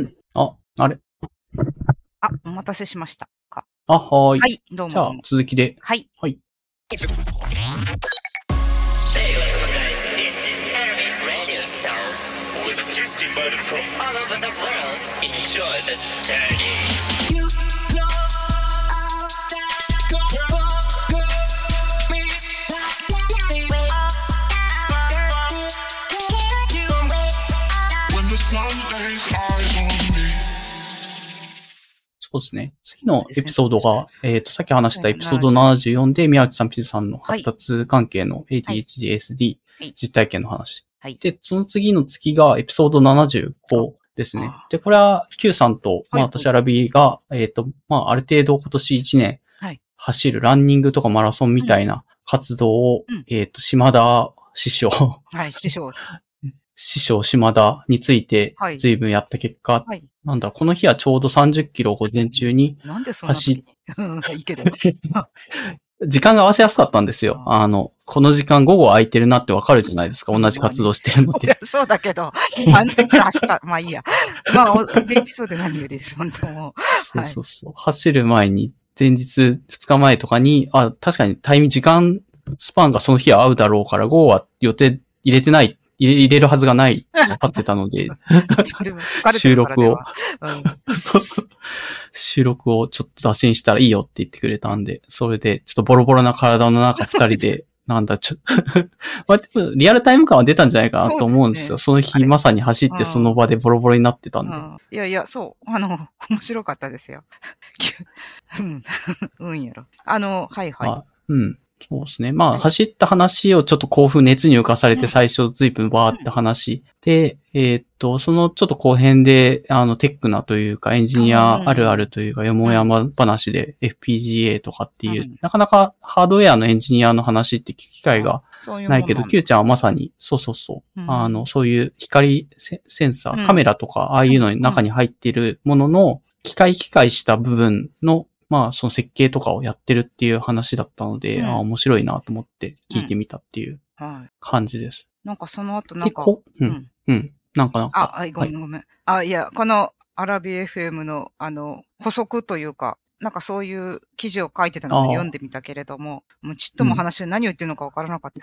ん、あ、あれ？あ、お待たせしました。あ、はい。はい、どうも。じゃあ、続きで。はい。はい。そうですね。次のエピソードが、えっ、と、さっき話したエピソード74で、宮内さん、ピズさんの発達関係の ADHD、SD はい実体験の話。はい。で、その次の月がエピソード75ですねあ。で、これは Q さんと、まあ、はい私、アラビが、えっ、と、まあ、ある程度今年1年はい、走るランニングとかマラソンみたいな活動を、うんえっ、と、島田師匠、はい、師匠。師匠島田についてはい、随分やった結果、はい。なんだこの日はちょうど30キロを午前中に。走っうん、いいけど。時間が合わせやすかったんですよ。ああの、この時間午後空いてるなってわかるじゃないですか。同じ活動してるので。そうだけど、30キロ走った。まあいいや。まあ、お元気そうで何よりです、本当もそうそうそう。走る前に、前日2日前とかに、あ、確かにタイミング、時間スパンがその日は合うだろうから、午後は予定入れてない、入れ入れるはずがない、分かってたので、う。それも疲れてるからでは。うん収録をちょっと打診したらいいよって言ってくれたんで、それで、ちょっとボロボロな体の中二人で、なんだ、ちょ、まあ、リアルタイム感は出たんじゃないかなと思うんですよ。そのあれ日まさに走ってうんその場でボロボロになってたんで。うんいやいや、そう。あの、面白かったですよ。うん。うんやろ。あの、はいはい。あうん。そうですね。まあ、はい。走った話をちょっと興奮、熱に浮かされうんて最初随分バーって話。で、えーっと、そのちょっと後編で、あの、テックなというか、エンジニアあるあるというか、よもやま話で FPGA とかっていう、うんなかなかハードウェアのエンジニアの話って聞く機会がないけど、ん Q ちゃんはまさに、そうそうそう、うん。あの、そういう光セセンサー、うん。カメラとか、ああいうのに中に入っているものの、機械機械した部分の、まあ、その設計とかをやってるっていう話だったので、うんああ、面白いなと思って聞いてみたっていうはい。感じです。なんかその後なんで、か、こう、う、うんん。うん。なんかなんか、あ、はい、ごめんごめん。あ、いや、このアラビ FM の、あの、補足というか、なんかそういう記事を書いてたので読んでみたけれども、もうちっとも話を何を言ってるのかわからなかった。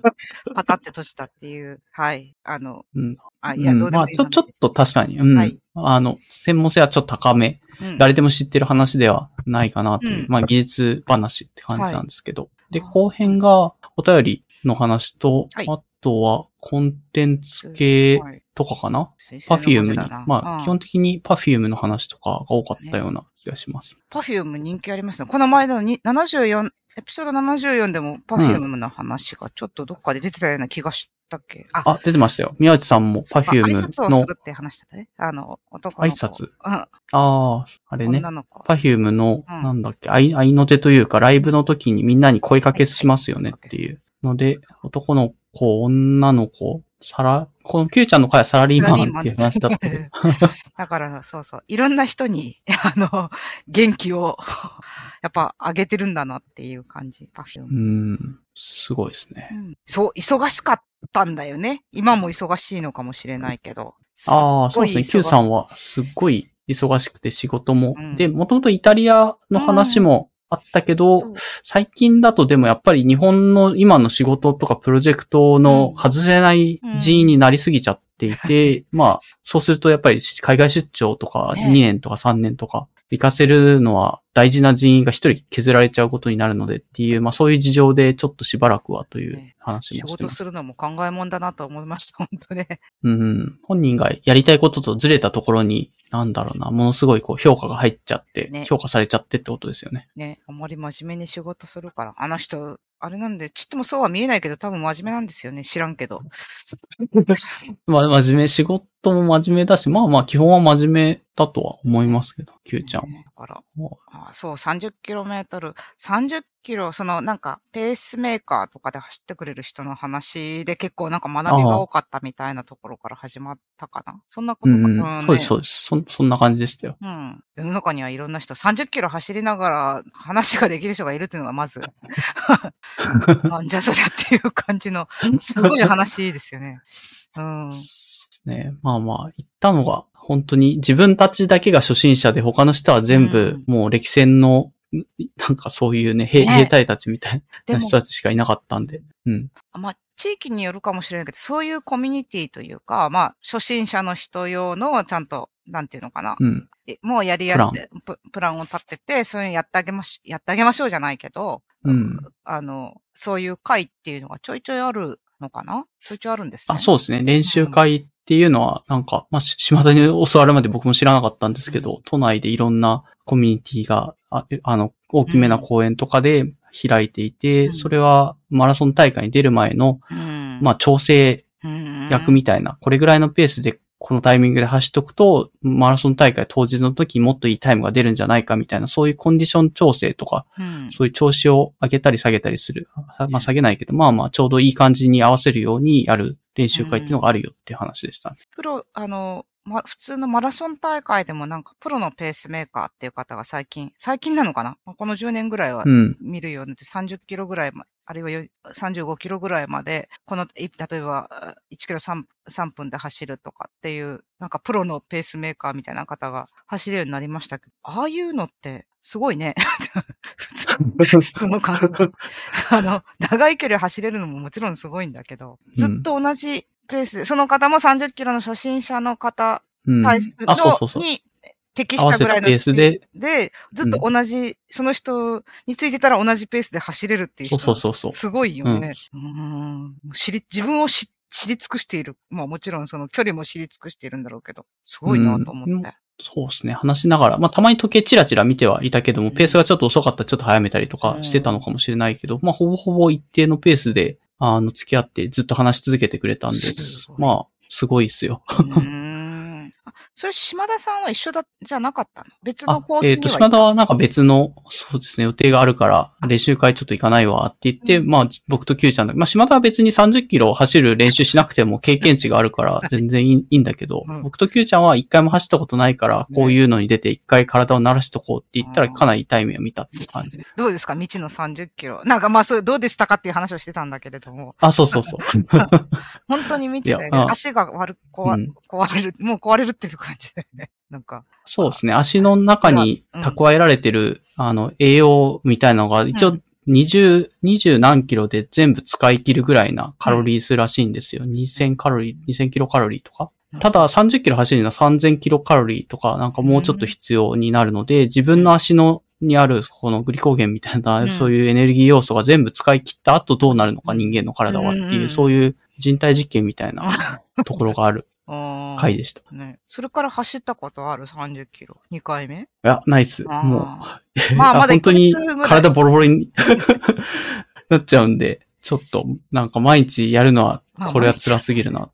パタって閉じたっていう、はい。あの、うん。あ、いや、うんどうでもいいまあちょ、ちょっと確かに、うん。はいあの、専門性はちょっと高め。うん。誰でも知ってる話ではないかなという、うん。まあ技術話って感じなんですけど。で、あ後編がお便りの話と、はい。あとはコンテンツ系はい。とかかな、パフュームに。まあ基本的にパフュームの話とかが多かったような気がします。パフューム人気ありますね。この前のに74、エピソード74でもパフュームの話がちょっとどっかで出てたような気がしたっけ、あ、あ、出てましたよ。宮内さんもパフュームの挨拶をするって話だったね。あの、男の子。挨拶？うん。ああ、あれね。女の子。パフュームの、うんなんだっけ、合い、合いの手というか、ライブの時にみんなに声かけしますよねっていうので、男の子、女の子、サラ、この Q ちゃんの回はサラリーマンっていう話だった。だから、そうそう。いろんな人に、あの、元気を、やっぱ、あげてるんだなっていう感じ、パフューうム。ん、すごいですね。そう、忙しかったんだよね。今も忙しいのかもしれないけど。ああ、そうですね。Q さんはすっごい忙しくて仕事も。うんで、もともとイタリアの話もあったけど、そう最近だとでもやっぱり日本の今の仕事とかプロジェクトの外せない人員になりすぎちゃっていて、まあ、そうするとやっぱり海外出張とかね2年とか3年とか行かせるのは大事な人員が一人削られちゃうことになるのでっていう、まあそういう事情でちょっとしばらくはというね話仕もしてます。事するのも考えもんだなと思いました、本当ね。うん。本人がやりたいこととずれたところに、なんだろうな、ものすごいこう評価が入っちゃって、ね評価されちゃってってことですよね。ね、あまり真面目に仕事するから。あの人、あれなんで、ちっともそうは見えないけど、多分真面目なんですよね。知らんけど。まあ真面目、仕事も真面目だし、まあまあ基本は真面目だとは思いますけど、Q ちゃんは。ねだからもあそう、30キロメートル。30キロ、そのなんか、ペースメーカーとかで走ってくれる人の話で結構なんか学びが多かったみたいなところから始まったかな？そんなことか。うん、うんねそうです、そうです。そん、そんな感じでしたよ。うん。世の中にはいろんな人、30キロ走りながら話ができる人がいるっていうのがまず、なんじゃそりゃっていう感じの、すごい話ですよね。うん。ね、まあまあ、行ったのが、本当に自分たちだけが初心者で他の人は全部もう歴戦の、なんかそういうね、兵ね兵隊たちみたいな人たちしかいなかったんで。うん。まあ、地域によるかもしれないけど、そういうコミュニティというか、まあ、初心者の人用の、ちゃんと、なんていうのかな。うん。えもうやりやって、ププランを立てて、それやってあげまし、やってあげましょうじゃないけど、うん。あの、そういう会っていうのがちょいちょいあるのかなちょいちょいあるんですね。あ、そうですね。練習会っていうのは、なんか、まあ、し島田に教わるまで僕も知らなかったんですけど、都内でいろんなコミュニティが、ああの、大きめな公園とかで開いていて、うんそれはマラソン大会に出る前の、うん。まあ、調整うん、役みたいな、これぐらいのペースでこのタイミングで走っとくと、マラソン大会当日の時にもっといいタイムが出るんじゃないかみたいな、そういうコンディション調整とか、うん。そういう調子を上げたり下げたりする。まあ下げないけど、まあまあちょうどいい感じに合わせるようにやる練習会っていうのがあるよっていう話でしたね。プロ、あの、ま、普通のマラソン大会でもなんかプロのペースメーカーっていう方が最近、最近なのかな？まあこの10年ぐらいはうん。見るようになって30キロぐらいま、あるいはよ35キロぐらいまで、この、い例えばあ1キロ 3, 3分で走るとかっていう、なんかプロのペースメーカーみたいな方が走れるようになりましたけど、ああいうのってすごいね。普通の感覚。あの、長い距離走れるのももちろんすごいんだけど、ずっと同じペースで、その方も30キロの初心者の方うん。対する。のに適したぐらいのスピードで、ずっと同じ、その人についてたら同じペースで走れるっていう人。そうそうそうすごいよね。うーん知り、自分を知知り尽くしている。まあもちろんその距離も知り尽くしているんだろうけど、すごいなと思って。うんそうですね。話しながら、まあたまに時計チラチラ見てはいたけども、ペースがちょっと遅かったらちょっと早めたりとかしてたのかもしれないけど、まあほぼほぼ一定のペースで、あの、付き合ってずっと話し続けてくれたんですまあ、すごいですよ。それ島田さんは一緒だ、じゃなかったの？別のあコースには、えっ、と、島田はなんか別の、そうですね、予定があるから、練習会ちょっと行かないわって言って、うん。まあ、僕と Q ちゃんだまあ、島田は別に30キロ走る練習しなくても 経験値があるから全然いいんだけど、うん。僕と Q ちゃんは一回も走ったことないから、こういうのに出て一回体を慣らしとこうって言ったらうん。かなり痛い目を見たっていう感じ。どうですか？未知の30キロ。なんかまあそう、どうでしたかっていう話をしてたんだけれども、あ、そうそうそう。本当に未知だよね。足が悪、壊うん。壊れる、もう壊れるっていう感じだよね。なんか。そうですね。足の中に蓄えられてる、あの、栄養みたいなのが、一応うん、20、20何キロで全部使い切るぐらいなカロリー数らしいんですよ。2000カロリー、2000キロカロリーとか。ただ30キロ走るには3000キロカロリーとか、なんかもうちょっと必要になるので、自分の足の、にある、このグリコーゲンみたいな、うんそういうエネルギー要素が全部使い切った後どうなるのか、人間の体はっていう、うんそういう人体実験みたいな ところがある回でした。いね。それから走ったことある ?30 キロ。2回目？や、ナイス。もう、まあ まだ本当に1ヶ月ぐらい体ボロボロになっちゃうんで、ちょっと、なんか毎日やるのは、これは辛すぎるな。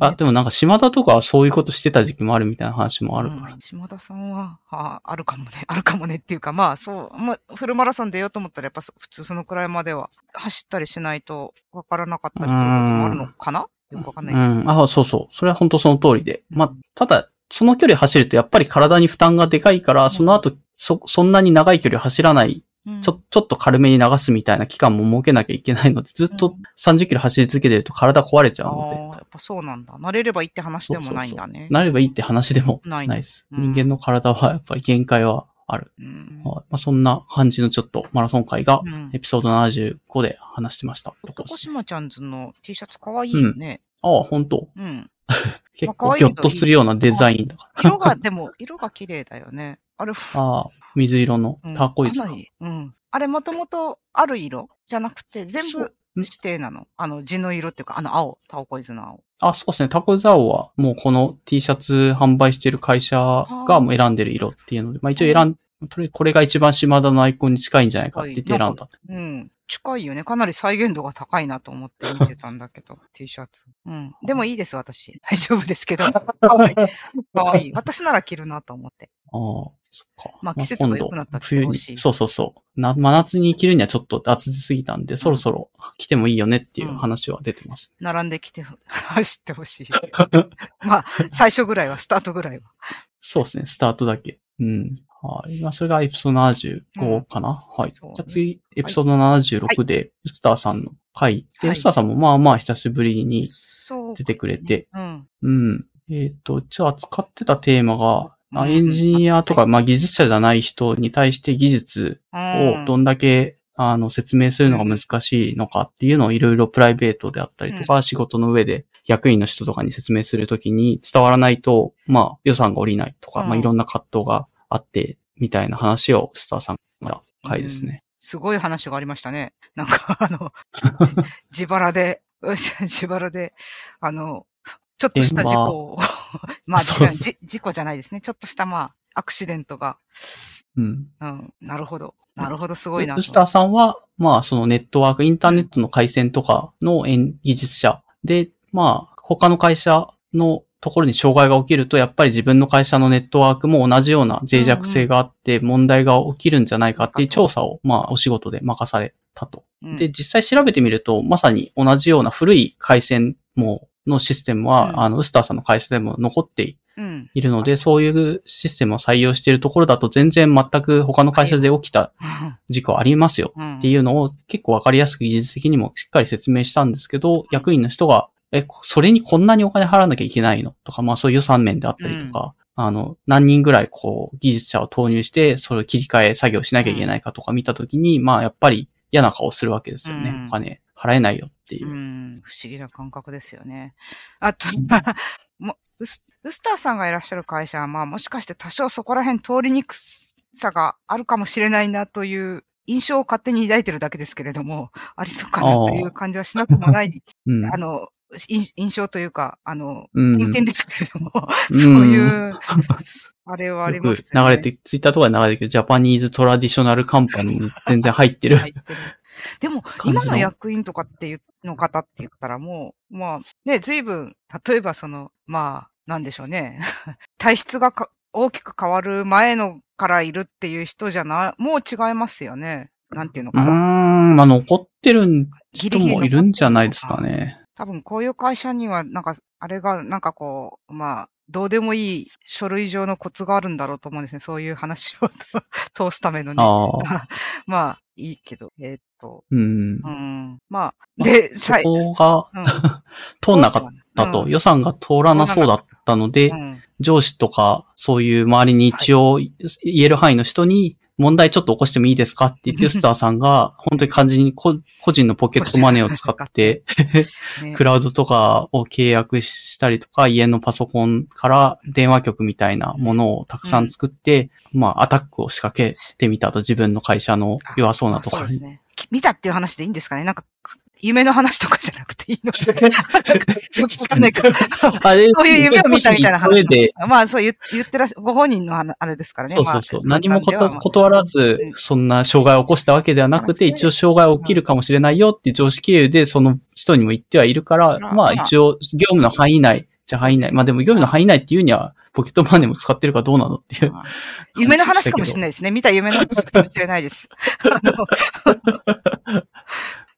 うんあ、でもなんか島田とかはそういうことしてた時期もあるみたいな話もあるから。うん島田さんは、ああるかもね、あるかもねっていうか、まあそう、まあ、フルマラソン出ようと思ったら、やっぱそ普通そのくらいまでは走ったりしないとわからなかったりということもあるのかな？よくわかんないけど。うん。あ、そうそう。それは本当その通りで。まあ、ただ、その距離走るとやっぱり体に負担がでかいから、その後、そ、そんなに長い距離走らない、うんちょ、ちょっと軽めに流すみたいな期間も設けなきゃいけないので、ずっと30キロ走り続けてると体壊れちゃうあので。あ、やっぱそうなんだ。慣れればいいって話でもないんだね。なればいいって話でもないです。うん人間の体はやっぱり限界はある。うんはいまあ、そんな感じのちょっとマラソン会がうんエピソード75で話してました。ところ徳です島ちゃんズの T シャツかわいいよね。ああ、本当うん。結構ギョッとするようなデザインだから。色が、でも、色が綺麗だよね。あれ、ふああ、水色のうんターコイズか？うん。あれもともとある色じゃなくて、全部指定なの？あの、地の色っていうか、あの青、タオコイズの青。あ、そうですね。タコイズ青はもうこの T シャツ販売してる会社がもう選んでる色っていうので、まあ一応選ん、とりあえずこれが一番島田のアイコンに近いんじゃないかって言って選んだ。うん。近いよね。かなり再現度が高いなと思って見てたんだけど、T シャツ。うん。でもいいです、私。大丈夫ですけど。かわいい。かわいい。私なら着るなと思って。ああ。まあ季節が良くなったら着て冬ほしいに。そうそうそう。な、真夏に着るにはちょっと暑すぎたんで、そろそろ着てもいいよねっていう話は出てます。並んできて、走ってほしい。まあ、最初ぐらいは、スタートぐらいは。そうですね。スタートだけ。うん。はい。まあ、それがエピソード75かな、はい。じそうねゃあ次、エピソード76で、ウスターさんの回。で、はいウスターさんもまあまあ久しぶりに。出てくれて、うん。うん。えっ、と、一応扱ってたテーマが、あうんエンジニアとか、まあ技術者じゃない人に対して技術をどんだけ、あの、説明するのが難しいのかっていうのをいろいろプライベートであったりとか、仕事の上で役員の人とかに説明するときに伝わらないと、まあ予算が下りないとか、うん。まあいろんな葛藤があって、みたいな話をスターさんが回ですね。すごい話がありましたね。なんか、あの、自腹で、自腹で、あの、ちょっとした事故を、まあ、事故じゃないですね。ちょっとした、まあ、アクシデントが、うん。うん、なるほど。なるほど、すごいなと。ウスターさんは、まあ、そのネットワーク、インターネットの回線とかの演技術者で、まあ、他の会社のところに障害が起きると、やっぱり自分の会社のネットワークも同じような脆弱性があって、問題が起きるんじゃないかっていう調査を、まあ、お仕事で任されたと。うんで、実際調べてみると、まさに同じような古い回線も、のシステムは、うん。あの、ウスターさんの会社でも残ってうん。いるので、そういうシステムを採用しているところだと、全然全く他の会社で起きた 事故ありますようん。っていうのを結構わかりやすく技術的にもしっかり説明したんですけど、役員の人が、え、それにこんなにお金払わなきゃいけないの？とか、まあそういう予算面であったりとか、あの、何人ぐらいこう、技術者を投入して、それを切り替え作業しなきゃいけないかとか見たときに、まあやっぱり嫌な顔するわけですよね。うんお金払えないよっていうう。ん、不思議な感覚ですよね。あと、もウスウスターさんがいらっしゃる会社は、まあもしかして多少そこら辺通りにくさがあるかもしれないなという印象を勝手に抱いてるだけですけれども、ありそうかなという感じはしなくもない、うん。あの、印印象というか、あの、うん偏見ですけれども、うん そういう、あれはありますね。流れて、ツイッターとかで流れてるけど、ジャパニーズトラディショナルカンパニーに全然入ってる。入ってる。でも、今の役員とかっていうの方って言ったらもう、まあ、ね、随分、例えばその、まあ、なんでしょうね。体質がか大きく変わる前のからいるっていう人じゃない、もう違いますよね。なんていうのうーかな。ん、まあ残ってるギ人もいるんじゃないですかね。多分こういう会社には、なんか、あれが、なんかこう、まあ、どうでもいい書類上のコツがあるんだろうと思うんですね。そういう話を通すためのね。ああ。まあ、いいけど、えーっと、うんう。ん。まあ、まあで、そこがうん 通んなかったと、うん予算が通らなそうだったので、うん上司とか、そういう周りに一応言える範囲の人に、問題ちょっと起こしてもいいですかって言って、スターさんが、本当に肝心にこ個人のポケットマネーを使って、ね クラウドとかを契約したりとか、家のパソコンから電話局みたいなものをたくさん作って、まあ、アタックを仕掛けてみたと、自分の会社の弱そうなところに。そうですね。き見たっていう話でいいんですかねなんか、夢の話とかじゃなくていいのよくわか んないけど。あれそういう夢を見たみたいな話。まあ、そう言言ってらっしゃ、ご本人の話あれですからね。そうそうそう。まあ何も断らずうん、そんな障害を起こしたわけではなくて、一応障害起きるかもしれないよっていう常識経由で、その人にも言ってはいるから、まあまあ一応、業務の範囲内、じゃ範囲内。まあでも業務の範囲内っていうには、ポケットマネーも使ってるかどうなのっていう。夢の話かもしれないですね。見た夢の話かもしれないです。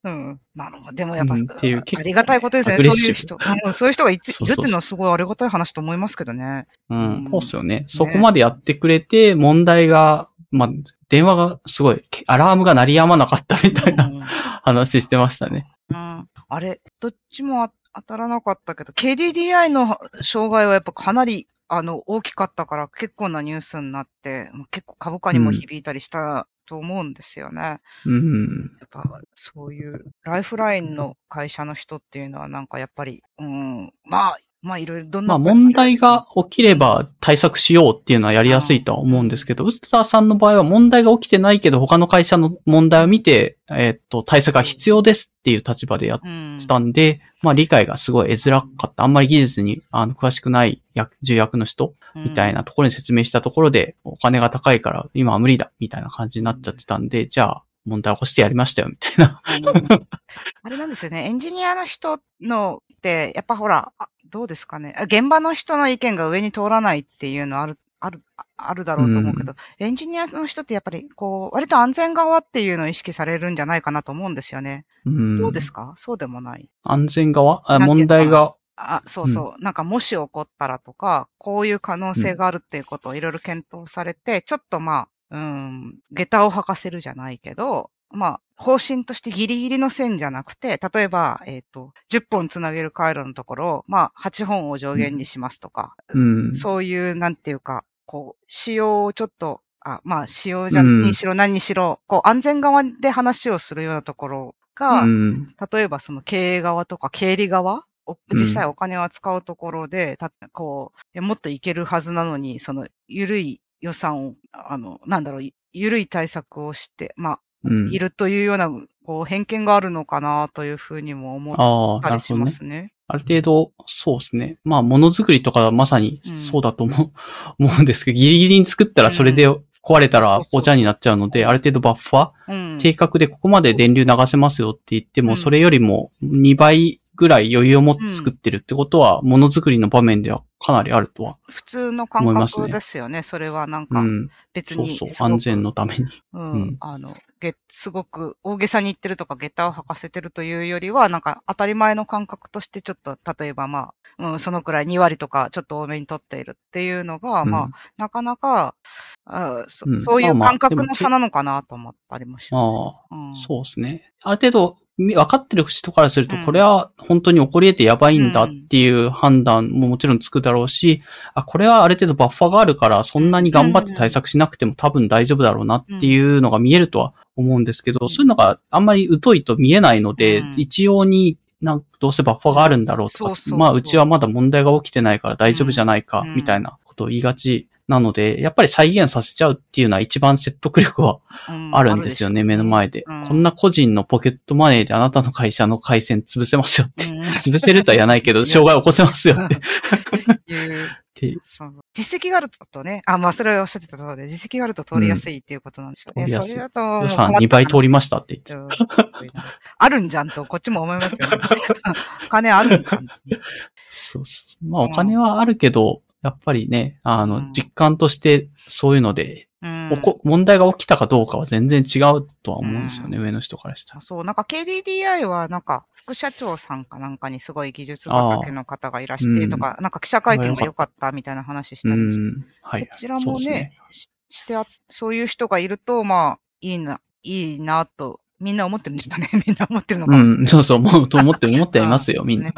うん。なるほど。でもやっぱ、うんっていうありがたいことですね。そういう人。うんそういう人がいるっていうのはすごいありがたい話と思いますけどね。ううんん、そうっすよね。そこまでやってくれて、問題が、まあ、電話がすごい、アラームが鳴りやまなかったみたいなうん話してましたね。うんあれ、どっちもあ当たらなかったけど、KDDI の障害はやっぱかなり、あの、大きかったから結構なニュースになって、結構株価にも響いたりしたと思うんですよね。うん。やっぱ、そういう、ライフラインの会社の人っていうのはなんかやっぱり、うん、まあ、まあいろいろどんな。まあ問題が起きれば対策しようっていうのはやりやすいとは思うんですけど、ウスターさんの場合は問題が起きてないけど他の会社の問題を見て、えーっと、対策が必要ですっていう立場でやっうん、たんで、まあ理解がすごい得づらかった。あんまり技術にあの詳しくない役重役の人みたいな。なところに説明したところで、お金が高いから今は無理だみたいな感じになっちゃってたんで、じゃあ問題起こしてやりましたよみたいな。うんあれなんですよね。エンジニアの人のって、やっぱほら、あどうですかね。あ現場の人の意見が上に通らないっていうのある、ある、ああるだろうと思うけど、エンジニアの人ってやっぱり、こう、割と安全側っていうのを意識されるんじゃないかなと思うんですよね。うんどうですか？そうでもない。安全側？あ問題が、あ、そうそう。なんかもし起こったらとか、こういう可能性があるっていうことをいろいろ検討されて、ちょっとまあ、うん、下駄を履かせるじゃないけど、まあ、方針としてギリギリの線じゃなくて、例えば、えっ、と、10本つなげる回路のところを、まあ、8本を上限にしますとか、うん。そういう、なんていうか、こう、仕様をちょっと、あまあ、仕様じゃ、うんにしろ何にしろ、こう、安全側で話をするようなところが、うん。例えばその経営側とか経理側、実際お金を扱うところで、たこう、もっといけるはずなのに、その、緩い予算を、あの、なんだろう、緩い対策をして、まあ、うんい。るというような、こう、偏見があるのかなというふうにも思っああ、たりし。ますね。ある程度、そうですね。まあ、ものづくりとかはまさにそうだと思う、思うんですけど、ギリギリに作ったらそれで壊れたらお茶になっちゃうので、ある程度バッファー、うん。定格でここまで電流流せますよって言っても、うんそれよりも2倍ぐらい余裕を持って作ってるってことは、ものづくりの場面ではかなりあるとは。普通の感覚ですよね。それはなんか、うん。別そうそう。安全のために。うん、うんあの、げ、すごく大げさに言ってるとか、下駄を履かせてるというよりは、なんか当たり前の感覚としてちょっと、例えばまあ、うん、そのくらい2割とかちょっと多めに取っているっていうのが、まあ、なかなか、あそうんそういう感覚の差なのかなと思ったりもします。ああ、うん、そうですね。ある程度、み分かってる人からすると、うん。これは本当に起こり得てやばいんだっていう判断ももちろんつくだろうし、あ、これはある程度バッファーがあるから、そんなに頑張って対策しなくても多分大丈夫だろうなっていうのが見えるとは思うんですけど、そういうのがあんまり疎いと見えないので、うん。一様になんどうせバッファーがあるんだろうとか、まあうちはまだ問題が起きてないから大丈夫じゃないかうん、みたいなことを言いがちなので、やっぱり再現させちゃうっていうのは一番説得力はうんあるんですよね、目の前で、うん。こんな個人のポケットマネーであなたの会社の回線潰せますよって。うん。潰せるとは言わないけど、障害起こせますよって。実績があるとね、あ、まあ、それはおっしゃってた通り、実績があると通りやすいっていうことなんでしょうね。うん。それだと予算困った2倍通りましたって言って。あるんじゃんと、こっちも思いますけど、ね、金あるんかん。そうそう。まあお金はあるけど、やっぱりね、あの、うん実感としてそういうので、うん問題が起きたかどうかは全然違うとは思うんですよね、上の人からしたら。そう、なんか KDDI はなんか副社長さんかなんかにすごい技術畑の方がいらしてとか、なんか記者会見が良かったみたいな話したうりん。はい。こちらもそうですね、ししてあ、そういう人がいると、まあ、いいな、いいなと、みんな思ってるんですかね。みんな思ってるのかもしれない。うん、そうそう、もう、と思って、思ってはいますよ、みんな ね。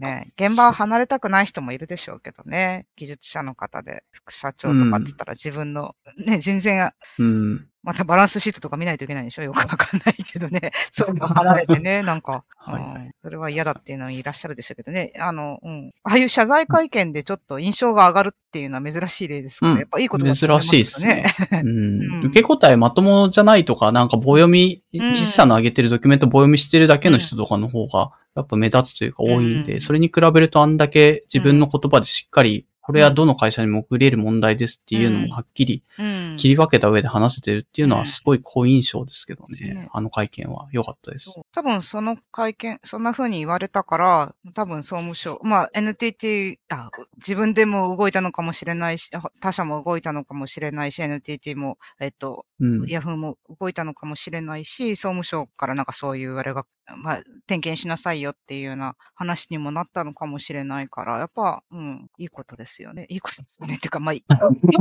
ね現場を離れたくない人もいるでしょうけどね。技術者の方で、副社長とかっつったら自分の、ね、全然、うん。またバランスシートとか見ないといけないでしょよくわかんないけどね。そういうの離れてね、なんか、はいはいうんそれは嫌だっていうのはいらっしゃるでしょうけどね。あの、うん。ああいう謝罪会見でちょっと印象が上がるっていうのは珍しい例ですから、うんやっぱいいことだと思います珍しい。ですね。うんうん受け答えまともじゃないとか、なんか棒読み、うん技術者の上げてるドキュメント棒読みしてるだけの人とかの方が、やっぱ目立つというか多いんで、うんそれに比べるとあんだけ自分の言葉でしっかり、これはどの会社にも送れる問題ですっていうのもはっきりうん。切り分けた上で話せてるっていうのはすごい好印象ですけどね。ねあの会見は良かったです。多分その会見、そんな風に言われたから、多分総務省、まあ NTT、あ自分でも動いたのかもしれないし、あ他社も動いたのかもしれないし、NTT も、えっと、うん。ヤフーも動いたのかもしれないし、総務省からなんかそういうあれが、まあ、点検しなさいよっていうような話にもなったのかもしれないから、やっぱ、うん、いいことですよね。いいことですよね。っていうか、まあ、よ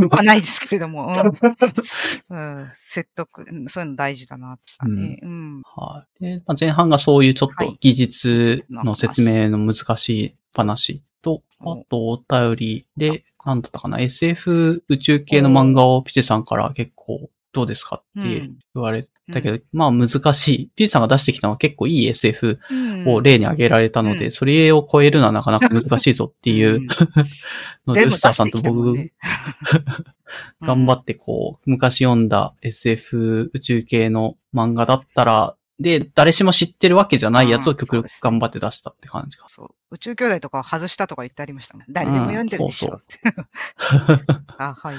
くはないですけれども、うん うん、説得、うんそういうの大事だなってね。うん。はい。で、まあ、前半がそういうちょっはいと技術の説明の難しい話と、あおとお便りで、なんだったかな、SF 宇宙系の漫画をピチェさんから結構どうですかってうん。言われたけど、まあ難しい。ピチェさんが出してきたのは結構いい SF うん。を例に挙げられたので、うん。それを超えるのはなかなか難しいぞっていううん。ので、スターさんと僕ね 頑張ってこう、昔読んだ SF 宇宙系の漫画だったら、で、誰しも知ってるわけじゃないやつを極力頑張って出したって感じか。そう。宇宙兄弟とかを外したとか言ってありましたもん。誰でも読んでるでしょ？うん あ、はい。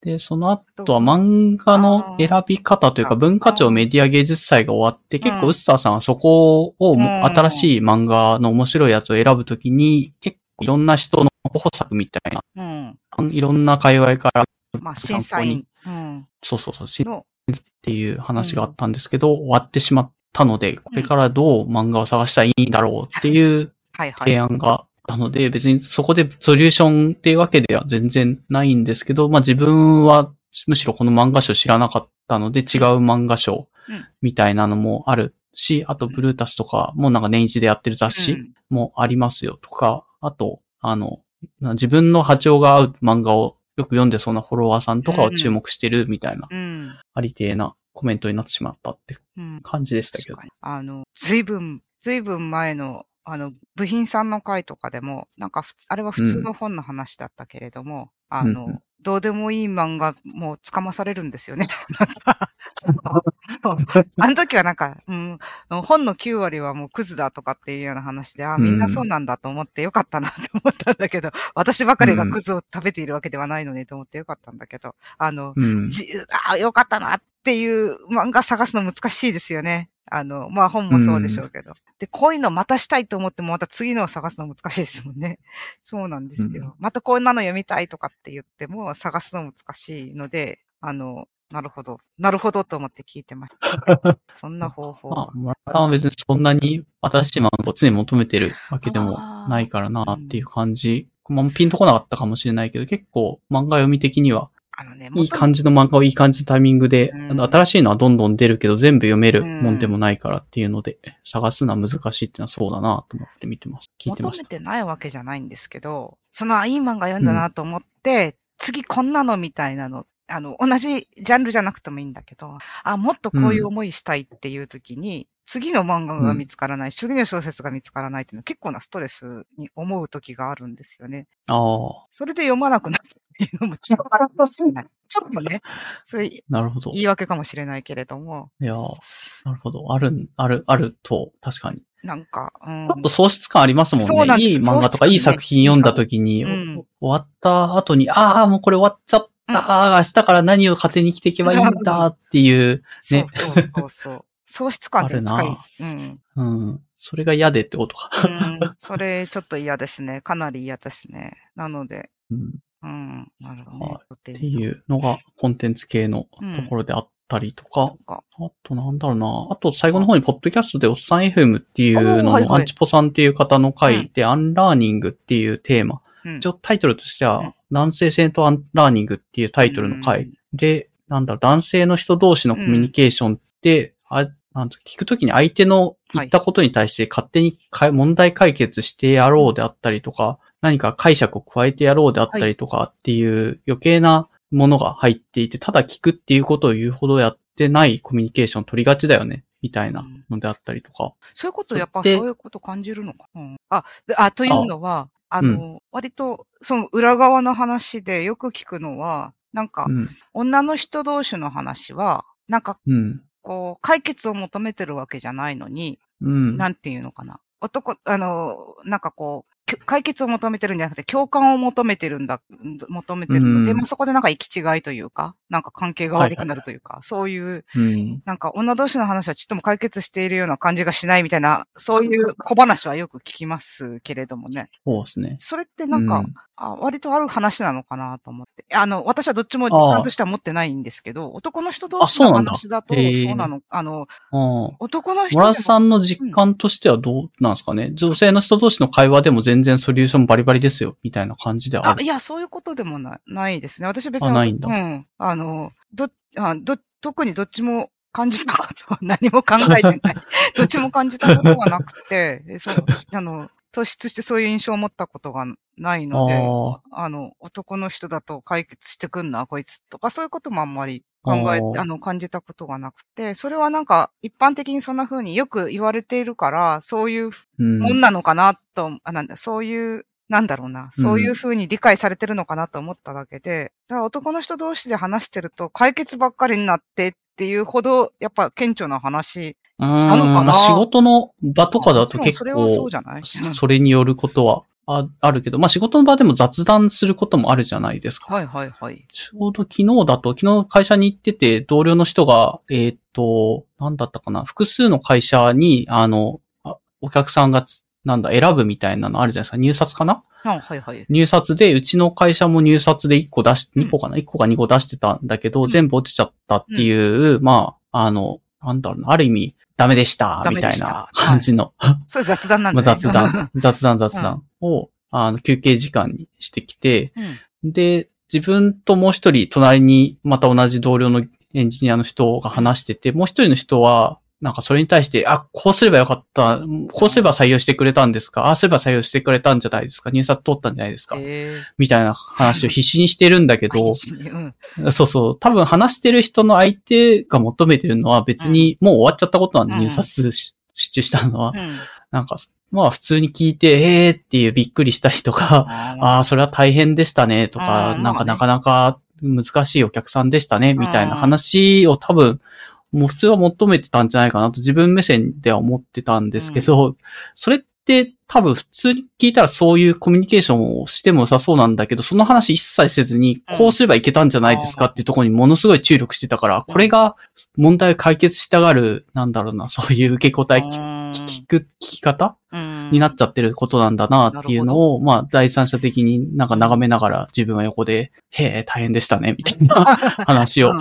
で、その後は漫画の選び方というか、文化庁メディア芸術祭が終わって、結構うんウスターさんはそこをもうん新しい漫画の面白いやつを選ぶときに、結構いろんな人の候補作みたいな、うん。いろんな界隈から、まあ、審査員。うん。そうそうそう、しの、っていう話があったんですけど、終わってしまったので、これからどう漫画を探したらいいんだろうっていう。提案があったので、別にそこでソリューションっていうわけでは全然ないんですけど、まあ自分はむしろこの漫画賞知らなかったので違う漫画賞うん。みたいなのもあるし、あとブルータスとかもなんか年一でやってる雑う誌ん。もありますよとか、あと、あの、自分の波長が合う漫画をよく読んでそうなフォロワーさんとかを注目してるみたいな、うん。ありてえなコメントになってしまったってうん。感じでしたけど確か。に。あの、ずいぶん、ずいぶん前の、あの、部品さんの回とかでも、なんかあれは普通の本の話だったけれども、あの、うんうんどうでもいい漫画、もう捕まされるんですよね。あの時はなんか、うん、本の9割はもうクズだとかっていうような話で、あ、みんなそうなんだと思ってよかったなって思ったんだけど、私ばかりがクズを食べているわけではないのにと思ってよかったんだけど、あの、うん。じあ、よかったなっていう漫画探すの難しいですよね。あの、まあ本もそうでしょうけど。で、こういうのまたしたいと思ってもまた次のを探すの難しいですもんね。そうなんですよ。うんまたこんなの読みたいとかって言っても探すの難しいので、あの、なるほど。なるほどと思って聞いてました。そんな方法まあは。、村田は別にそんなに新しい漫画を常に求めてるわけでもないからなっていう感じ。まあ、ピンとこなかったかもしれないけど、結構漫画読み的には、あのね、いい感じの漫画をいい感じのタイミングで、うん新しいのはどんどん出るけど全部読めるもんでもないからっていうので、探すのは難しいっていうのはそうだなと思って見てます。聞いてました。求めてないわけじゃないんですけど、その、あいい漫画読んだなと思って、次こんなのみたいなの、あの、同じジャンルじゃなくてもいいんだけど、あ、もっとこういう思いしたいっていう時に、次の漫画が見つからない、次の小説が見つからないっていうのは結構なストレスに思う時があるんですよね。ああ、それで読まなくなっていうのもちょっとない。ちょっとね、そういうなるほど。い言い訳かもしれないけれども、やーなるほど。ある、ある、あると、確かに。なんか、うんちょっと喪失感ありますもんね。ですいい漫画とかいい作品読んだ時に、うん終わった後に、ああ、もうこれ終わっちゃった。明日から何を糧に生きていけばいいんだっていう、そうねそうそうそう。喪失感って近い。うん。うん。それが嫌でってことか。うん、それちょっと嫌ですね。かなり嫌ですね。なので、うんうん、なるほどね。はっていうのがコンテンツ系のところであったりとか、か。あとなんだろうな。あと最後の方にポッドキャストでおっさん FM っていうののアンチポさんっていう方のうん回でアンラーニングっていうテーマ。うん一応タイトルとしてうんは男性性とアンラーニングっていうタイトルの回。で、なんだろう、男性の人同士のコミュニケーションって、あなんと聞くときに相手の言ったことに対して勝手にかい問題解決してやろうであったりとか、何か解釈を加えてやろうであったりとかっていう余計なものが入っていて、ただ聞くっていうことを言うほどやってないコミュニケーションを取りがちだよね、みたいなのであったりとか。そういうこと、やっぱそうでいうこと感じるのか。うん、あ、であ、というのは、あの、割と、その裏側の話でよく聞くのは、なんかう、ん。女の人同士の話は、なんか、うん。こう、解決を求めてるわけじゃないのに、うん。なんていうのかな。男、あの、なんかこう、解決を求めてるんじゃなくて、共感を求めてるんだ、ん求めてるので、うんまあ、そこでなんか行き違いというか、なんか関係が悪くなるというか、そういう、うん。なんか女同士の話はちっとも解決しているような感じがしないみたいな、そういう小話はよく聞きますけれどもね。そうですね。それってなんか、うんあ割とある話なのかなと思って。あの、私はどっちも実感としては持ってないんですけど、男の人同士の話だと、そうなの。あの。男の人モラでもさんの実感としてはどうなんですかね、女性の人同士の会話でも全然ソリューションバリバリですよ、みたいな感じである。あいや、そういうことでもないないですね。私別に。あないんだうん。あの、ど、あど、特にどっちも感じたことは何も考えてない。どっちも感じたことはなくて、えそう、あの、突出してそういう印象を持ったことがないので、ああの、男の人だと解決してくんな、こいつとか、そういうこともあんまり考えあの、感じたことがなくて、それはなんか、一般的にそんな風によく言われているから、そういううん。もんなのかなと、あ、なんだ、そういう、なんだろうな、そういう風に理解されてるのかなと思っただけで、だから男の人同士で話してると解決ばっかりになってっていうほど、やっぱ顕著な話。なのかなまあ仕事の場とかだと結それはそう構、じゃない？それによることはああるけど、まあ仕事の場でも雑談することもあるじゃないですか。はいはいはい。ちょうど昨日だと、昨日会社に行ってて、同僚の人が、えーっと、なんだったかな、複数の会社に、あの、あお客さんがつ、なんだ、選ぶみたいなのあるじゃないですか。入札かな？あはいはい。入札で、うちの会社も入札で1個出し、うん2個かな ?1 個か2個出してたんだけど、うん全部落ちちゃったっていう、まあ、あの、なんだろうな、ある意味、ダメでした、みたいな感じの、そういう雑談なんまだね。あ 雑談、雑談雑談を、あの、休憩時間にしてきて、うん。で、自分ともう一人隣にまた同じ同僚のエンジニアの人が話してて、もう一人の人は、なんかそれに対して、あ、こうすればよかった、こうすれば採用してくれたんですか、ああすれば採用してくれたんじゃないですか、入札通ったんじゃないですか、えみたいな話を必死にしてるんだけど、ーうん。そうそう。多分話してる人の相手が求めてるのは別にもう終わっちゃったことなんで、うん入札し失注したのは。うん。なんか、まあ普通に聞いて、えーっていうびっくりしたりとか、あ あ、それは大変でしたねとか、なんかなかなか難しいお客さんでしたね、みたいな話を多分、もう普通は求めてたんじゃないかなと自分目線では思ってたんですけど、それって多分普通に聞いたらそういうコミュニケーションをしても良さそうなんだけど、その話一切せずに、うん。こうすればいけたんじゃないですかっていうところにものすごい注力してたから、これが問題を解決したがる、なんだろうな、そういう受け答え聞聞く、聞き方うん。になっちゃってることなんだなっていうのを、まあ、第三者的になんか眺めながら自分は横で、へえ、大変でしたね、みたいな 話をうん。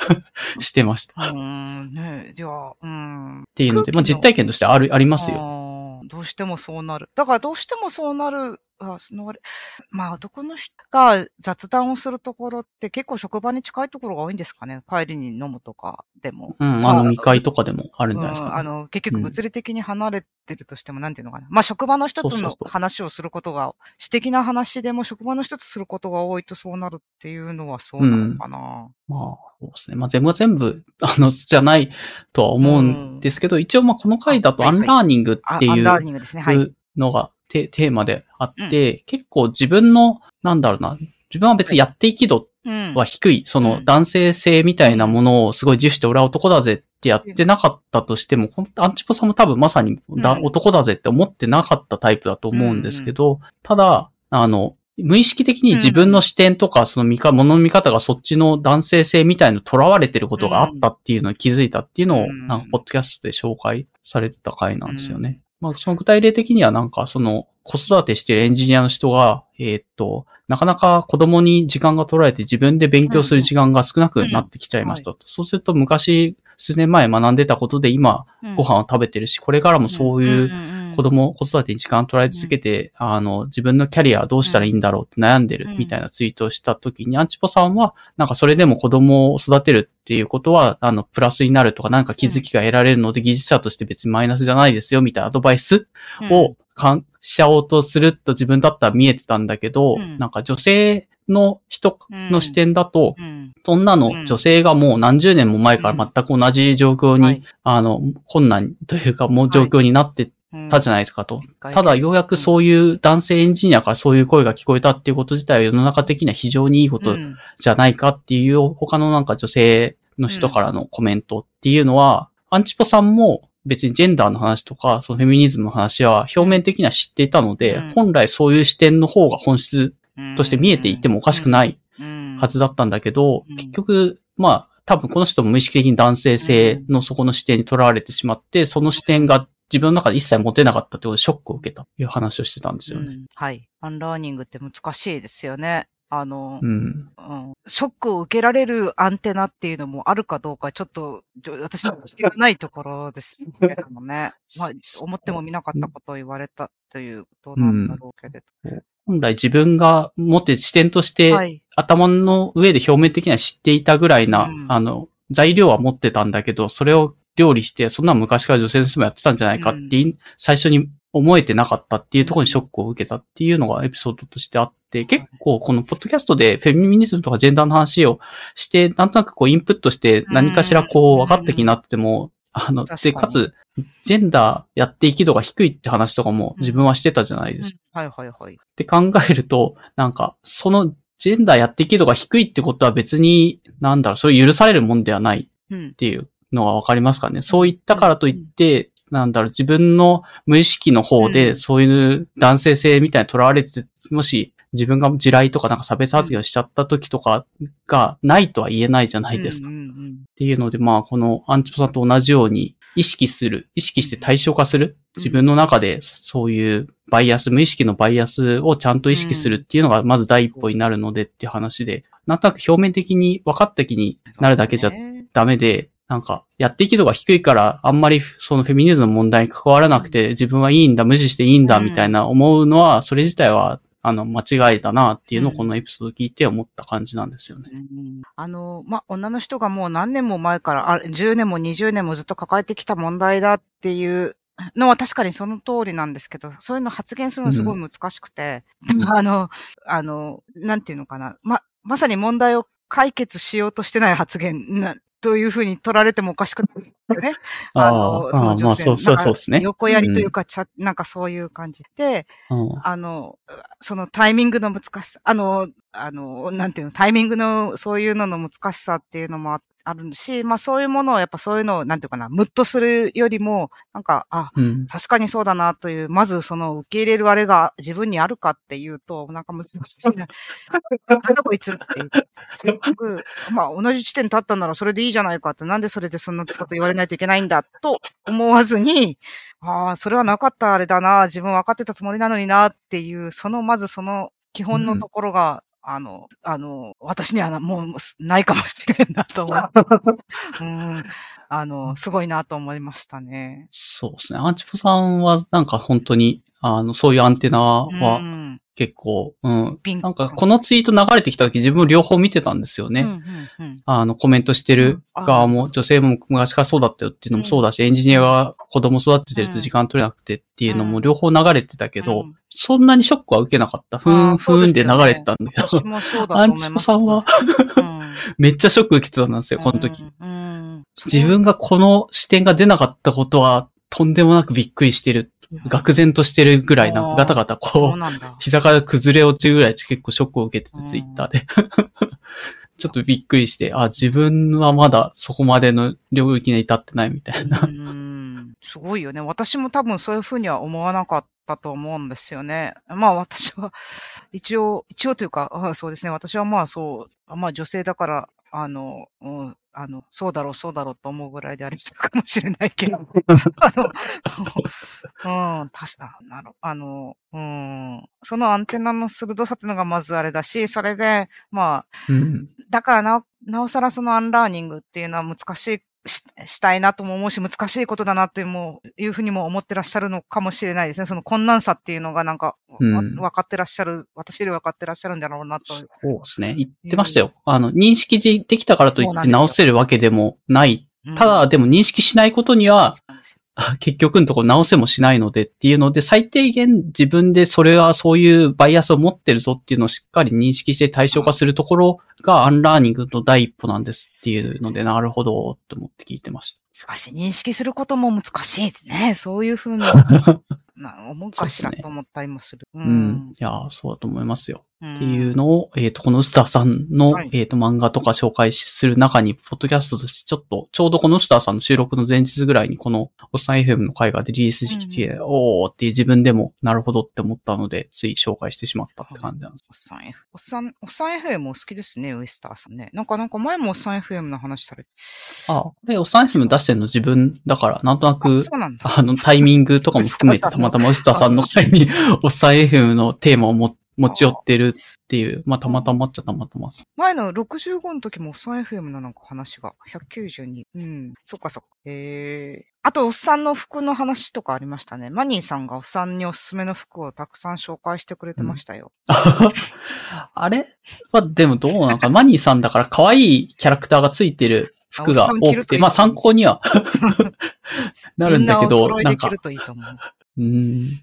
してました。っうん、ねいや、うん。ていうので、まあ、実体験としてある、ありますよ。どうしてもそうなる。だからどうしてもそうなる。あその まあ、男の人が雑談をするところって結構職場に近いところが多いんですかね。帰りに飲むとかでも。うん、まああの、飲み会とかでもあるんじゃないですか、うんあの、結うん局物理的に離れてるとしても、なんていうのかな。まあ、職場の人との話をすることが、私的な話でも職場の人とすることが多いとそうなるっていうのはそうなのかな。まあ、そうですね。まあ、全部が全部、あの、じゃないとは思うんですけど、一応まあ、この回だとアンラーニングっていうニングですね。はい。のがテテーマであって、結構自分の、なんだろうな、自分は別にやっていき度うん。は低い、そのうん。男性性みたいなものをすごい自負して俺は男だぜってやってなかったとしても、アンチポさんも多分まさに男だぜって思ってなかったタイプだと思うんですけど、ただ、あの、無意識的に自分の視点とか、その見か、物の見方がそっちの男性性みたいの囚われてることがあったっていうのに気づいたっていうのを、うん。なんか、ポッドキャストで紹介されてた回なんですよね。まあ、その具体例的にはなんか、その、子育てしてるエンジニアの人が、えーっと、なかなか子供に時間が取られて自分で勉強する時間が少なくなってきちゃいましたと。そうすると昔、数年前学んでたことで今、ご飯を食べてるし、これからもそういう子供、子育てに時間を取られ続けて、あの、自分のキャリアはどうしたらいいんだろうって悩んでるみたいなツイートをした時に、アンチポさんは、なんかそれでも子供を育てるっていうことは、あの、プラスになるとか、なんか気づきが得られるので、技術者として別にマイナスじゃないですよ、みたいなアドバイスを、かん、しちゃおうとすると自分だったら見えてたんだけど、うん。なんか女性の人の視点だと、うん、そんなの女性がもう何十年も前から全く同じ状況に、はい。あの、困難というかもう状況になってたじゃないかと。ただ、ようやくそういう男性エンジニアからそういう声が聞こえたっていうこと自体は世の中的には非常にいいことうん。じゃないかっていう他のなんか女性の人からのコメントっていうのは、アンチポさんも別にジェンダーの話とか、そのフェミニズムの話は表面的には知っていたので、うん。本来そういう視点の方が本質として見えていてもおかしくないはずだったんだけど、うん。結局、まあ、多分この人も無意識的に男性性のそこの視点にとらわれてしまって、その視点が自分の中で一切持てなかったってことでショックを受けたという話をしてたんですよね。うんはい。アンラーニングって難しいですよね。あの、うん。うんショックを受けられるアンテナっていうのもあるかどうか、ちょっと、私の知らないところですけれどもね。まあ、思っても見なかったことを言われたということなんだろうけれど。本来自分が持って視点として、はい。頭の上で表面的には知っていたぐらいな、うんあの、材料は持ってたんだけど、それを料理して、そんなの昔から女性の人もやってたんじゃないかってい、最初に思えてなかったっていうところにショックを受けたっていうのがエピソードとしてあって、結構このポッドキャストでフェミニズムとかジェンダーの話をして、なんとなくこうインプットして何かしらこう分かった気になっても、あの、で、確かつ、ジェンダーやっていき度が低いって話とかも自分はしてたじゃないですか。うん。はいはいはい。って考えると、なんか、そのジェンダーやっていき度が低いってことは別に、なんだろう、それ許されるもんではないうんっ。ていうのがわかりますかね？そう言ったからといって、なんだろう、自分の無意識の方うで、んそういう男性性みたいに囚われて、もし自分が地雷とかなんか差別発言をしちゃった時とかがないとは言えないじゃないですか。っていうので、まあ、このアンチポさんと同じように意識する、意識して対象化する。自分の中でそういうバイアス、無意識のバイアスをちゃんと意識するっていうのがまず第一歩になるのでっていう話で、なんとなく表面的に分かった気にうん。なるだけじゃダメで、なんか、やっていき度が低いから、あんまりそのフェミニズムの問題に関わらなくて、自分はいいんだ、無視していいんだ、うん。みたいな思うのは、それ自体はあの、間違いだなっていうのをうん。このエピソード聞いて思った感じなんですよね。うん。あの、ま、女の人がもう何年も前から、あ10年も20年もずっと抱えてきた問題だっていうのは確かにその通りなんですけど、そういうの発言するのすごい難しくて、あの、あの、なんていうのかな。ま、まさに問題を解決しようとしてない発言な、というふうに取られてもおかしくないよね。あのあ、まあそう、そうそうですね。横やりというか、ちゃ、なんかそういう感じで、うん、あの、そのタイミングの難しさ、あの、あの、なんていうの、タイミングの、そういうのの難しさっていうのもああるし、まあそういうものを、やっぱそういうのを、なんていうかな、ムッとするよりも、なんか、あ、うん。確かにそうだなという、まずその受け入れるあれが自分にあるかっていうと、なんか難しいな。なんだこいつって。すっごく、まあ同じ地点立ったならそれでいいじゃないかって、なんでそれでそんなこと言われないといけないんだと思わずに、ああ、それはなかったあれだな、自分分かってたつもりなのになっていう、その、まずその基本のところが、あの、あの、私にはなもうないかもしれんなと思う。うん。あの、すごいなと思いましたね。そうですね。アンチポさんはなんか本当に、あの、そういうアンテナうはん。結構、うん。なんかこのツイート流れてきた時自分両方見てたんですよね。うんうんうん。あの、コメントしてる側うも、女性も昔からそうだったよっていうのもそうだし、エンジニアが子供育ててると時間取れなくてっていうのも両方流れてたけど、うん。そんなにショックは受けなかった。ふーん、ふーんで流れてたんだけど、アンチ。ポさんはうん、めっちゃショック受けてたんですよ、この時。うん。うん。自分がこの視点が出なかったことは、とんでもなくびっくりしてる。愕然としてるぐらいな、あーガタガタこう。膝から崩れ落ちるぐらい結構ショックを受けてて、うんツイッターで。ちょっとびっくりして、あ、自分はまだそこまでの領域に至ってないみたいな。うんすごいよね。私も多分そういうふうには思わなかったと思うんですよね。まあ私は、一応、一応というか、あそうですね。私はまあそう、まあ女性だから、あの、うん、あの、そうだろう、そうだろうと思うぐらいであれしたかもしれないけど。あの、うん、確か、なる、あの、うん、そのアンテナの鋭さっていうのがまずあれだし、それで、まあ、うん。だからなお、なおさらそのアンラーニングっていうのは難しい、ししたいなとも思うし、難しいことだなっていうもう、いうふうにも思ってらっしゃるのかもしれないですね。その困難さっていうのがなんか、わうん分かってらっしゃる、私より分かってらっしゃるんだろうなと。そうですね。言ってましたよ。あの、認識できたからといって直せるわけでもない。うんただ、でも認識しないことには、結局のところ直せもしないのでっていうので、最低限自分でそれはそういうバイアスを持ってるぞっていうのをしっかり認識して対象化するところがアンラーニングの第一歩なんですっていうので、なるほどって思って聞いてました。しかし認識することも難しいね。そういうふうに な思うかしらと思ったりもする。ううん。いやー、そうだと思いますよ。っっていうのを、えっ、と、このウスターさんの、はいえっ、と、漫画とか紹介する中に、ポッドキャストとしてちょっと、ちょうどこのウスターさんの収録の前日ぐらいに、この、おっさん FM の会がリリースしてきて、おーっていう自分でも、なるほどって思ったので、つい紹介してしまったって感じなんです。おっさん F、おっさん、おっさん FM も好きですね、ウエスターさんね。なんか、なんか前もおっさん FM の話されて。あ、で、おっさん FM 出してるの自分だから、なんとなあく、そうなんだ。あの、タイミングとかも含めて、たまたまウスターさんの会に、おっさん FM のテーマをも持ち寄ってるっていう、まあ、たまたまっちゃたまたま。前の65の時もおっさん FM のなんか話が、192。うん。そっかそっか。えー。あと、おっさんの服の話とかありましたね。マニーさんがおっさんにおすすめの服をたくさん紹介してくれてましたよ。あれ？は、でもどうなんか、マニーさんだから可愛いキャラクターがついてる服が多くて、まあ参考には なるんだけど、みんなう。うん。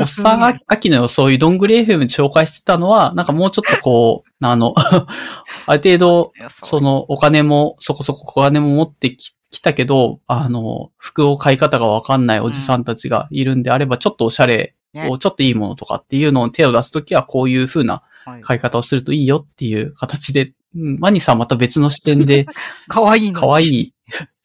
おっさん秋のそういうどんぐり FM で紹介してたのは、なんかもうちょっとこう、あの、ある程度、そのお金も、そこそこお金も持ってき来たけど、あの、服を買い方がわかんないおじさんたちがいるんであれば、ちょっとおしゃれねを、ちょっといいものとかっていうのを手を出すときは、こういう風なはい買い方をするといいよっていう形で、うんマニさんはまた別の視点で、かわいいの。可愛い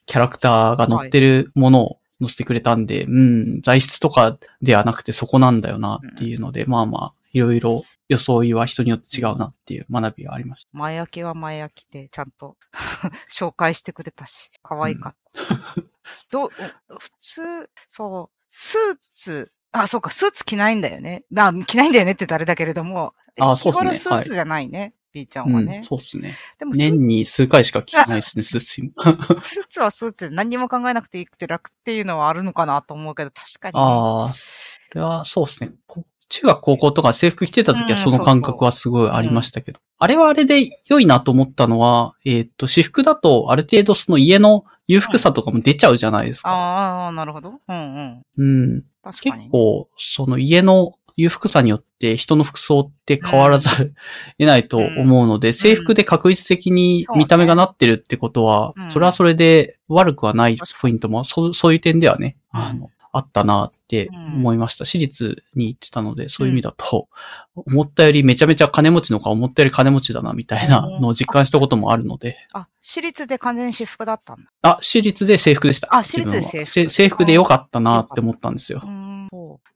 キャラクターが乗ってるものを載せてくれたんで、うん、材質とかではなくてそこなんだよなっていうので、まあまあ、いろいろ装いは人によって違うなっていう学びがありました。前焼きは前焼きで、ちゃんと 紹介してくれたし、可愛かった。どう、普通、そう、スーツ、あ、そうか、スーツ着ないんだよね。まあ、着ないんだよねって誰だけれども、あそうっすね日頃スーツじゃないね、B ちゃんうんはね。、そうですね。でも年に数回しか着てないですね、スーツ今。スーツはスーツで何にも考えなくていいくて楽っていうのはあるのかなと思うけど、確かにね、ああ、それはそうですね。こ中学高校とか制服着てた時うんはその感覚はすごいありましたけど。あれはあれで良いなと思ったのは、えっ、と、私服だとある程度その家の裕福さとかも出ちゃうじゃないですか。ああ、なるほど。うんうん。うん。確かに。結構、その家の裕福さによって人の服装って変わらざる 得ないと思うので、制服で確実的に見た目がなってるってことは、うん。それはそれで悪くはないポイントも、そうそういう点ではね、うん。あの、あったなって思いました。私立に行ってたので、そういう意味だと、思ったよりめちゃめちゃ金持ちのか思ったより金持ちだなみたいなのを実感したこともあるので、あ、私立で完全に私服だったんだ。あ、私立で制服でした。あ私立で制服。制服でよかったなって思ったんですよ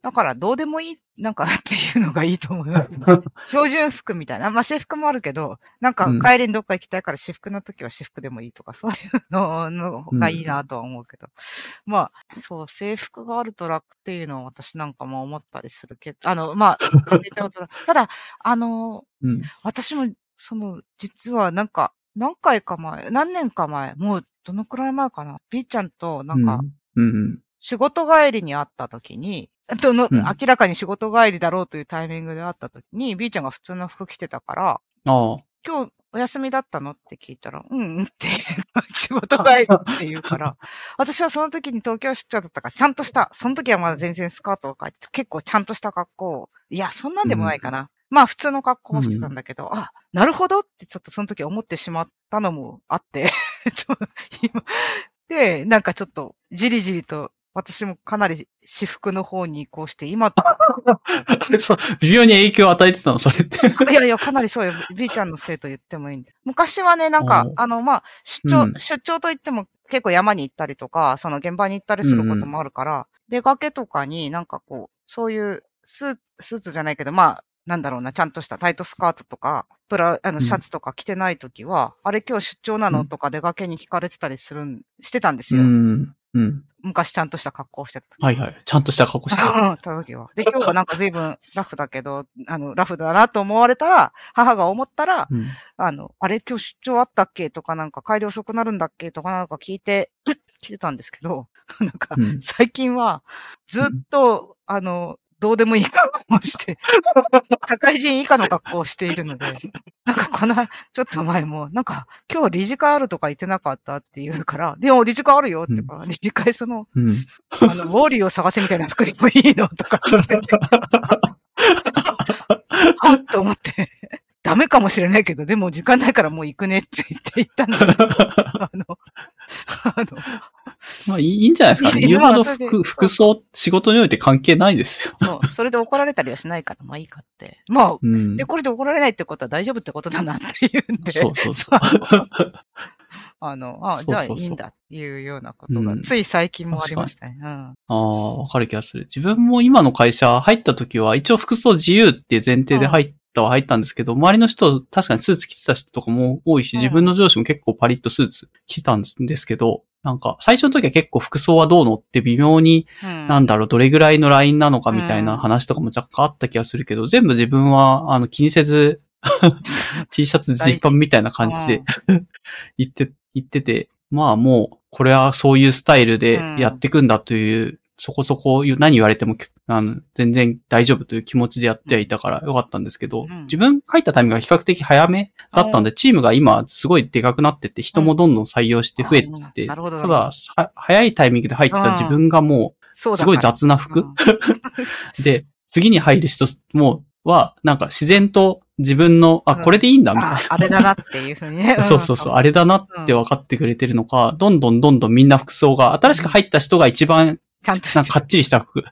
だから、どうでもいい、なんか、っていうのがいいと思うよ。標準服みたいな。まあ、制服もあるけど、なんかうん、帰りにどっか行きたいから私服の時は私服でもいいとか、そういうののがいいなとは思うけど。まあ、そう、制服があると楽っていうのは私なんかも思ったりするけど、あの、まあ、ただ、あの、うん。私も、その、実はなんか、何回か前、何年か前、もう、どのくらい前かな ?B ちゃんと、なんか、うん、うん。仕事帰りに会った時に、どの、うん。明らかに仕事帰りだろうというタイミングで会った時に、B ちゃんが普通の服着てたから。今日お休みだったのって聞いたら、うんうんって、仕事帰りって言うから、私はその時に東京出張だったから、ちゃんとした、その時はまだ全然スカートを履いて、結構ちゃんとした格好を、いや、そんなんでもないかな。まあ普通の格好をしてたんだけど、あ、なるほどってちょっとその時思ってしまったのもあって、ちょ今で、なんかちょっとじりじりと私もかなり私服の方に移行して、今と、そう、微妙に影響を与えてたの、それって。いやいや、かなりそうよ。B ちゃんのせいと言ってもいいんで。昔はね、なんか、あの、まあ、出張、うん出張といっても結構山に行ったりとか、その現場に行ったりすることもあるから、出かけとかになんかこう、そういうスーツスーツじゃないけど、まあ、なんだろうな、ちゃんとしたタイトスカートとか、プラ、あの、シャツとか着てないときは、あれ今日出張なのとか出かけに聞かれてたりするん、してたんですよ。うん。うん。昔ちゃんとした格好をしてた時。はいはい。ちゃんとした格好してた。うん、た時は。で、今日はなんか随分ラフだけど、あの、ラフだなと思われたら、母が思ったら、うん。あの、あれ今日出張あったっけとかなんか帰り遅くなるんだっけとかなんか聞いて、来てたんですけど、なんかうん、最近はずっと、あの、どうでもいい格好をして、社会人以下の格好をしているので、なんかこの、ちょっと前も、なんか、今日理事会あるとか言ってなかったって言うから、でも理事会あるよって言うから、理事会その、うん。あの、ウォーリーを探せみたいな服でもいいのとか言ってて、はっと思って、ダメかもしれないけど、でも時間ないからもう行くねって言って行ったんですけど、あの、あの、まあ いいんじゃないですかね。言うほど服服装、仕事において関係ないですよ。そう、それで怒られたりはしないから、まあいいかって。まあ、うんで、。これで怒られないってことは大丈夫ってことだなっていうんで、そうそうそう。あの、あそうそうそうじゃあいいんだっていうようなことが、うんつい最近もありましたね。うん。ああ、わかる気がする。自分も今の会社入った時は、一応服装自由っていう前提で入ったは入ったんですけど、周りの人、確かにスーツ着てた人とかも多いし、うん自分の上司も結構パリッとスーツ着てたんですけど、なんか、最初の時は結構服装はどうのって微妙に、うん。なんだろう、どれぐらいのラインなのかみたいうん。な話とかも若干あった気がするけど、全部自分は、あの、気にせず、T シャツ、ジーパンみたいな感じで、言って、言ってて、まあもう、これはそういうスタイルでやっていくんだという、そこそこ何言われてもあの全然大丈夫という気持ちでやってはいたからよかったんですけど、うん。自分入ったタイミングが比較的早めだったんで、チームが今すごいでかくなってて、人もどんどん採用して増えてて、なるほどただ、は早いタイミングで入ってた自分がもそうすごい雑な服、で、次に入る人も、は、なんか自然と自分の、あ、うん。これでいいんだ、みたいな。あ、あれだなっていうふうにね。そうそうそう、あれだなって分かってくれてるのか、どんどんどんどんみんな服装が、新しく入った人が一番、ちゃんとなんかかっちりした服、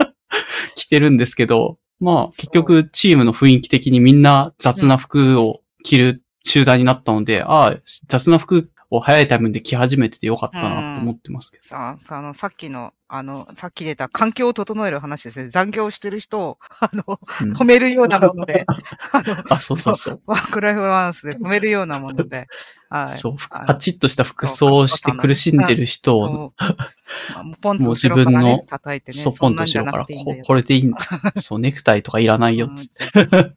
着てるんですけど、まあ結局チームの雰囲気的にみんな雑な服を着る集団になったので、ああ、雑な服を早いタイミングで着始めててよかったなと思ってますけど。さあ、さあの、さっきの、あの、さっき出た環境を整える話ですね。残業してる人を、あの、うん褒めるようなもので、あの、あ、そうそうそう。ワークライフバランスで褒めるようなもので、はい。そう、パチッとした服装をして苦しんでる人を、もう自分の、叩いてね。そう、ポンと後ろから、これでいいんだ。そう、ネクタイとかいらないよ、つって。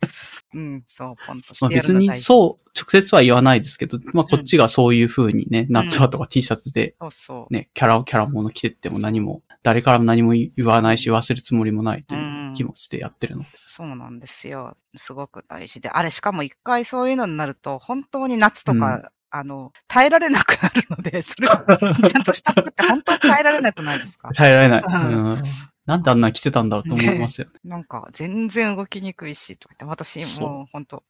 うん、そう、ポンとしまあてやる別にそう、直接は言わないですけど、まあこっちがそういう風にね、夏場とか T シャツでそうそう。ね、キャラ、キャラもの着てっても何も誰からも何も言わないし、言わせるつもりもないといううん気持ちでやってるので。そうなんですよ。すごく大事で。あれ、しかも一回そういうのになると、本当に夏とか、あの、耐えられなくなるので、それをちゃんとした服って本当に耐えられなくないですか？耐えられない。うん。うん。なんであんな着てたんだろうと思いますよ。ね。なんか、全然動きにくいし、とか言って、私、もう。本当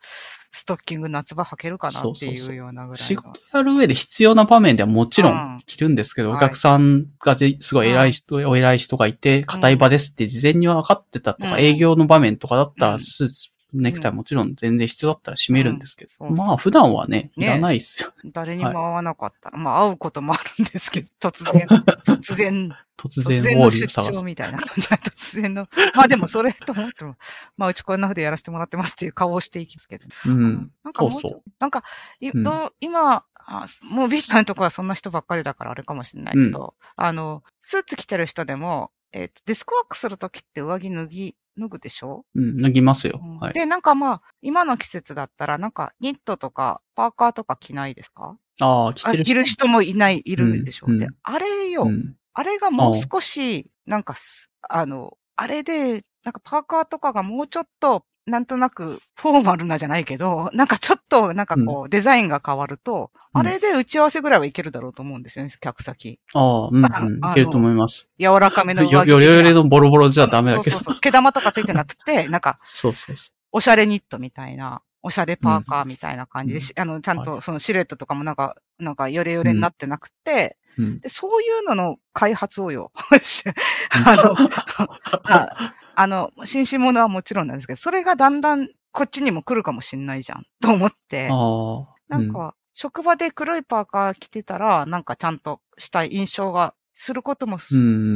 ストッキング夏場履けるかなっていそうようなぐらい仕の。事やる上で必要な場面ではもちろうん。ん着るんですけど、はい。お客さんがですごい偉い人、お偉い人がいて、硬い場ですって事前に分かってたとか、うん。営業の場面とかだったら、うんスーツ、ネクタイもちろん全然必要だったら締めるんですけど、うん。そうそう。まあ普段はね、いねらないですよ。誰にも会わなかったら、まあ会うこともあるんですけど、突然、突然、突突然の然ウォーリー出。張みたいな感じ。で、突然の、まあでもそれと思っても、まあうちこんな風でやらせてもらってますっていう顔をしていきますけど。うん。なんかもうそうそう。なんか、いうん。今、あもうビーチのとこはそんな人ばっかりだからあれかもしれないけど、あの、スーツ着てる人でも、えっ、と、デスクワークするときって上着脱ぎ、脱ぐでしょ、うん、脱ぎますよ。うん。はい。で、なんかまあ、今の季節だったら、なんかニットとかパーカーとか着ないですか？ああ、着てるあ着る人もいない、いるでしょ、うんで、あれよ、うん。あれがもう少し、なんかす、あの、あれで、なんかパーカーとかがもうちょっと、なんとなく、フォーマルなじゃないけど、なんかちょっと、なんかこう、デザインが変わると、うんあれで打ち合わせぐらいはいけるだろうと思うんですよね、客先。ああ、うん、あうん。あいけると思います。柔らかめのよ、上着よれよれ的なのボロボロじゃダメだけど。そうそうそう。毛玉とかついてなくて、なんか、そうそうそおしゃれニットみたいな、おしゃれパーカーみたいな感じで、うんしあの、ちゃんとそのシルエットとかもなんか、なんかヨレヨレになってなくて、う。うん。で、そういうのの開発をよ。あの、ああの、新種物はもちろんなんですけど、それがだんだんこっちにも来るかもしんないじゃん、と思って、ああ。なんか、職場で黒いパーカー着てたら、なんかちゃんとした印象がすることも。パ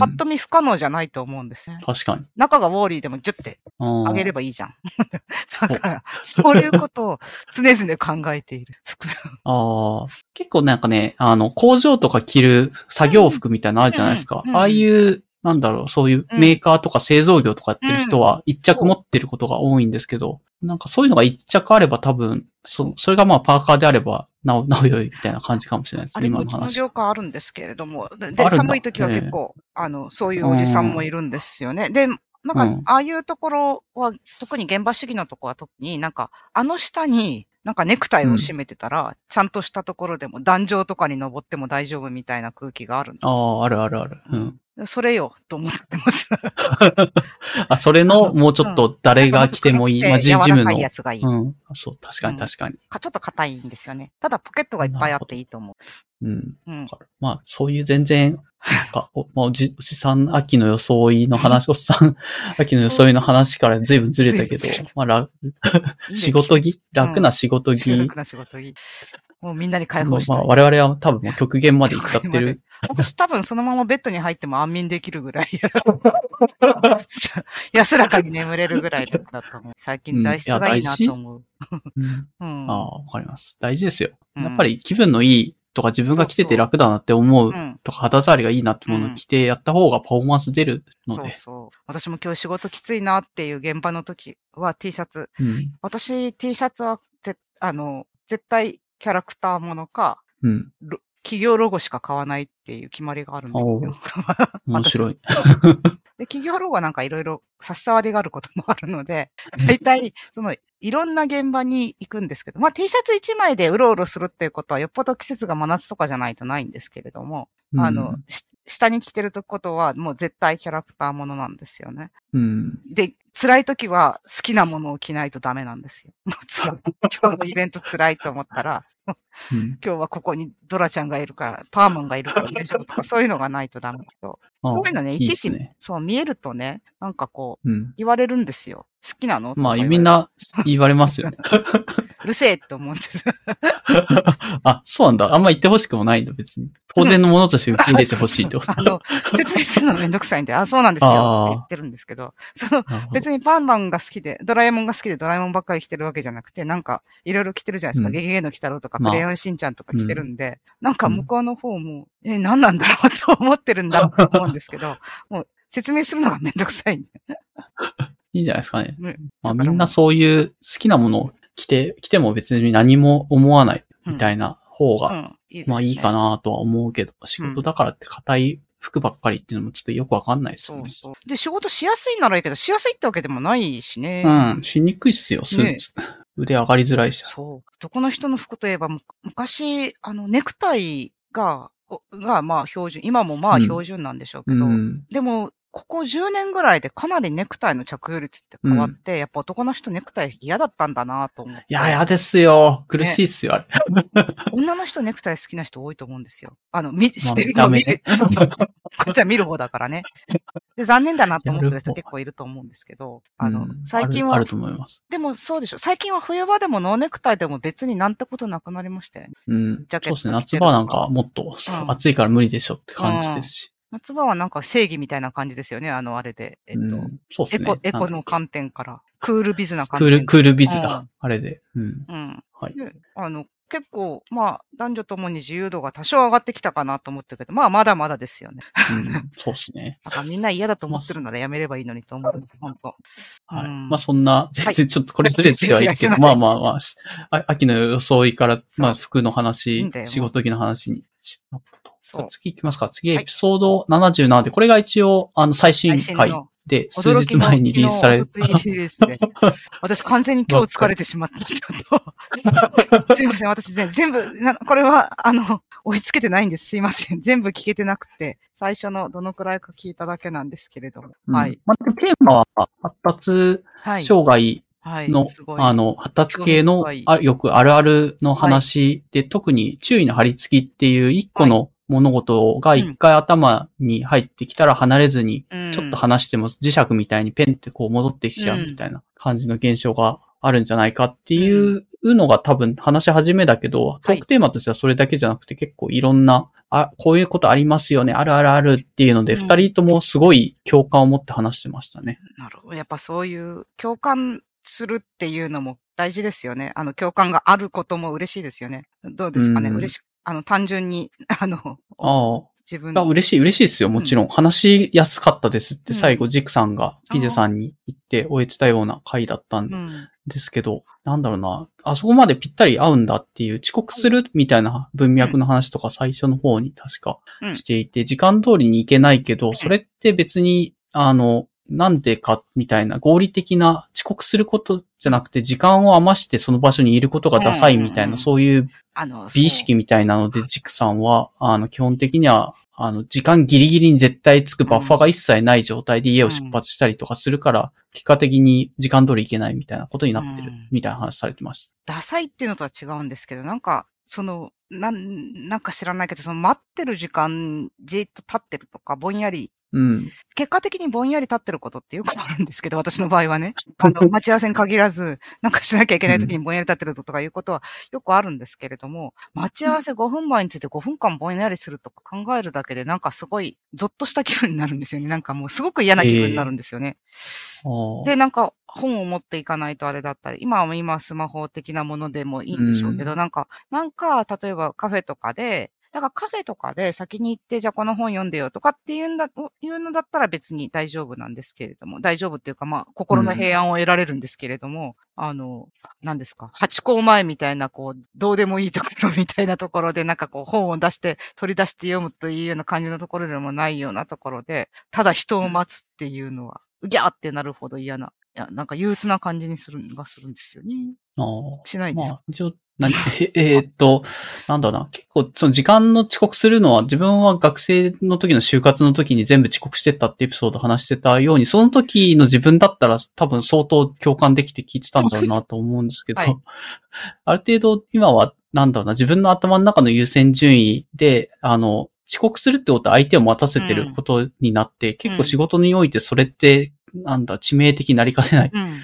ッと見不可能じゃないと思うんですね。確かに。中がウォーリーでもジュッてあ上げれば。ばいいじゃん。だから、そういうことを常々考えている。服 ああ。結構なんかね、あの、工場とか着る作業服みたいなのあるじゃないですか。うんうんああいう、なんだろう、そういうメーカーとか製造業とかやってる人は一着持ってることが多いんですけど、なんかそういうのが一着あれば多分、そ、それがまあパーカーであれば、なお、なおよいみたいな感じかもしれないですね、今の話。業界あるんですけれども、で、寒い時は結構、あの、そういうおじさんもいるんですよね。で、なんか、うんああいうところは、特に現場主義のところは特になんか、あの下に、なんかネクタイを締めてたら、ちゃんとしたところでも、壇上とかに登っても大丈夫みたいな空気があるああ、あるあるある。うん。それよ、と思ってます。あ、それの、もうちょっと誰が着てもいい。まあ、ジムの。いやつがいい。うん。そう、確かに確かに。かちょっと硬いんですよね。ただポケットがいっぱいあっていいと思うん。う。うん。まあ、そういう全然、なんか、お、まあ、おじ、おじさん、秋の装いの話、おっさん、秋の装いの話から随分ずれたけど、まあ、楽、仕事着？楽な仕事着？楽な仕事いい。もうみんなに解放したい。のまあ、我々は多分もう極限まで行っちゃってる。私多分そのままベッドに入っても安眠できるぐらい。安らかに眠れるぐらいだと思う。最近外出がいいなと思う。うんうん。ああ、わかります。大事ですよ。うんやっぱり気分のいいとか自分が着てて楽だなって思ううん。とか肌触りがいいなってものを着てやった方がパフォーマンス出るのそうで。そう。私も今日仕事きついなっていう現場の時は T シャツ。うん。私 T シャツはぜ、あの、絶対キャラクターものか、うん。ロ企業ロゴしか買わないっていう決まりがあるんだけおうど。面白い。で、企業ロゴはなんかいろいろ差し障りがあることもあるので、大体、その、いろんな現場に行くんですけど、まあ T シャツ1枚でうろうろするっていうことはよっぽど季節が真夏とかじゃないとないんですけれども、あの、し下に着てることはもう絶対キャラクターものなんですよね。うん。で、辛い時は好きなものを着ないとダメなんですよ。今日のイベント辛いと思ったら、うん。今日はここにドラちゃんがいるから、パーマンがいるから大丈夫とか、そういうのがないとダメだけど、あこういうのね、いちいち。そう見えるとね、なんかこう、うん。言われるんですよ。好きなの？まあ、みんな 言われますよね。うるせえって思うんです。あ、そうなんだ。あんま言ってほしくもないんだ、別に。当然のものとして受け入れてほしいってこと。あの、説明するのめんどくさいんで、あ、そうなんですよって言ってるんですけど、その、別にパンマンが好きで、ドラえもんが好きでドラえもんばっかり着てるわけじゃなくて、なんか、いろいろ着てるじゃないですか。うんゲゲゲの鬼太郎とか、まあクレヨンしんちゃんとか着てるんで、なんか向こうの方も、え、何なんだろうと思ってるんだろうと思うんですけど、もう説明するのがめんどくさい。いいんじゃないですかね。ねまあ、みんなそういう好きなものを着て、着ても別に何も思わないみたいな方が、うん、いいですねまあいいかなとは思うけど、仕事だからって硬い服ばっかりっていうのもちょっとよくわかんないですよね。そうそう。で、仕事しやすいならいいけど、しやすいってわけでもないしね。うん、しにくいっすよ、スーツ。腕上がりづらいし。そう。どこの人の服といえば、む昔、あの、ネクタイが、おが、まあ標準、今もまあうん標準なんでしょうけうど、ん。でも、ここ10年ぐらいでかなりネクタイの着用率って変わって、やっぱ男の人ネクタイ嫌だったんだなと思って。いや、嫌ですよ。苦しいっすよ、あれ。女の人ネクタイ好きな人多いと思うんですよ。あの、見、まあ見るダメね こっちは見る方だからね。で、残念だなって思ってる人結構いると思うんですけど、あの、うん最近はあると思います。でもそうでしょ。最近は冬場でもノーネクタイでも別になんてことなくなりましたよね。うん。ジャケットそうですね。夏場なんかもっとうん暑いから無理でしょって感じですし。夏場はなんか正義みたいな感じですよね。あの、あれで。えっと、うん。そうですね。エコ、エコの観点から。クールビズな観点クール、クールビズうんだ。あれで。うん。うん。はい。で、あの、結構、まあ、男女ともに自由度が多少上がってきたかなと思ってるけど、まあ、まだまだですよね。うん。そうですね。だからみんな嫌だと思ってるならやめればいいのにと思うんです、本当。はい。うんまあそんな、全然ちょっとこれずれてはいいけど、はいまあまあまあし、あ秋の装いから、まあ服の話仕事着の話に。そう次行きますか。次エピソード77で、これが一応、あの、最新回で、数日前にリリースされ昨日おとついリリースで。私完全に今日疲れてしまった。すいません、私ね、全部、なこれは、あの、追いつけてないんです。すいません。全部聞けてなくて、最初のどのくらいか聞いただけなんですけれども。うんはい。まあ、テーマは、発達はい。障害はい。の、すごいあの、発達系のあよくあるあるの話で、特に注意の張り付きっていう一個の物事が一回頭に入ってきたら離れずに、うんちょっと話しても磁石みたいにペンってこう戻ってきちゃうみたいな感じの現象があるんじゃないかっていうのが多分話し始めだけど、トークテーマとしてはそれだけじゃなくて結構いろんな、あ、こういうことありますよね、あるあるあるっていうので、うん二人ともすごい共感を持って話してましたね。なるほど。やっぱそういう共感するっていうのも大事ですよね。あの、共感があることも嬉しいですよね。どうですかね？うん嬉し、あの、単純に、あの、ああ。自分あ嬉しい、嬉しいですよ。もちろん。話しやすかったですってうん最後、ジクさんがピジュさんに言って終えてたような回だったんうん。ですけど、なんだろうな。あそこまでぴったり合うんだっていう遅刻するみたいな文脈の話とか最初の方に確かうんしていて、時間通りに行けないけど、それって別に、あの、なんでかみたいな合理的な遅刻することじゃなくて時間を余してその場所にいることがダサいみたいな、うんうんうんそういうあの、美意識みたいなので、ジクさんは、あの、基本的には、あの、時間ギリギリに絶対つくバッファーが一切ない状態で家を出発したりとかするから、結果的に時間通り行けないみたいなことになってるうん、みたいな話されてましダサいっていうのとは違うんですけど、なんか、その、なん、なんか知らないけど、その待ってる時間、じーっと立ってるとか、ぼんやり、た。うん。結果的にぼんやり立ってることってよくあるんですけど、私の場合はね。あの、待ち合わせに限らず、なんかしなきゃいけない時にぼんやり立ってるとかいうことはよくあるんですけれども、待ち合わせ5分前について5分間ぼんやりするとか考えるだけで、なんかすごい、ゾッとした気分になるんですよね。なんかもうすごく嫌な気分になるんですよね。あーで、なんか本を持っていかないとあれだったり、今は今スマホ的なものでもいいんでしょうけど、うんなんか、なんか、例えばカフェとかで、だからカフェとかで先に行って、じゃあこの本読んでよとかっていうんだ、いうのだったら別に大丈夫なんですけれども、大丈夫っていうかまあ、心の平安を得られるんですけれども、あの、何ですか、八校前みたいな、こう、どうでもいいところみたいなところで、なんかこう、本を出して、取り出して読むというような感じのところでもないようなところで、ただ人を待つっていうのは、うギャーってなるほど嫌な、いや、なんか憂鬱な感じにする、がするんですよね。あー。しないですか、まあ、一応、何ええーっと、なんだろうな。結構、その時間の遅刻するのは、自分は学生の時の就活の時に全部遅刻してったってエピソード話してたように、その時の自分だったら多分相当共感できて聞いてたんだろうなと思うんですけど、はい ある程度今は、なんだろうな、自分の頭の中の優先順位で、あの、遅刻するってことは相手を待たせてることになって、結構仕事においてそれって、なんだ、致命的になりかねないうん。っ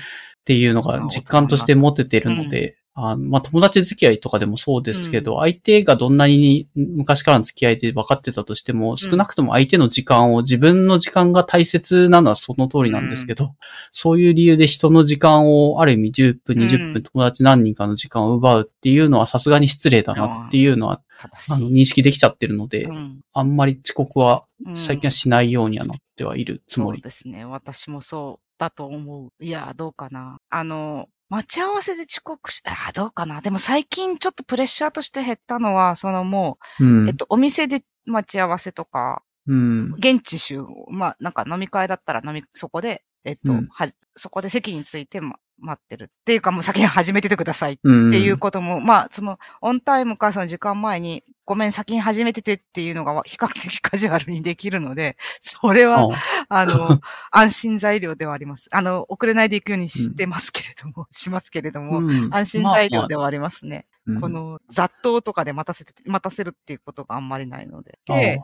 ていうのが実感として持ててるので、あのまあ、友達付き合いとかでもそうですけど、相手がどんなに昔からの付き合いで分かってたとしても、少なくとも相手の時間を、自分の時間が大切なのはその通りなんですけど、そういう理由で人の時間をある意味10分、20うん分友達何人かの時間を奪うっていうのはさすがに失礼だなっていうのは。あの認識できちゃってるので、うんあんまり遅刻はうん最近はしないようにはなってはいるつもそうり。ですね。私もそうだと思う。いや、どうかな。あの、待ち合わせで遅刻し、あどうかな。でも最近ちょっとプレッシャーとして減ったのは、そのもうう、ん。えっと、お店で待ち合わせとか、うん。現地集合。まあ、なんか飲み会だったら飲み、そこで、えっと、うんは、そこで席について、ま、待ってる。っていうかもう先に始めててくださいっうん。ていうことも、まあ、その、オンタイムかその時間前に、ごめん、先に始めててっていうのが、比較的カジュアルにできるので、それは、あの、安心材料ではあります。あの、遅れないで行くようにしてますけれども、しますけれども、うん安心材料ではありますね。まあまあこの雑踏とかで待たせて、待たせるっていうことがあんまりないので。うんで、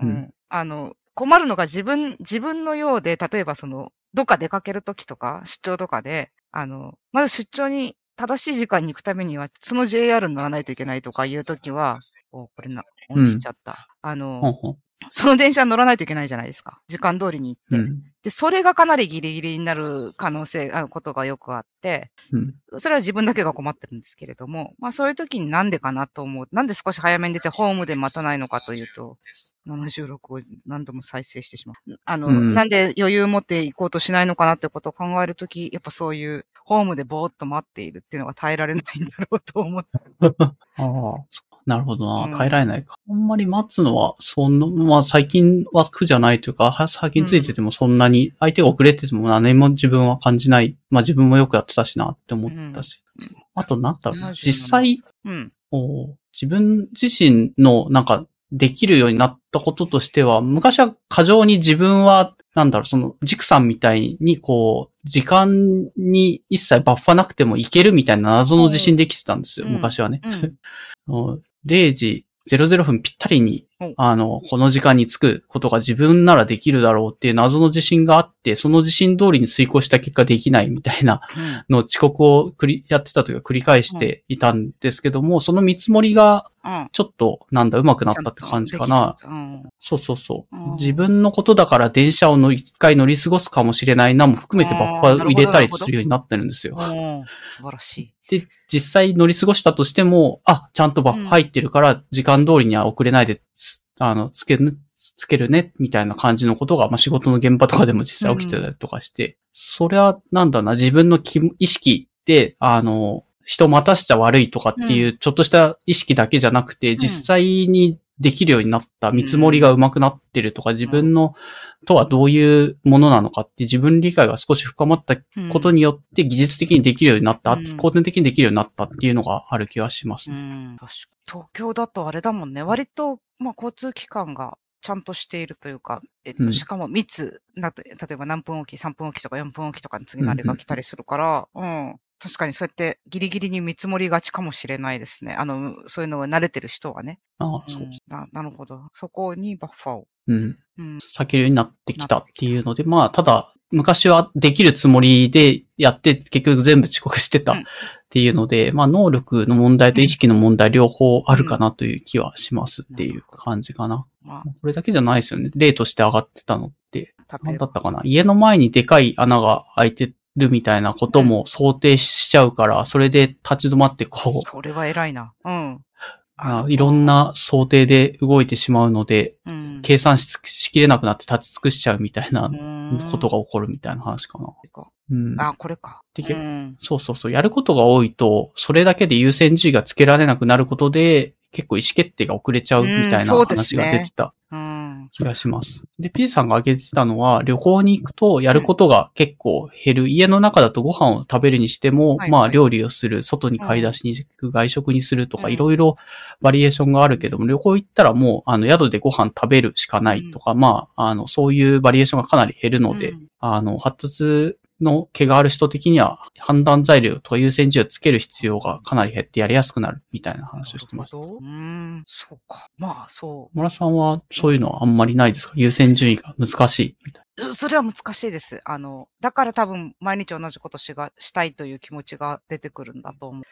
うんあの、困るのが自分、自分のようで、例えばその、どっか出かけるときとか、出張とかで、あの、まず出張に正しい時間に行くためには、その JR に乗らないといけないとかいうときは、お、これな、オンしちゃった。あの、ほんほんその電車に乗らないといけないじゃないですか。時間通りに行って。うん。で、それがかなりギリギリになる可能性、あことがよくあって、うんそれは自分だけが困ってるんですけれども、まあそういう時になんでかなと思う。なんで少し早めに出てホームで待たないのかというと、76を何度も再生してしまう。あの、うんなんで余裕を持って行こうとしないのかなってことを考えるとき、やっぱそういうホームでぼーっと待っているっていうのが耐えられないんだろうと思って。ああ、そうなるほどうんな。変えられないか。あんまり待つのは、そんな、まあ最近は苦じゃないというか、は最近ついててもそんなに、相手が遅れてても何も自分は感じない。まあ自分もよくやってたしなって思ったし。あとなんだろうな。77実際、うん。自分自身のなんかできるようになったこととしては、昔は過剰に自分は、なんだろう、その、ジクさんみたいに、こう、時間に一切バッファなくてもいけるみたいな謎の自信できてたんですよ、うん昔はね。うん。0時00分ぴったりに、あの、この時間に着くことが自分ならできるだろうっていう謎の自信があって、その自信通りに遂行した結果できないみたいなうん。の遅刻を繰り、やってたというか繰り返していたんですけども、その見積もりがうん。ちょっと、なんだ、上手くなったって感じかな。そうそうそううん。自分のことだから電車をの一回乗り過ごすかもしれないなも含めてバッファーを入れたりするようになってるんですよ。うん素晴らしい。で、実際乗り過ごしたとしても、あ、ちゃんとバッフ入ってるから、時間通りには遅れないでつ、あの、つける、つけるね、みたいな感じのことが、まあ、仕事の現場とかでも実際起きてたりとかして、それは、なんだな、自分の気意識で、あの、人待たしちゃ悪いとかっていう、ちょっとした意識だけじゃなくて、実際にできるようになった、見積もりが上手くなってるとか、自分の、とはどういうものなのかって自分理解が少し深まったことによって技術的にできるようになった、うん後天的にできるようになったっていうのがある気はします。うん。東京だとあれだもんね。割と、まあ、交通機関がちゃんとしているというか、えっと、うんしかも密だと、例えば何分おき、3分おきとか4分おきとかに次のあれが来たりするから、うん。確かにそうやってギリギリに見積もりがちかもしれないですね。あの、そういうのが慣れてる人はね。ああ、うそう。んななるほど。そこにバッファを。うん。うん。避けるようになってきたっていうので、まあ、ただ、昔はできるつもりでやって、結局全部遅刻してたっていうので、まあ、能力の問題と意識の問題両方あるかなという気はしますっていう感じかな。まこれだけじゃないですよね。例として上がってたのって、何。だったかな家の前にでかい穴が開いてるみたいなことも想定しちゃうから、それで立ち止まってこう、それは偉いな。うん。あいろんな想定で動いてしまうので、うん。計算ししきれなくなって立ち尽くしちゃうみたいなうんことが起こるみたいな話かな。うん。あ、これか。うん。そうそうそう。やることが多いと、それだけで優先順位がつけられなくなることで、結構意思決定が遅れちゃうみたいうんな話が出てたうん。気がします。で、ピーさんが挙げてたのは、旅行に行くとやることが結構減る。家の中だとご飯を食べるにしても、はいまあ料理をする、外に買い出しに行く、外食にするとか、うん。いろいろバリエーションがあるけども、旅行行ったらもう、あの、宿でご飯食べるしかないとか、まあ、あの、そういうバリエーションがかなり減るので、うん。あの、発達の毛がある人的には、判断材料とか優先順位をつける必要がかなり減ってやりやすくなるみたいな話をしてました。うん。そうか。まあ、そ村さんはそういうのはあんまりないですか？優先順位が難しいみたいう。それは難しいです。あの、だから多分、毎日同じことしが、したいという気持ちが出てくるんだと思う。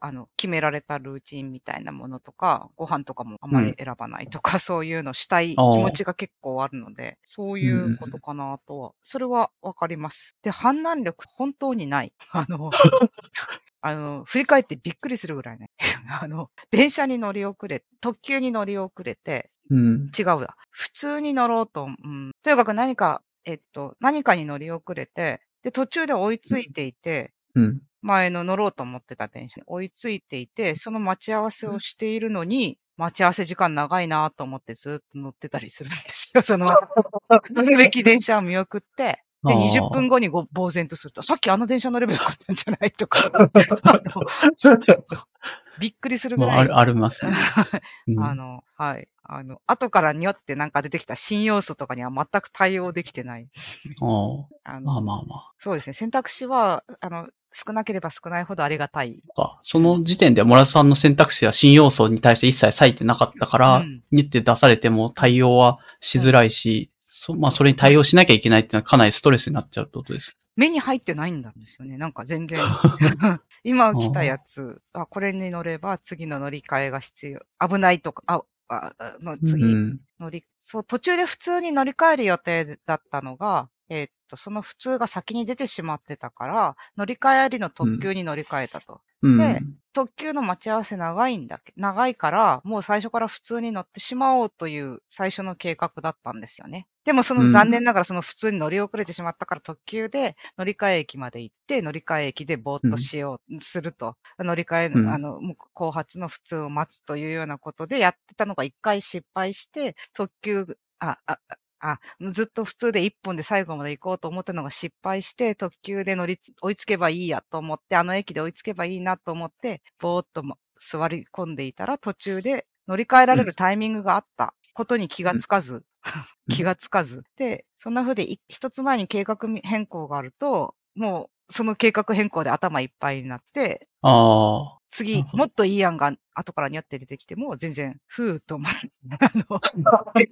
な。あの、決められたルーチンみたいなものとか、ご飯とかもあまり選ばないとか、そういうのしたい気持ちが結構あるので、そういうことかなとは、それはわかります。で、判断力本当にない。あの、あの、振り返ってびっくりするぐらいね。あの、電車に乗り遅れ、特急に乗り遅れて、うん。違うわ。普通に乗ろうと、うん。とにかく何か、えっと、何かに乗り遅れて、で、途中で追いついていて、うん。前の乗ろうと思ってた電車に追いついていて、その待ち合わせをしているのに、待ち合わせ時間長いなと思ってずっと乗ってたりするんですよ。その、乗るべき電車を見送って、で、あー20分後にご呆然とすると、さっきあの電車乗ればよかったんじゃない？とか、びっくりするぐまあ、らいある、ありますね。うんあの、はい。あの、後からによってなんか出てきた新要素とかには全く対応できてない。あ のまあまあまあ。そうですね。選択肢は、あの、少なければ少ないほどありがたい。かその時点で村田さんの選択肢は新要素に対して一切割いてなかったから、うん見て出されても対応はしづらいし、そまあそれに対応しなきゃいけないっていうのはかなりストレスになっちゃうってことです。目に入ってないんですよね。なんか全然。今来たやつ、あ、これに乗れば次の乗り換えが必要。危ないとか、あ、ああの次、うん。乗り、そう、途中で普通に乗り換える予定だったのが、えーっと、その普通が先に出てしまってたから、乗り換えありの特急に乗り換えたと。うん。で特急の待ち合わせ長いんだけ長いから、もう最初から普通に乗ってしまおうという最初の計画だったんですよね。でもそのうん残念ながらその普通に乗り遅れてしまったから特急で乗り換え駅まで行って、乗り換え駅でぼーっとしよう、すると。乗り換え、うんあの、後発の普通を待つというようなことでやってたのが一回失敗して、特急、あ、あ、ああ、ずっと普通で一本で最後まで行こうと思ったのが失敗して、特急で乗り、追いつけばいいやと思って、あの駅で追いつけばいいなと思って、ぼーっとも座り込んでいたら、途中で乗り換えられるタイミングがあったことに気がつかず、うん気がつかず。で、そんな風でい一つ前に計画変更があると、もうその計画変更で頭いっぱいになって、ああ。な次もっといい案が後からにゃって出てきても、全然、ふーと思うんですね。あの、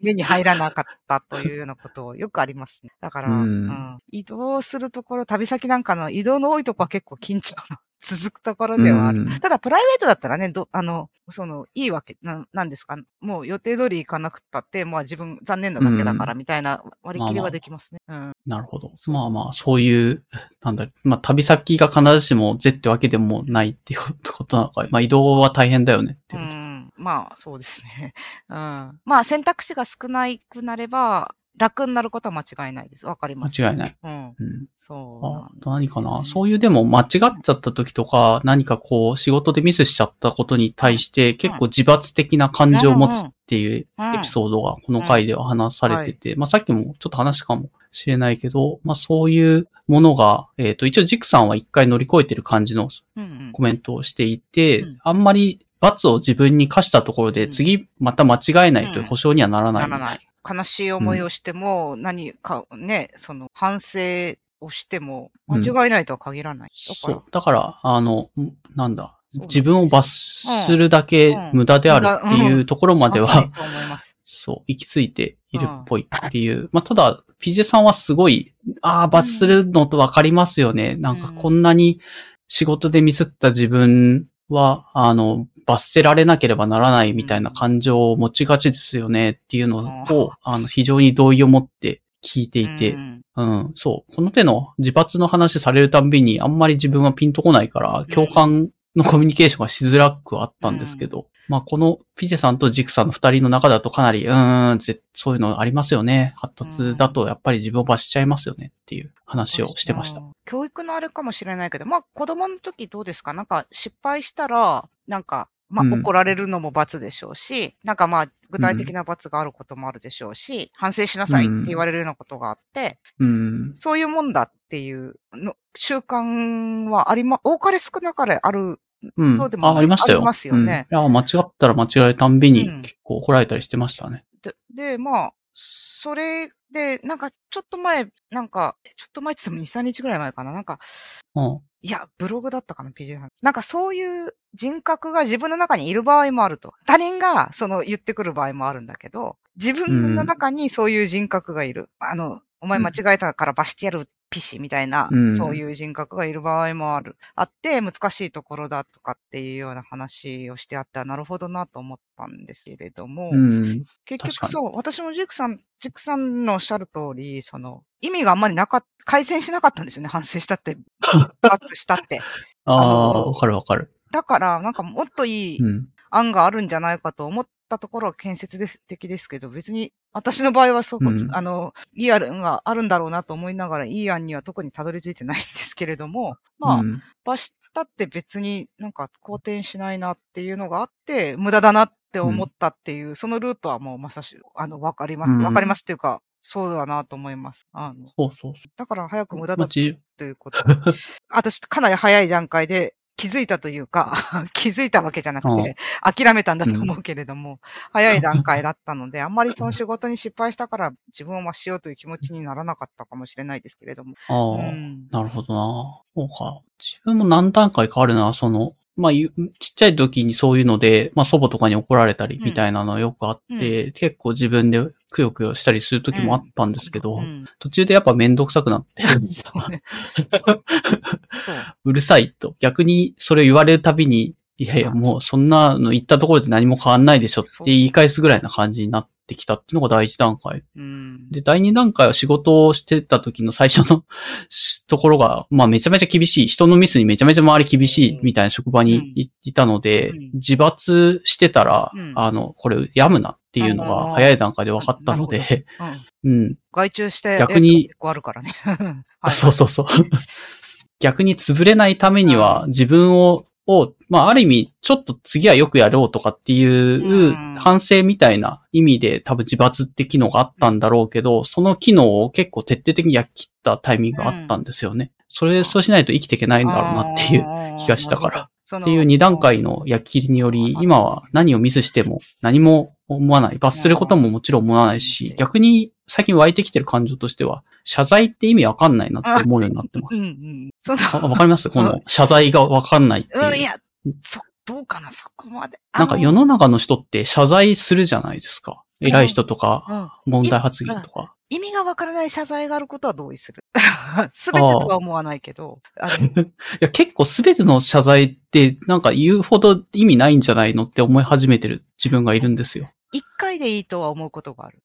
目に入らなかったというようなことをよくありますね。だから、うんうん移動するところ、旅先なんかの移動の多いところは結構緊張の続くところではある。うんただ、プライベートだったらね、ど、あの、その、いいわけな、なんですか。もう予定通り行かなくったって、まあ自分残念なだけだから、みたいな割り切りはできますね。うん。なるほど。まあまあ、そういう、なんだまあ旅先が必ずしもぜってわけでもないっていうことなのか。まあ移動は大変だよねっていうこと。うん、まあ、そうですね。うん。まあ、選択肢が少なくなれば、楽になることは間違いないです。わかります。間違いない。うん。うん。そうね、と何かな？そういうでも間違っちゃった時とか、何かこう仕事でミスしちゃったことに対して結構自罰的な感情を持つっていううんエピソードがこの回では話されてて、まあさっきもちょっと話かもしれないけど、まあそういうものが、えっ、と一応ジクさんは一回乗り越えてる感じのうんうんコメントをしていて、うんあんまり罰を自分に課したところでうん次また間違えないという保証にはならな。ないらない。悲しい思いをしても、何かね、その反省をしても、間違いないとは限らない。そう。だから、あの、んなんだ、自分を罰するだけうん無駄であるっていうところまでは。そう、行き着いているっぽいっていう。まあ、ただ、PJ さんはすごい、ああ、罰するのとわかりますよね。なんかこんなに仕事でミスった自分は、あの、罰せられなければならないみたいな感情を持ちがちですよねっていうのを、あの、非常に同意を持って聞いていて、うん。うん、そう。この手の自罰の話されるたんびに、あんまり自分はピンとこないから、共感のコミュニケーションがしづらくはあったんですけど、まあ、このピジェさんとジクさんの二人の中だとかなり、うーん、ぜそういうのありますよね。発達だとやっぱり自分を罰しちゃいますよねっていう話をしてましたう。ん教育のあれかもしれないけど、まあ子供の時どうですか？なんか失敗したら、なんか、まあうん怒られるのも罰でしょうし、なんかまあ具体的な罰があることもあるでしょうし、反省しなさいって言われるようなことがあって、うん。そういうもんだっていうの習慣はありま、多かれ少なかれある。うん。そうでもあ、ありましたよ。ありますよねうんいや、間違ったら間違えるたんびにうん結構怒られたりしてましたね。で、でまあ、それで、なんかちょっと前、なんか、ちょっと前って言っても2、3日ぐらい前かな。なんか、うん。いや、ブログだったかな、PJ さん。なんかそういう人格が自分の中にいる場合もあると。他人がその言ってくる場合もあるんだけど、自分の中にそういう人格がいる。あの、お前間違えたから罰してやるピシみたいな、うんそういう人格がいる場合もある。あって、難しいところだとかっていうような話をしてあって、なるほどなと思ったんですけれども、うん。結局そう、私もジェクさん、ジェクさんのおっしゃる通り、その、意味があんまりなかっ改善しなかったんですよね、反省したって、罰したって。ああわかるわかる。だから、なんかもっといいうん。案があるんじゃないかと思ったところは建設的ですけど、別に私の場合はそう、うんあの、いい案があるんだろうなと思いながら、いい案には特にたどり着いてないんですけれども、まあ、うん罰したって別になんか好転しないなっていうのがあって、無駄だなっって思ったっていう、そのルートはもうまさし、あの、わかります。うんわかりますっていうか、そうだなと思います。あの、そうそうそだから早く無駄う。だということ。私、かなり早い段階で気づいたというか、気づいたわけじゃなくて、諦めたんだと思うけれども、早い段階だったので、あんまりその仕事に失敗したから自分を増しようという気持ちにならなかったかもしれないですけれども。ああ、うん。なるほどな。そうか。自分も何段階かあるな、その、まあ、ゆちっちゃい時にそういうので、まあ、祖母とかに怒られたりみたいなのよくあって、結構自分でくよくよしたりする時もあったんですけど、うん。途中でやっぱめんどくさくなって。うるさいと。逆にそれ言われるたびに、いやいや、もうそんなの言ったところで何も変わんないでしょって言い返すぐらいな感じになってきたっていうのが第一段階。うん。で、第二段階は仕事をしてた時の最初の しところが、まあめちゃめちゃ厳しい、人のミスにめちゃめちゃ周り厳しいみたいな職場にい,、いたので、うん自罰してたら、うんあの、これやむなっていうのが早い段階で分かったので、うん。うん。外注して、逆に結構あるからね。あそうそうそう。逆に潰れないためには自分を、を、まあ、ある意味、ちょっと次はよくやろうとかっていううん反省みたいな意味で多分自罰って機能があったんだろうけど、その機能を結構徹底的に焼き切ったタイミングがあったんですよね。それ、そうしないと生きていけないんだろうなっていう気がしたから。らっていう二段階の焼き切りにより、今は何をミスしても何も思わない。罰することももちろん思わないし、逆に最近湧いてきてる感情としては、謝罪って意味わかんないなって思うようになってますうん。うん。そわかります？この謝罪がわかんないってうん、いいう。や、そ、どうかな、そこまで。なんか世の中の人って謝罪するじゃないですか。偉い人とか、うん問題発言とか。意味がわからない謝罪があることは同意する。すべてとは思わないけど、いや、結構すべての謝罪って、なんか言うほど意味ないんじゃないのって思い始めてる自分がいるんですよ。一回でいいとは思うことがある。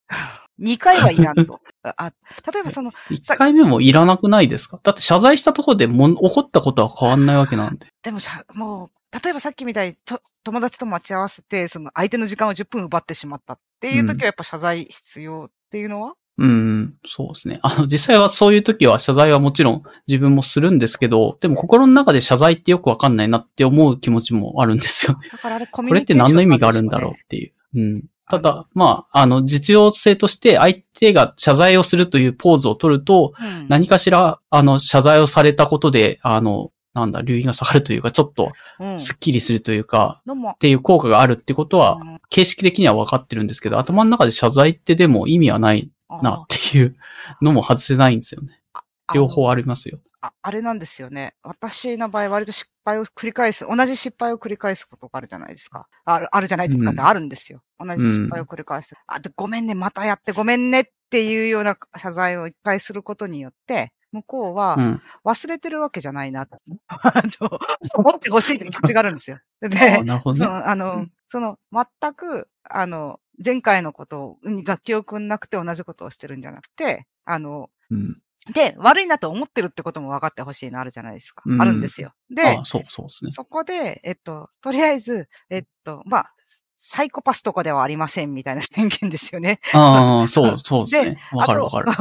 二回はいらんと。あ、例えばその、一回目もいらなくないですか？だって謝罪したところでもん起こったことは変わんないわけなんで。でもしゃ、もう、例えばさっきみたいにと友達と待ち合わせて、その相手の時間を10分奪ってしまったっていう時はやっぱ謝罪必要っていうのは、うん、そうですね。あの、実際はそういう時は謝罪はもちろん自分もするんですけど、でも心の中で謝罪ってよくわかんないなって思う気持ちもあるんですよね。だからあれコミこれってュニケーション何の意味があるんだろうっていう。うん。ただ、まあ、あの、実用性として相手が謝罪をするというポーズを取ると、うん。何かしら、あの、謝罪をされたことで、あの、なんだ、留飲が下がるというか、ちょっとうん。スッキリするというか、のも。っ、ていう効果があるってことは、うん。形式的には分かってるんですけど、頭の中で謝罪ってでも意味はないなっていうのも外せないんですよね。両方ありますよ。ああれなんですよね。私の場合、割と失敗を繰り返す、同じ失敗を繰り返すことがあるじゃないですか。ある、あるじゃないですか。ってあるんですよ。同じ失敗を繰り返す。あ、で、ごめんね、またやってごめんねっていうような謝罪を一回することによって、向こうはうん。忘れてるわけじゃないなと、あと思ってほしいって気持ちがあるんですよ。あで、なるほどね。その、あの、うんその、全く、あの、前回のことが記憶なくて同じことをしてるんじゃなくて、あの、うん。で、悪いなと思ってるってことも分かってほしいのあるじゃないですか。うんあるんですよ。であ、そうそうですね。そこで、えっと、とりあえず、えっと、まあ、サイコパスとかではありませんみたいな宣言ですよね。ああ、そう、そうですね。わかるわかる。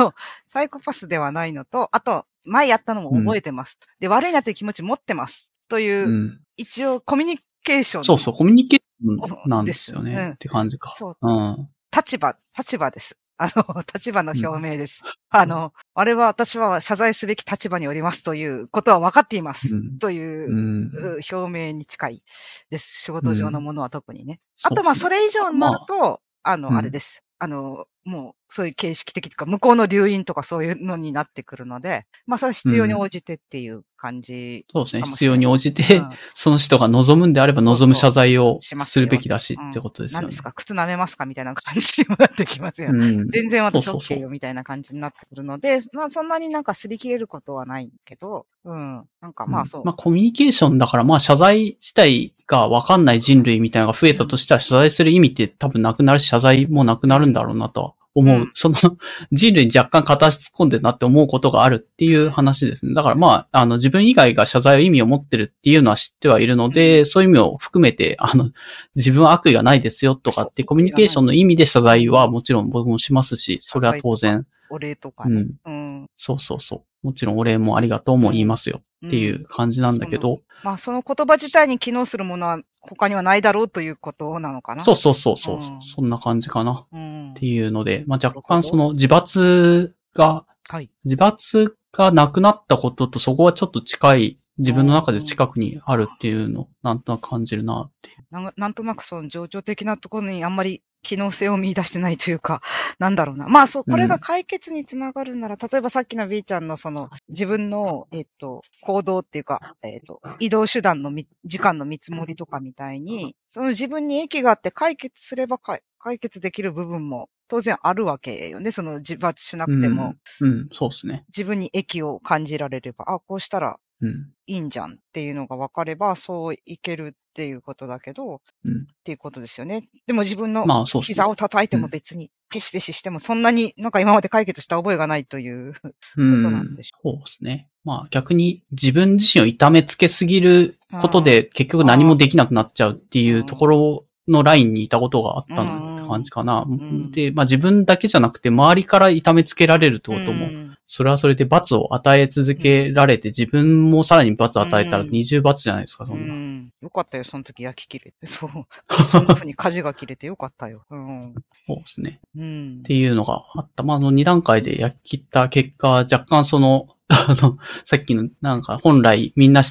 サイコパスではないのと、あと、前やったのも覚えてます。で、悪いなという気持ち持ってます。という、うん。一応コミュニケーション。そうそう、コミュニケーションなんですよね。って感じか。そううん。立場、立場です。あの、立場の表明です。あの、あれは私は謝罪すべき立場におりますということは分かっています。うんという、うん。う表明に近いです。仕事上のものは特にね。あと、まあ、それ以上になると、あの、うんあれです。あの、もう、そういう形式的とか、向こうの留飲とかそういうのになってくるので、まあ、それは必要に応じてっていう感じ。そうですね。必要に応じて、うんその人が望むんであれば望む謝罪をすするべきだしうんってことですよね何です。か？靴舐めますか？みたいな感じにもなってきますよね。うん。全然私 OK よみたいな感じになってくるので、まあそんなになんか擦り切れることはないけど、うん。なんかまあそう。まあコミュニケーションだからまあ謝罪自体がわかんない人類みたいなのが増えたとしたら謝罪する意味って多分なくなるし謝罪もなくなるんだろうなとは思う。うんその 人類に若干片足突っ込んでるなって思うことがあるっていう話ですね。だからまあ、あの自分以外が謝罪を意味を持ってるっていうのは知ってはいるので、そういう意味を含めて、あの、自分は悪意がないですよとかってコミュニケーションの意味で謝罪はもちろん僕もしますし、それは当然。お礼とかね。うん。うん。そうそうそう。もちろんお礼もありがとうも言いますよっていう感じなんだけど、まあ、その言葉自体に機能するものは他にはないだろうということなのかな。そうそうそうそう、うんそんな感じかな。うんっていうので、まあ、若干その自罰が、はい。自罰がなくなったこととそこはちょっと近い、自分の中で近くにあるっていうのをなんとなく感じるなってなんとなくその情緒的なところにあんまり機能性を見出してないというか、なんだろうな。まあそう、これが解決につながるなら、例えばさっきの B ちゃんのその自分の、えっと、行動っていうか、えっと、移動手段のみ時間の見積もりとかみたいに、その自分に益があって解決すれば解決できる部分も当然あるわけよね。その自罰しなくても、うん、うん、そうですね。自分に益を感じられれば、あ、こうしたらうん。いいんじゃんっていうのが分かれば、そういけるっていうことだけど、うんっていうことですよね。でも自分の膝を叩いても別にペシペシしてもそんなになんか今まで解決した覚えがないという。うことなんんでし。そうですね。まあ逆に自分自身を痛めつけすぎることで結局何もできなくなっちゃうっていうところのラインにいたことがあったって感じかな。んで、まあ自分だけじゃなくて周りから痛めつけられるってことも、うんそれはそれで罰を与え続けられて自分もさらに罰与えたらうん二重罰じゃないですか、そな。うんん。よかったよ、その時焼き切れて。そう。そんな風に火事が切れてよかったよ。うん。そうですね。うんっ。ていうのがあった。まあ、あの、二段階で焼き切った結果、若干その、あの、さっきの、なんか本来みんな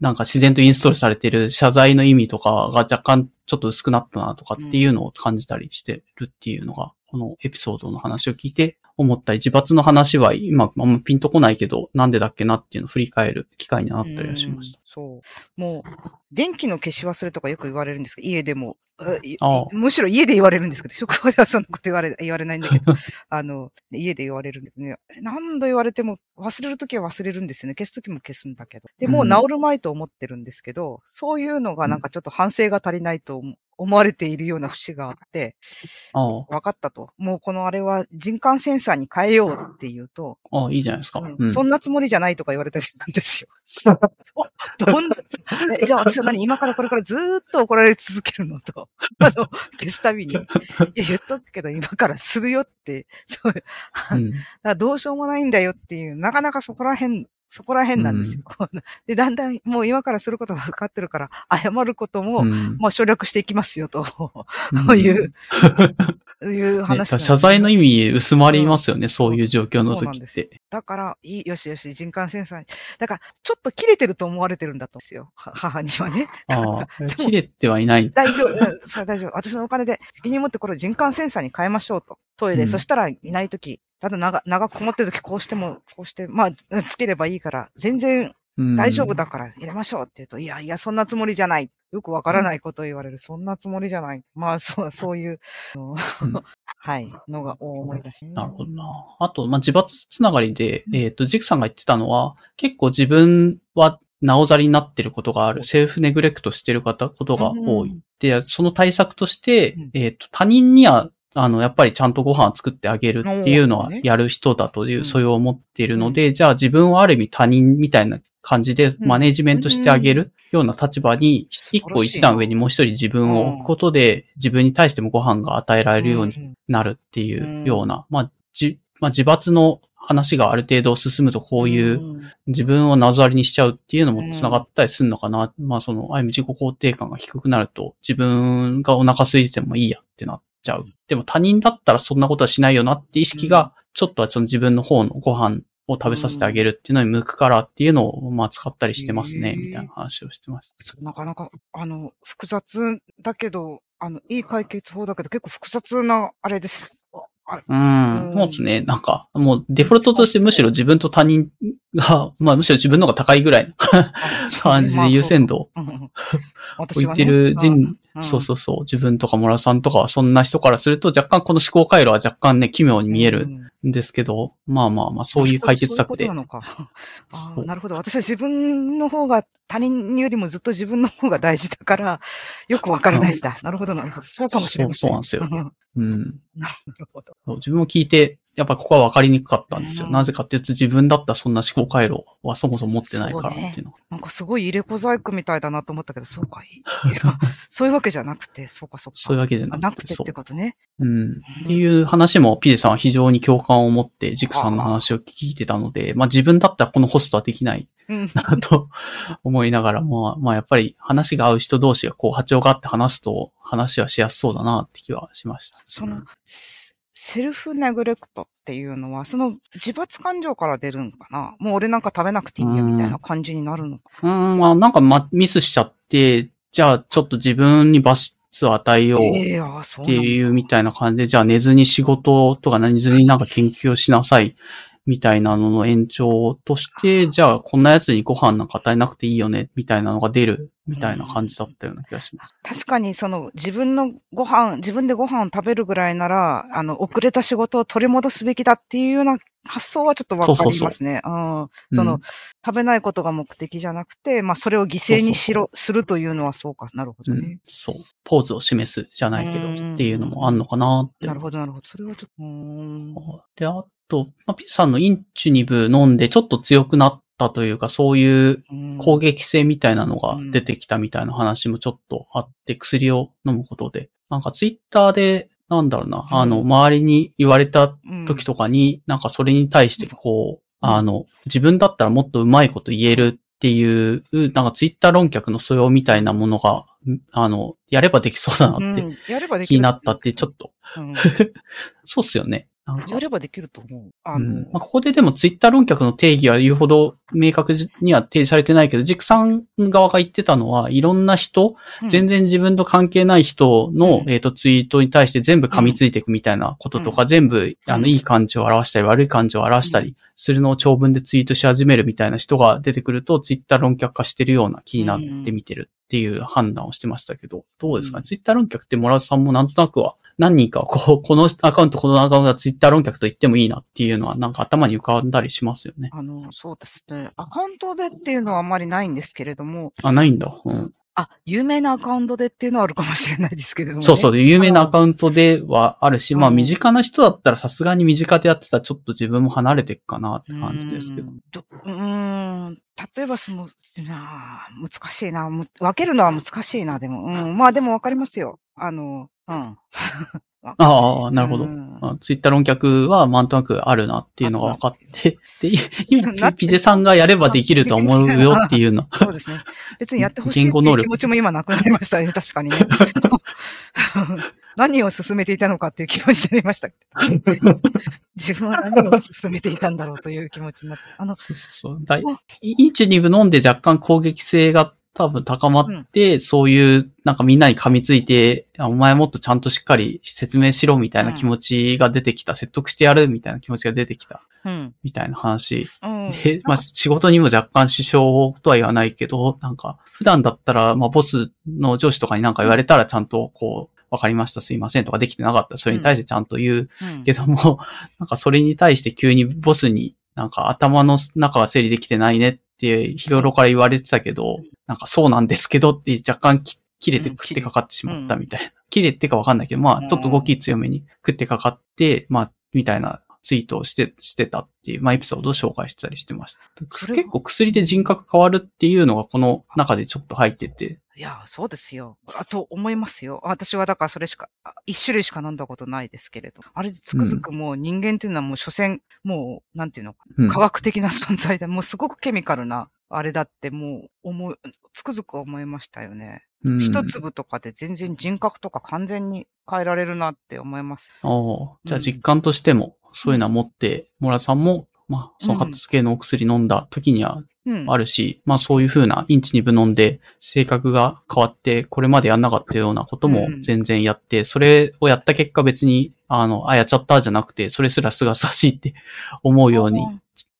なんか自然とインストールされてる謝罪の意味とかが若干ちょっと薄くなったなとかっていうのを感じたりしてるっていうのが、このエピソードの話を聞いて思ったり、自罰の話は今あんまピンとこないけど、なんでだっけなっていうのを振り返る機会になったりはしました。うんそう。もう、電気の消し忘れとかよく言われるんですけど、家でも。むしろ家で言われるんですけど、職場ではそんなこと言われ、言われないんだけど、あの、家で言われるんですね。何度言われても忘れるときは忘れるんですよね。消すときも消すんだけど。で、もう治るまいと思ってるんですけど、そういうのがなんかちょっと反省が足りないと思思われているような節があって、分かったと。もうこのあれは人感センサーに変えようっていうと、ああ、いいじゃないですか。うんうん。そんなつもりじゃないとか言われたりしたんですよ。どんな、えじゃあ私は何？今からこれからずーっと怒られ続けるのと、あの、消すたびに、いや、言っとくけど今からするよって、そう、うん。らどうしようもないんだよっていう、なかなかそこら辺、そこら辺なんですよ。こうで、だんだんもう今からすることが分かってるから、謝ることも、うんまあ省略していきますよと、うんそういう、いうね話なんですよ謝罪の意味薄まりますよね、そういう状況のそうなんです時って。だから、いい、よしよし、人感センサーに。だから、ちょっと切れてると思われてるんだと思うんですよ。は母にはね。ああ、切れてはいない。大丈夫、うんそれは大丈夫。私のお金で、身に持ってこれを人感センサーに変えましょうと。トイレ。うんそしたらいないとき、ただ長長くこもってるとき、こうしても、こうして、まあ、つければいいから、全然うん大丈夫だから入れましょうって言うと、いやいや、そんなつもりじゃない。よくわからないことを言われる。そんなつもりじゃない。まあ、そう、そういう、うん はい、のが思い出して。なるほどな。あと、まあ、自罰つながりで、えっ、と、ジクさんが言ってたのは、結構自分はなおざりになってることがある、セルフネグレクトしてる方、ことが多い。で、その対策としてうん、えっ、と、他人には、あの、やっぱりちゃんとご飯を作ってあげるっていうのはやる人だというう、ん。そういう思っているので、じゃあ自分はある意味他人みたいな感じでうん。マネジメントしてあげるような立場に、一個一段上にもう一人自分を置くことで、自分に対してもご飯が与えられるようにに。なるっていうような、まあ、じ、まあ、自罰の話がある程度進むとこういううん。自分をなぞわりにしちゃうっていうのも繋がったりするのかな。まあその、ある意味自己肯定感が低くなると自分がお腹空いててもいいやってなっちゃう。でも他人だったらそんなことはしないよなって意識が、ちょっとはその自分の方のご飯を食べさせてあげるっていうのに向くからっていうのを、まあ使ったりしてますね、みたいな話をしてました。なかなか、あの、複雑だけど、あの、いい解決法だけど、結構複雑な、あれです。あうん、うんそうですね。なんか、もうデフォルトとしてむしろ自分と他人が、まあむしろ自分の方が高いぐらいの感じで優先度 を置いてる人、うんそうそうそう、自分とか村さんとかはそんな人からすると若干この思考回路は若干ね、奇妙に見えるうんんですけど、まあまあまあ、そういう解決策でそういうことなのか。なるほど。私は自分の方が、他人よりもずっと自分の方が大事だから、よくわからないんだ。なるほど、なるほど。そうかもしれません。そうそうなんですようんうん。なるほど。自分も聞いて、やっぱここは分かりにくかったんですよ。うんなぜかっていうと自分だったらそんな思考回路はそもそも持ってないからっていうの。なんかすごい入れ小細工みたいだなと思ったけど、そうかい。そういうわけじゃなくて、そうかそうか。そういうわけじゃあなくて。なくてって。ことね。うん。っていう話もピデさんは非常に共感を持ってジクさんの話を聞いてたので、まあ自分だったらこのホストはできないうん。なと思いながらも、まあやっぱり話が合う人同士がこう波長があって話すと話はしやすそうだなって気はしました。その、セセルフネグレクトっていうのは、その自罰感情から出るんかな？もう俺なんか食べなくていいよみたいな感じになるのか。うーん、まあなんか、ま、ミスしちゃって、じゃあちょっと自分に罰を与えようっていうみたいな感じで、じゃあ寝ずに仕事とか寝ずになんか研究をしなさいみたいなのの延長として、じゃあこんなやつにご飯なんか与えなくていいよねみたいなのが出るみたいな感じだったような気がします。確かにその自分のご飯、自分でご飯を食べるぐらいなら、あの、遅れた仕事を取り戻すべきだっていうような発想はちょっとわかりますね。うんその、うん食べないことが目的じゃなくて、まあ、それを犠牲にしろ、するというのはそうか。なるほどねうん。、そう。ポーズを示すじゃないけどうんっていうのもあんのかなって。なるほど、なるほど。それはちょっと、で、あと、まあ、ピッさんのインチュニブ飲んでちょっと強くなったというか、そういううん。攻撃性みたいなのが出てきたみたいな話もちょっとあって、薬を飲むことで。なんかツイッターで、なんだろうな、あの、うん周りに言われたうん時とかに、なんかそれに対してこう、あの、自分だったらもっとうまいこと言えるっていう、なんかツイッター論客の素養みたいなものが、あの、やればできそうだなってうん。やればできる。気になったって、ちょっと、うん。そうっすよね。やればできると思う。あの、うん。まあ、ここででもツイッター論客の定義は言うほど明確には提示されてないけど、ジクさん側が言ってたのは、いろんな人、うん。全然自分と関係ない人の、うん。えっ、と、ツイートに対して全部噛みついていくみたいなこととか、全部、あの、うん。いい感情を表したり、悪い感情を表したりするのを長文でツイートし始めるみたいな人が出てくると、ツイッター論客化してるような気になって見てるっていう判断をしてましたけど、どうですかね、うん。ツイッター論客ってモラズさんもなんとなくは、何人かはこう、このアカウント、このアカウントはツイッター論客と言ってもいいなっていうのは、なんか頭に浮かんだりしますよね。あの、そうですね。アカウントでっていうのはあんまりないんですけれども、あ、ないんだ。うん。あ、有名なアカウントでっていうのはあるかもしれないですけれども、ね。そうそう。有名なアカウントではあるし、まあうん身近な人だったらさすがに身近でやってたらちょっと自分も離れていくかなって感じですけどう。んどうーん。例えばその、難しいな。む分けるのは難しいな、でも。うん。まあでも分かりますよ。あの、うん。ああ、なるほど。ツイッター論客はなんとなくあるなっていうのが分かって、で、今、ピピゼさんがやればできると思うよっていうの。そうですね。別にやってほしいっていう気持ちも今なくなりましたね。確かにね。何を進めていたのかっていう気持ちになりました。自分は何を進めていたんだろうという気持ちになって。あの、そうそうそう。だいインチニブ飲んで若干攻撃性が多分高まって、そういう、なんかみんなに噛みついて、あお前もっとちゃんとしっかり説明しろみたいな気持ちが出てきた、説得してやるみたいな気持ちが出てきた、うん。みたいな話。うん。で、まあ仕事にも若干支障とは言わないけど、なんか普段だったら、まあボスの上司とかになんか言われたらちゃんとこう、わかりました、すいませんとかできてなかった。ら、それに対してちゃんと言ううん。けども、なんかそれに対して急にボスになんか頭の中が整理できてないねって日頃から言われてたけど、なんかそうなんですけどって若干き切れてうん食ってかかってしまったみたいな。切れてかわかんないけど、まあちょっと動き強めに食ってかかって、まあみたいなツイートをして、してたっていう、まあエピソードを紹介したりしてました。結構薬で人格変わるっていうのがこの中でちょっと入ってて、いや、そうですよ。あと思いますよ。私はだからそれしか、あ一種類しか飲んだことないですけれど。あれでつくづくもう人間っていうのはもう所詮、もう、なんていうのか、うん科学的な存在で、もうすごくケミカルな、あれだってもう、思い、つくづく思いましたよね。うん一粒とかで全然人格とか完全に変えられるなって思います。おーじゃあうん実感としても、そういうのは持って、モラさんも、まあ、その発達系のお薬飲んだ時にはうん。あるし、まあそういう風なインチにぶ飲んで、性格が変わって、これまでやんなかったようなこともうん。全然やって、それをやった結果別に、あの、あ、やっちゃったじゃなくて、それすらすがすがしいって 思うように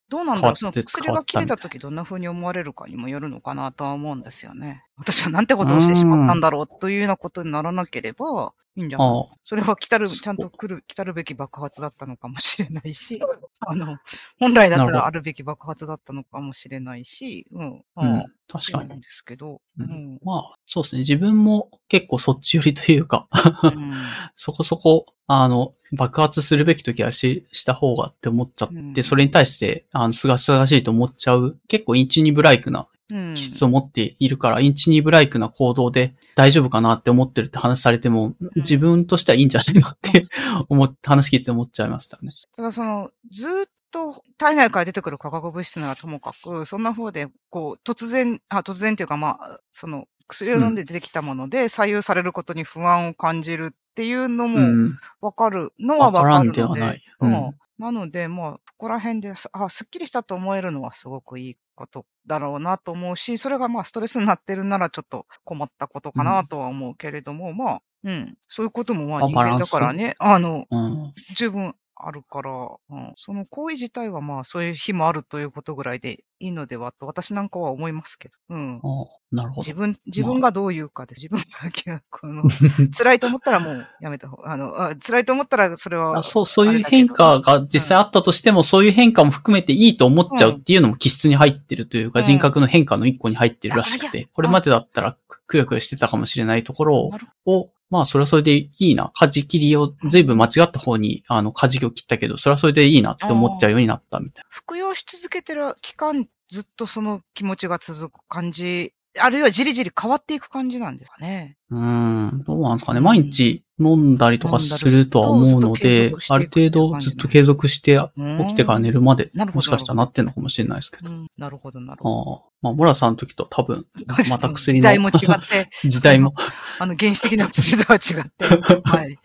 どうなんだろう？その薬が切れた時どんな風に思われるかにもよるのかなとは思うんですよね。私はなんてことをしてしまったんだろうというようなことにならなければ、いいんじゃない？それは来たる、ちゃんと来る、来たるべき爆発だったのかもしれないし、あの、本来だったらあるべき爆発だったのかもしれないし、うん。うん、確かに。ですけど、ううんん。まあ、そうですね。自分も結構そっち寄りというか、うん そこそこ、あの、爆発するべき時はし、した方がって思っちゃって、うんそれに対して、あの、すがすがしいと思っちゃう、結構インチニブライクなうん。気質を持っているから、インチニブライクな行動で大丈夫かなって思ってるって話されても、自分としてはいいんじゃないのって思って、話聞いて思っちゃいましたね。ただその、ずーっと体内から出てくる化学物質ならともかく、そんな方で、こう、突然、あ、突然っていうかまあ、その、薬を飲んで出てきたもので左右されることに不安を感じるっていうのもうん。わかるのはわわからんかるので。ではない。ううんん。なので、まあ、ここら辺で、あ、すっきりしたと思えるのはすごくいいことだろうなと思うし、それがまあストレスになってるならちょっと困ったことかなとは思うけれども、まあ、うん。そういうこともまああ人間だからね、あの、うん。十分あるから、うん、その行為自体はまあそういう日もあるということぐらいでいいのではと私なんかは思いますけど。うん。あなるほど。自分、自分がどう言うかで、自分が、この、辛いと思ったらもうやめた方が、あの、あ辛いと思ったらそれは、あそう、そういう変化が実際あったとしても、そういう変化も含めていいと思っちゃうっていうのも気質に入ってるというか、うん人格の変化の一個に入ってるらしくて、これまでだったらくくよくよしてたかもしれないところを、まあ、それはそれでいいな。舵切りを随分間違った方に、あの、舵を切ったけど、それはそれでいいなって思っちゃうようになったみたい服用し続けてる期間、ずっとその気持ちが続く感じ、あるいはじりじり変わっていく感じなんですかね。な。うーん、どうなんですかね。うん毎日飲んだりとかするとは思うので、ある程度ずっと継続して起きてから寝るまでもしかしたらなってんのかもしれないですけど。うん、なるほど、なるほど。ああ。まあ、モラさんの時と多分、また薬の時代も違って、時代も あの、原始的な薬とは違って。はい。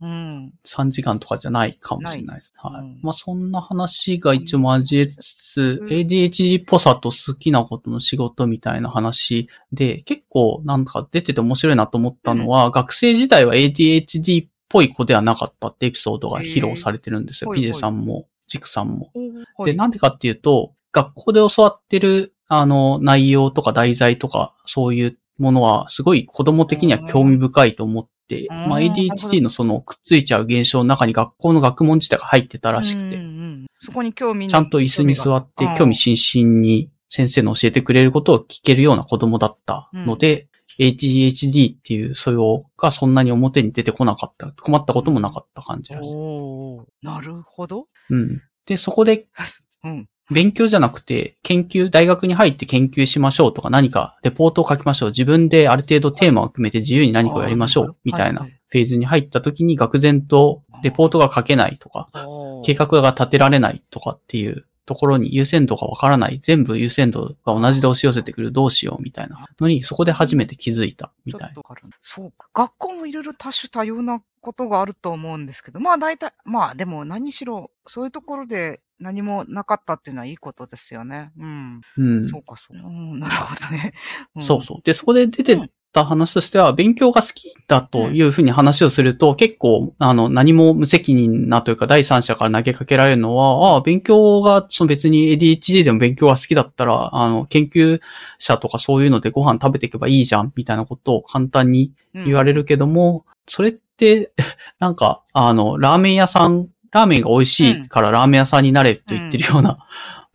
うん。3時間とかじゃないかもしれないです。はい。うんまあ、そんな話が一応交えつつ、うん ADHD っぽさと好きなことの仕事みたいな話で、結構なんか出てて面白いなと思ったのは、学生時代は ADHD っぽい子ではなかったってエピソードが披露されてるんですよ。ピジェさんも、ジクさんも。で、はいなんでかっていうと、学校で教わってる、あの、内容とか題材とか、そういうものは、すごい子供的には興味深いと思っまあ、ADHD のその、くっついちゃう現象の中に学校の学問自体が入ってたらしくて、うんうんそこに興味ちゃんと椅子に座って興味津々に先生の教えてくれることを聞けるような子供だったので、ADHD っていう素養がそんなに表に出てこなかった。困ったこともなかった感じらしい。なるほど。うん。で、そこで うん。勉強じゃなくて、研究、大学に入って研究しましょうとか何かレポートを書きましょう。自分である程度テーマを決めて自由に何かをやりましょう。みたいなはいフェーズに入った時に愕然とレポートが書けないとか、計画が立てられないとかっていうところに優先度がわからない。全部優先度が同じで押し寄せてくる。どうしようみたいなのに、そこで初めて気づいたみたいちょっとわかる。そうか。学校もいろいろ多種多様なことがあると思うんですけど、まあ大体、まあでも何しろ、そういうところで何もなかったっていうのはいいことですよね。うん。うん。そうか、そう。うん、なるほどね。んそうそう。で、そこで出てた話としては、勉強が好きだというふうに話をすると、結構、あの、何も無責任なというか、第三者から投げかけられるのは、ああ、勉強が、その別に ADHD でも勉強が好きだったら、あの、研究者とかそういうのでご飯食べていけばいいじゃん、みたいなことを簡単に言われるけども、それって、なんか、あの、ラーメン屋さん、ラーメンが美味しいからラーメン屋さんになれと言ってるような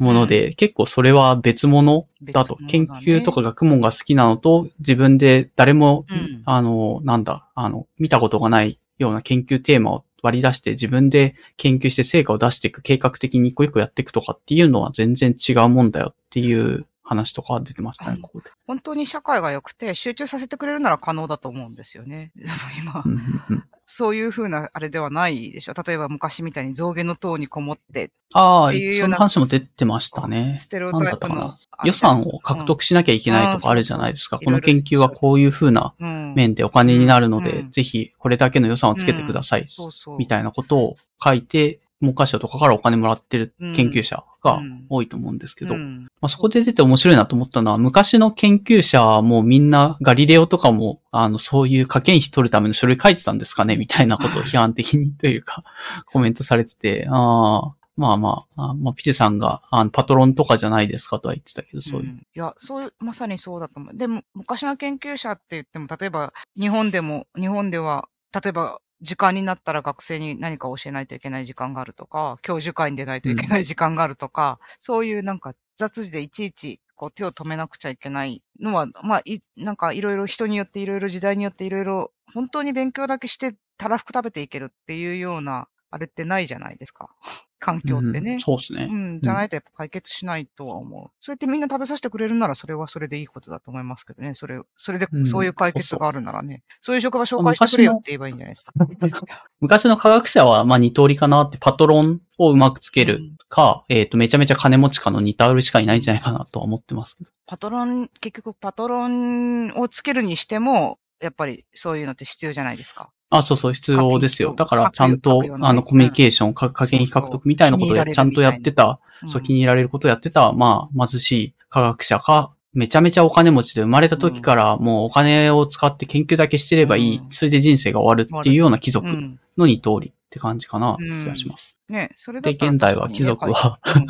もので、結構それは別物だと。だね。究とか学問が好きなのと、自分で誰も、うん。あの、なんだ、あの、見たことがないような研究テーマを割り出して自分で研究して成果を出していく計画的に一個一個やっていくとかっていうのは全然違うもんだよっていう話とか出てましたね、うんここで。本当に社会が良くて集中させてくれるなら可能だと思うんですよね。今、そういうふうなあれではないでしょ。例えば昔みたいに象牙の塔にこもって、ああ、そっていうようなの話も出てましたね。ステレオなんタイプの。予算を獲得しなきゃいけないとかあるじゃないですか。この研究はこういう風なうん、面でお金になるので、うんうんぜひこれだけの予算をつけてください。みたいなことを書いて、文科省とかからお金もらってる研究者が多いと思うんですけど、うんまあ、そこで出て面白いなと思ったのは、昔の研究者もみんなガリレオとかも、あの、そういう科研費取るための書類書いてたんですかねみたいなことを 批判的にというか、コメントされてて、ああ、まあまあ、あまあ、ピチさんがあのパトロンとかじゃないですかとは言ってたけど、そういう。んいや、そういう、まさにそうだと思う。でも、昔の研究者って言っても、例えば、日本でも、日本では、例えば、時間になったら学生に何か教えないといけない時間があるとか、教授会に出ないといけない時間があるとか、そういうなんか雑事でいちいちこう手を止めなくちゃいけないのは、まあ、い、なんかいろいろ人によっていろいろ時代によっていろいろ本当に勉強だけしてたらふく食べていけるっていうような、あれってないじゃないですか。環境ってね。うんそうですね。うん、じゃないとやっぱ解決しないとは思う。そうやってみんな食べさせてくれるならそれはそれでいいことだと思いますけどね。それ、それでうんそういう解決があるならね。そういう職場紹介してくれよって言えばいいんじゃないですか。昔の 科学者は、まあ、二通りかなって、パトロンをうまくつけるか、えっ、と、めちゃめちゃ金持ちかの二通りしかいないんじゃないかなとは思ってますけど。パトロン、結局パトロンをつけるにしても、やっぱりそういうのって必要じゃないですか。あ、そうそう、必要ですよ。だから、ちゃんとあの、コミュニケーション、か加減比獲得みたいなことをちゃんとやってた、うん。そう気に入られることをやってた、まあ、貧しい科学者か、めちゃめちゃお金持ちで生まれた時からもうお金を使って研究だけしてればいい、うん。それで人生が終わるっていうような貴族。うん。の二通りって感じかな、うん。気がします。ね、それだで、ったら現代は貴族は、うん。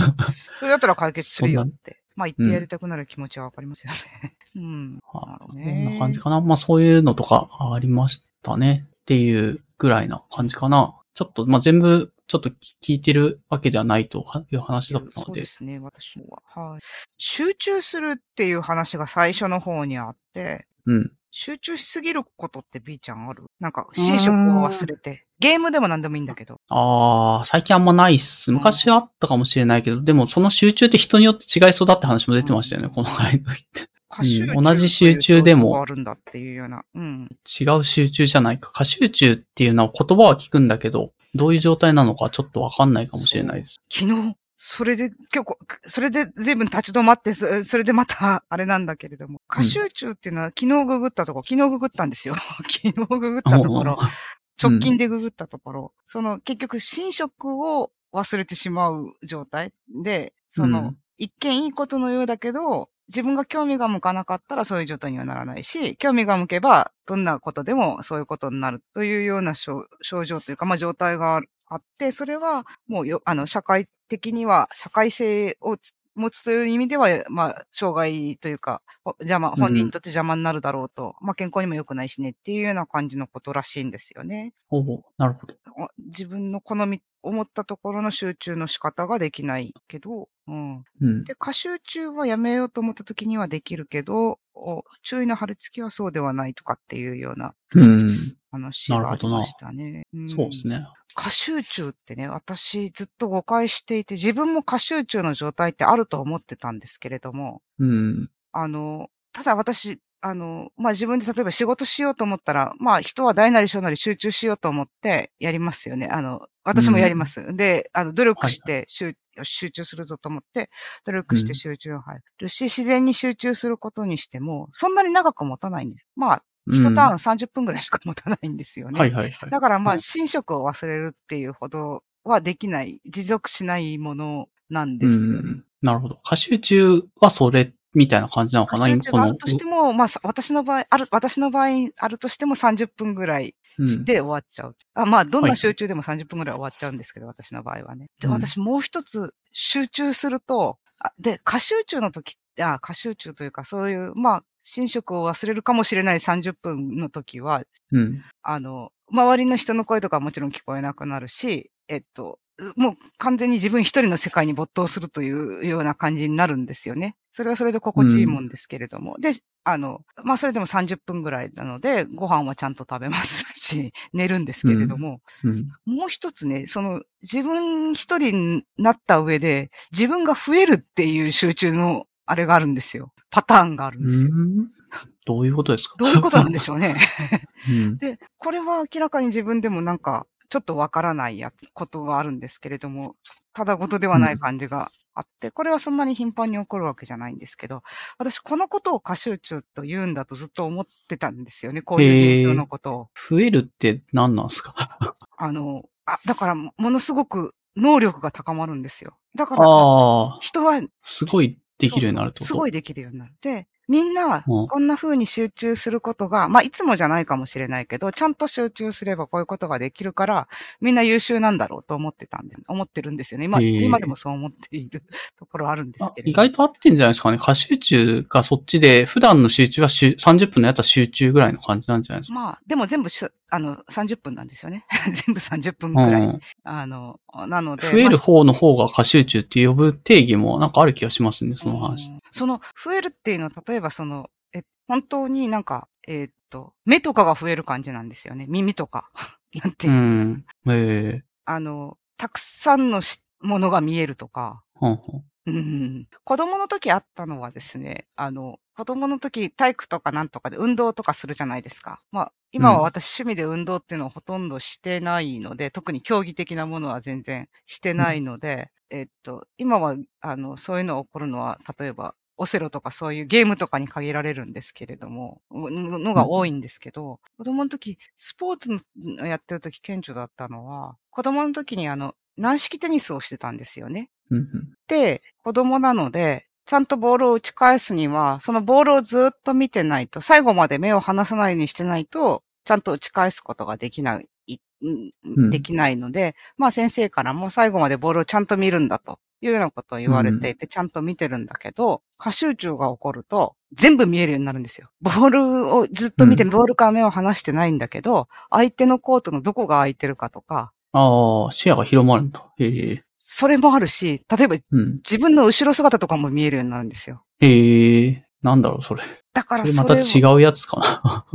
それだったら解決するよ。って。まあ言ってやりたくなる気持ちはわかりますよね。うん。あこね。んな感じかな。まあそういうのとかありましたね。っていうぐらいな感じかな。ちょっと、まあ全部、ちょっと聞いてるわけではないという話だったのでそうで。すね、私は。はい。集中するっていう話が最初の方にあって、うん。集中しすぎることって B ちゃんある？なんか、寝食を忘れて。ゲームでも何でもいいんだけど。ああ、最近あんまないっす。昔あったかもしれないけど、でもその集中って人によって違いそうだって話も出てましたよね、うんこの回の時って。過集中、うん同じ集中でもあるんだっていうような。うん。違う集中じゃないか。過集中っていうのは言葉は聞くんだけど、どういう状態なのかちょっとわかんないかもしれないです。昨日、それで、今日、それで随分立ち止まって、そそれでまた、あれなんだけれども、過集中っていうのは昨日ググったところ、昨日ググったんですよ。昨日ググったところ、直近でググったところ、その結局、寝食を忘れてしまう状態で、その、うん一見いいことのようだけど、自分が興味が向かなかったらそういう状態にはならないし、興味が向けばどんなことでもそういうことになるというような症症状というか、まあ状態があって、それはもうよ、あの、社会的には、社会性をつ持つという意味では、まあ、障害というか、ほ邪魔、本人にとって邪魔になるだろうと、まあ健康にも良くないしねっていうような感じのことらしいんですよね。ほうほうなるほど。お自分の好み、思ったところの集中の仕方ができないけど、うん。うん。で、過集中はやめようと思った時にはできるけど、お注意の貼り付きはそうではないとかっていうようなうん。話がありましたね。んそうですね。過集中ってね、私ずっと誤解していて、自分も過集中の状態ってあると思ってたんですけれども、うん。あの、ただ私、あの、まあ、自分で例えば仕事しようと思ったら、まあ、人は大なり小なり集中しようと思ってやりますよね。あの、私もやります。で、あの、努力して集,、集中するぞと思って、努力して集中を入るし、自然に集中することにしても、そんなに長く持たないんです。まあ、一ターン30分ぐらいしか持たないんですよね。はいはいはい。だからまあ、寝食を忘れるっていうほどはできない、持続しないものなんですよね。うん。なるほど。過集中はそれみたいな感じなのかな今このあると。しても、まあ、さ私の場合、ある、私の場合、あるとしても30分ぐらいうん。で終わっちゃう。あまあ、どんはない集中でも30分ぐらい終わっちゃうんですけど、私の場合はね。で、うん私もう一つ集中すると、あで、過集中の時って、あ、過集中というか、そういう、まあ、寝食を忘れるかもしれない30分の時は、うん。あの、周りの人の声とかはもちろん聞こえなくなるし、えっと、もう完全に自分一人の世界に没頭するというような感じになるんですよね。それはそれで心地いいもんですけれども。で、あの、まあそれでも30分ぐらいなので、ご飯はちゃんと食べますし、寝るんですけれども、うん。もう一つね、その自分一人になった上で、自分が増えるっていう集中のあれがあるんですよ。パターンがあるんですよ。うんどういうことですか？どういうことなんでしょうね。うん。で、これは明らかに自分でもなんか、ちょっとわからないやつ、ことがあるんですけれども、ただ事ではない感じがあって、これはそんなに頻繁に起こるわけじゃないんですけど、私このことを過集中と言うんだとずっと思ってたんですよね、こういう現象のことを。増えるって何なんですか？あの、あ、だからものすごく能力が高まるんですよ。だから、人はすごいできるようになると？すごいできるようになる。で、みんな、うんこんな風に集中することが、まあ、いつもじゃないかもしれないけど、ちゃんと集中すればこういうことができるから、みんな優秀なんだろうと思ってたんで、思ってるんですよね。今、今でもそう思っている ところあるんですあけれど。意外と合ってんじゃないですかね。過集中がそっちで、普段の集中は集30分のやったら集中ぐらいの感じなんじゃないですか。まあ、でも全部しゅあの、30分なんですよね。全部30分うくらい。ん。あの、なので。増えるまあ方の方が過集中って呼ぶ定義もなんかある気がしますね、その話。うんその、増えるっていうのは、例えばその、え、本当になんか、えーっと、目とかが増える感じなんですよね。耳とか。なんていうう、ん。ええあの、たくさんのしものが見えるとか。ほんほん。うん、子供の時あったのはですね、あの、子供の時体育とかなんとかで運動とかするじゃないですか。まあ、今は私趣味で運動っていうのをほとんどしてないので、特に競技的なものは全然してないので、えっと、今は、あの、そういうのが起こるのは、例えば、オセロとかそういうゲームとかに限られるんですけれども、ののが多いんですけど、子供の時、スポーツのやってる時顕著だったのは、子供の時にあの、軟式テニスをしてたんですよね。うんうん。で、子供なので、ちゃんとボールを打ち返すには、そのボールをずっと見てないと、最後まで目を離さないようにしてないと、ちゃんと打ち返すことができない、できないので、まあ先生からも最後までボールをちゃんと見るんだというようなことを言われていて、ちゃんと見てるんだけど、過集中が起こると、全部見えるようになるんですよ。ボールをずっと見て、うんボールから目を離してないんだけど、相手のコートのどこが空いてるかとか、ああ、視野が広まるんだ。へえ。それもあるし、例えばうん。自分の後ろ姿とかも見えるようになるんですよ。へえ。なんだろう、それ。だからそれまた違ううやつかな。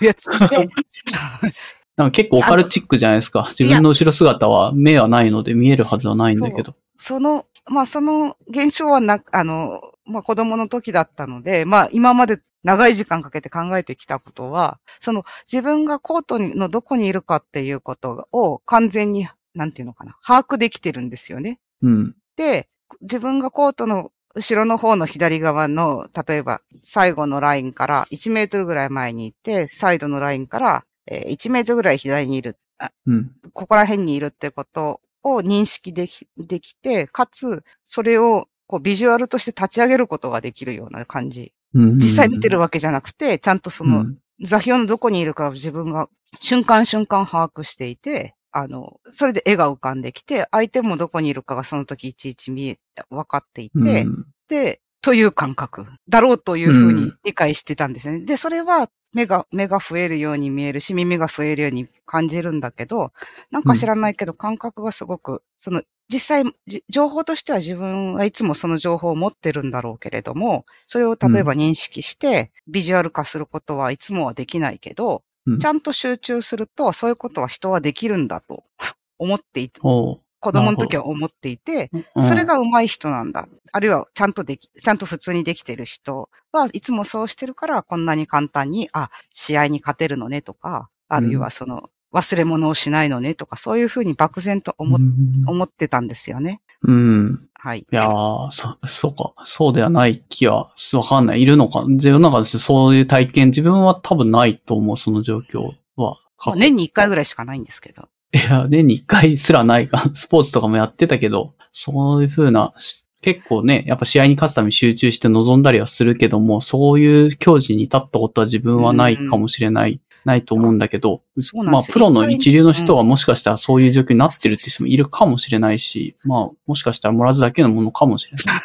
やつで。なんか結構オカルチックじゃないですか。自分の後ろ姿は目はないので見えるはずはないんだけど。その、まあその現象はな、あの、まあ子供の時だったので、まあ今まで長い時間かけて考えてきたことは、その自分がコートにのどこにいるかっていうことを完全に、なんていうのかな、把握できてるんですよね。うん。で、自分がコートの後ろの方の左側の、例えば最後のラインから1メートルぐらい前に行って、サイドのラインからえー1メートルぐらい左にいる、あうん。ここら辺にいるってことを認識でき、できて、かつ、それをこうビジュアルとして立ち上げることができるような感じ。うん。実際見てるわけじゃなくて、ちゃんとその、うん座標のどこにいるかを自分が瞬間瞬間把握していて、あの、それで絵が浮かんできて、相手もどこにいるかがその時いちいち見え、分かっていて、うん。で、という感覚だろうというふうにうん。理解してたんですよね。で、それは目が、目が増えるように見えるし、耳が増えるように感じるんだけど、なんか知らないけど感覚がすごく、その、実際、じ情報としては自分はいつもその情報を持ってるんだろうけれども、それを例えば認識して、ビジュアル化することはいつもはできないけど、うんちゃんと集中すると、そういうことは人はできるんだと 思っていて、子供の時は思っていて、うんそれが上手い人なんだ。あるいは、ちゃんとでき、ちゃんと普通にできてる人はいつもそうしてるから、こんなに簡単に、あ、試合に勝てるのねとか、あるいはその、忘れ物をしないのねとか、そういうふうに漠然と思ってたんですよね。うん。はい。いやー、そ、そうか。そうではない気は、わかんない。いるのか。自分の中でそういう体験、自分は多分ないと思う、その状況は。まあ年に一回ぐらいしかないんですけど。いや、年に一回すらないか。スポーツとかもやってたけど、そういう風な、し結構ね、やっぱ試合に勝つために集中して臨んだりはするけども、そういう境地に至ったことは自分はないかもしれない、ないと思うんだけど、まあ、そうなんですよプロの一流の人はもしかしたらそういう状況になってるって人もいるかもしれないし、まあ、もしかしたらもらずだけのものかもしれない。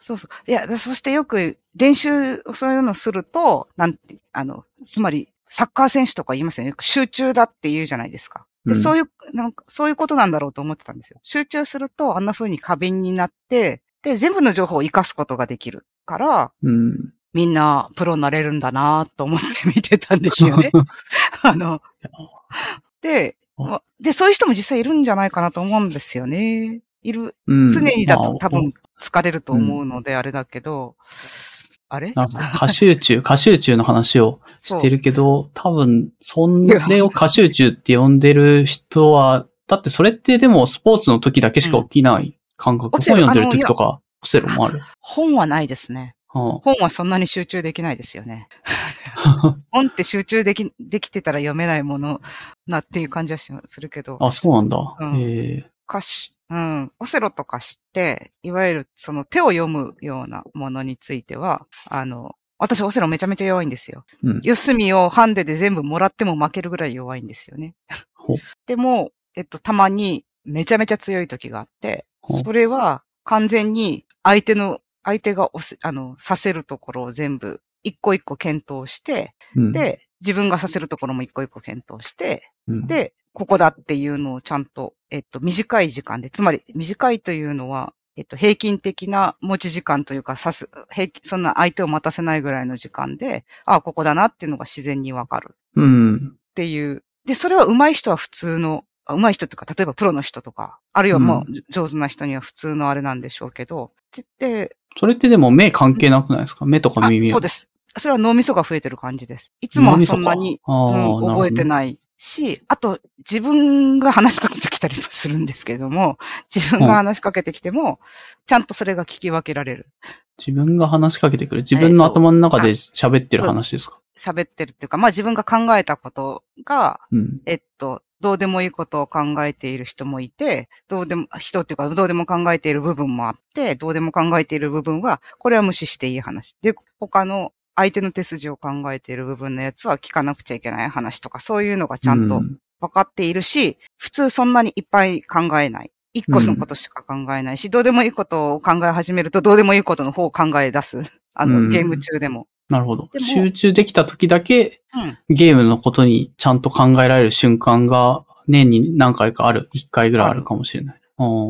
そうそう。いや、でそしてよく練習をそういうのすると、なんて、あの、つまり、サッカー選手とか言いますよね。よく集中だって言うじゃないですか。で、うんそういう、なんか、そういうことなんだろうと思ってたんですよ。集中すると、あんな風に過敏になって、で、全部の情報を活かすことができるから、うん。みんなプロになれるんだなと思って見てたんですよね。あの、で、で、そういう人も実際いるんじゃないかなと思うんですよね。いる、うん常にだまあと多分疲れると思うので、あれだけど、あれ？なんか過集中、過集中の話をしてるけど、多分、それを過集中って呼んでる人は、だってそれってでもスポーツの時だけしか起きない感覚？オセロ本読んでる時とか、オセロもある。本はないですね。は本はそんなに集中できないですよね。あ 本って集中でき、できてたら読めないものなっていう感じはしするけど。あ、そうなんだ。うんえ歌詞、うん。オセロとかして、いわゆるその手を読むようなものについては、あの、私オセロめちゃめちゃ弱いんですよ。うん四隅をハンデで全部もらっても負けるぐらい弱いんですよね。でも、えっと、たまにめちゃめちゃ強い時があって、それは完全に相手の、相手が押す、あの、させるところを全部一個一個検討して、うん、で、自分がさせるところも一個一個検討して、うん、で、ここだっていうのをちゃんと、えっと、短い時間で、つまり短いというのは、えっと、平均的な持ち時間というか、さす、平均、そんな相手を待たせないぐらいの時間で、あここだなっていうのが自然にわかるうん。っていう。で、それは上手い人は普通の、あ上手い人とか、例えばプロの人とか、あるいはもう上手な人には普通のあれなんでしょうけど、で、でそれってでも目関係なくないですか？目とかあ耳は。そうです。それは脳みそが増えてる感じです。いつもはそんなに、うん、覚えてい。ないし、あと、自分が話しかけてきたりもするんですけども、自分が話しかけてきても、ちゃんとそれが聞き分けられる。自分が話しかけてくる。自分の頭の中で喋ってる話ですか、喋ってるっていうか、まあ自分が考えたことが、うん。えっと、どうでもいいことを考えている人もいて、どうでも、人っていうか、どうでも考えている部分もあって、どうでも考えている部分は、これは無視していい話。で、他の相手の手筋を考えている部分のやつは聞かなくちゃいけない話とか、そういうのがちゃんとうん分かっているし、普通そんなにいっぱい考えない。一個のことしか考えないし、どうでもいいことを考え始めると、どうでもいいことの方を考え出す。あの、うんゲーム中でも。なるほど集中できた時だけうん。ゲームのことにちゃんと考えられる瞬間が年に何回かある。一回ぐらいあるかもしれない。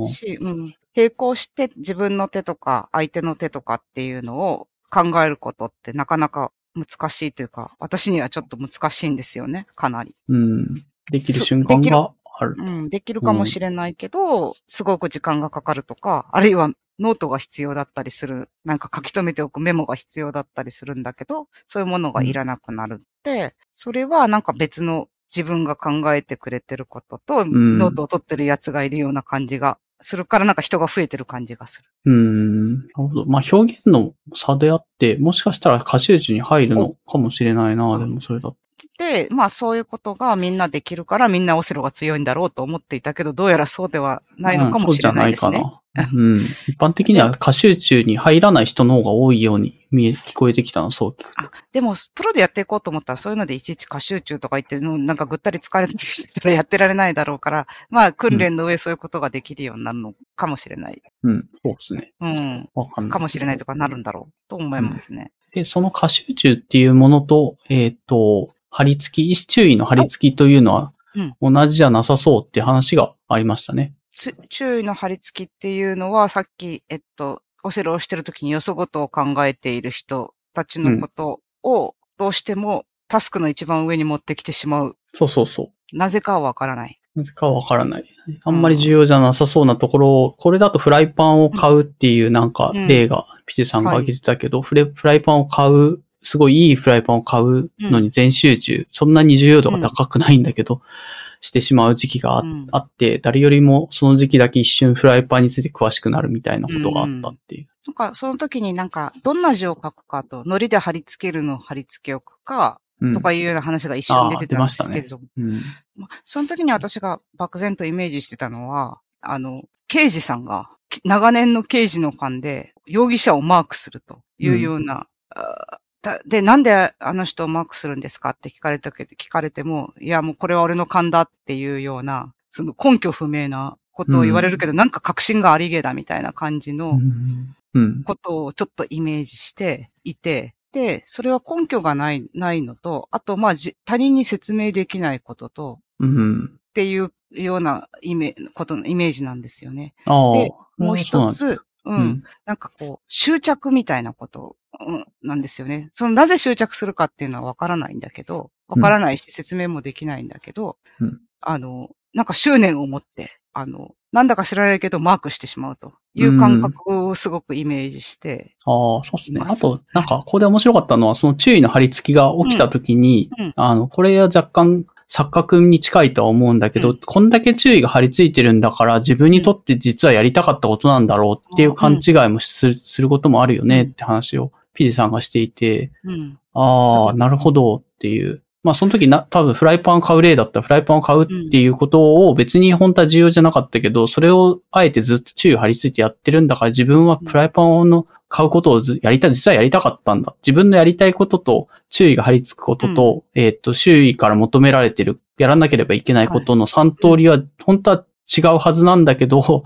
し、うん。並行して自分の手とか相手の手とかっていうのを考えることってなかなか難しいというか、私にはちょっと難しいんですよね、かなり。うん。できるそ瞬間がある。うん、できるかもしれないけど、すごく時間がかかるとか、あるいはノートが必要だったりする、なんか書き留めておくメモが必要だったりするんだけど、そういうものがいらなくなるって、それはなんか別の自分が考えてくれてることと、んノートを取ってるやつがいるような感じがするから、なんか人が増えてる感じがする。うん。なるほど。まあ、表現の差であって、もしかしたら過集中に入るのかもしれないな、でもそれだと。で、まあそういうことがみんなできるからみんなオセロが強いんだろうと思っていたけど、どうやらそうではないのかもしれないですね。うんそうじゃないかな。うん。一般的には歌集中に入らない人の方が多いように見え、聞こえてきたの、そう聞くと。あ、でも、プロでやっていこうと思ったら、そういうのでいちいち過集中とか言って、のなんかぐったり疲れたりしてたらやってられないだろうから、まあ、訓練の上そういうことができるようになるのかもしれない。うん。そうですね。うん。わかんない。かもしれないとかなるんだろうと思いますね。で、その歌集中っていうものと、えっ、と、張り付き、注意の張り付きというのはうん、同じじゃなさそうって話がありましたね。つ注意の張り付きっていうのは、さっき、えっと、オセロをしてるときによそごとを考えている人たちのことを、どうしてもタスクの一番上に持ってきてしまう。そうそうそう。なぜかはわからない。なぜかわからない。あんまり重要じゃなさそうなところを、これだとフライパンを買うっていうなんかうん例が、ピチさんが挙げてたけど、フライパンを買う、すごいいいフライパンを買うのに全集中、そんなに重要度が高くないんだけど、してしまう時期があ,、うん。あって、誰よりもその時期だけ一瞬フライパンについて詳しくなるみたいなことがあったっていう。なんか、その時になんか、どんな字を書くかと、糊で貼り付けるのを貼り付け置くか、うん。とかいうような話が一瞬出てたんですけれども、うん。まあその時に私が漠然とイメージしてたのは、あの、刑事さんが、き長年の刑事の間で、容疑者をマークするというような、で、なんであの人をマークするんですかって聞かれたけど、聞かれても、いや、もうこれは俺の勘だっていうような、その根拠不明なことを言われるけど、なんか確信がありげだみたいな感じの、うん。うん。ことをちょっとイメージしていて、で、それは根拠がない、ないのと、あと、まあ、じ他人に説明できないことと、うん。っていうようなイメことのイメージなんですよね。でもう一つ、うん、うんなんかこう、執着みたいなこと、うん、なんですよね。そのなぜ執着するかっていうのはわからないんだけど、わからないし説明もできないんだけど、うん。あの、なんか執念を持って、あの、なんだか知らないけどマークしてしまうという感覚をすごくイメージして、ああ、そうですね。まああと、なんか、ここで面白かったのは、その注意の張り付きが起きた時に、うん。うん。あの、これは若干錯覚に近いとは思うんだけど、うん。こんだけ注意が張り付いてるんだから、自分にとって実はやりたかったことなんだろうっていう勘違いもするすることもあるよねって話を、ピジさんがしていて、うん。ああ、なるほどっていう。まあその時な、多分フライパンを買う例だったらフライパンを買うっていうことを別に本当は重要じゃなかったけど、それをあえてずっと注意を張り付いてやってるんだから自分はフライパンの買うことをずやりたい、実はやりたかったんだ。自分のやりたいことと注意が張り付くことと、えっ、と、周囲から求められてる、やらなければいけないことの3通りは、本当は違うはずなんだけど、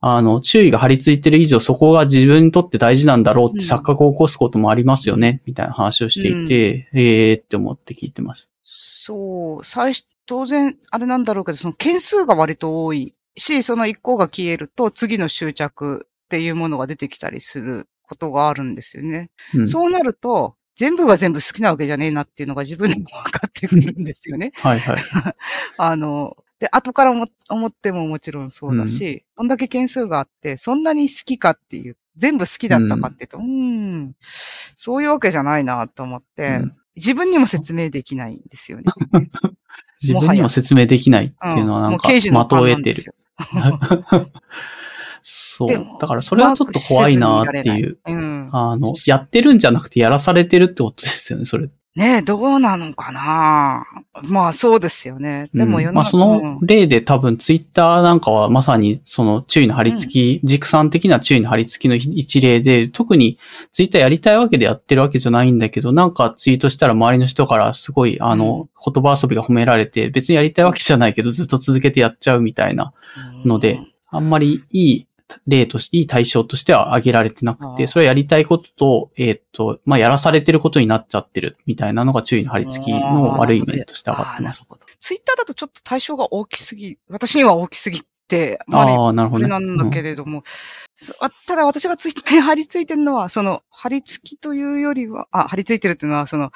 あの、注意が張り付いてる以上、そこが自分にとって大事なんだろうって錯覚を起こすこともありますよね、みたいな話をしていて、ええーって思って聞いてます。そう、最初、当然、あれなんだろうけど、その件数が割と多いし、その一個が消えると、次の執着っていうものが出てきたりすることがあるんですよね。うん。そうなると、全部が全部好きなわけじゃねえなっていうのが自分にも分かってくるんですよね。はいはい。あの、で、後からも思ってももちろんそうだし、こんだけ件数があって、そんなに好きかっていう、全部好きだったかっていうと、うーん、そういうわけじゃないなと思って、うん自分にも説明できないんですよね。自分にも説明できないっていうのはなんか、的を得てる。そう。だからそれはちょっと怖いなっていう。うん。あの、やってるんじゃなくてやらされてるってことですよね、それ。ねえ、どうなのかな？まあそうですよね。でも世の中、うんまあその例で多分ツイッターなんかはまさにその注意の張り付き、軸さん的な注意の張り付きの一例で、特にツイッターやりたいわけでやってるわけじゃないんだけど、なんかツイートしたら周りの人からすごいあの、言葉遊びが褒められて、別にやりたいわけじゃないけどずっと続けてやっちゃうみたいなうん。ので、あんまりいい例とし、いい対象としては挙げられてなくて、それはやりたいことと、えーっと、まあ、やらされてることになっちゃってるみたいなのが注意の張り付きの悪い面として上がってます。ツイッターだとちょっと対象が大きすぎ、私には大きすぎて、まあああ、なるほどね。なんだけれども、そあただ私がツイッターに貼り付いてるのは、その、貼り付きというよりは、あ、貼り付いてるっていうのは、その、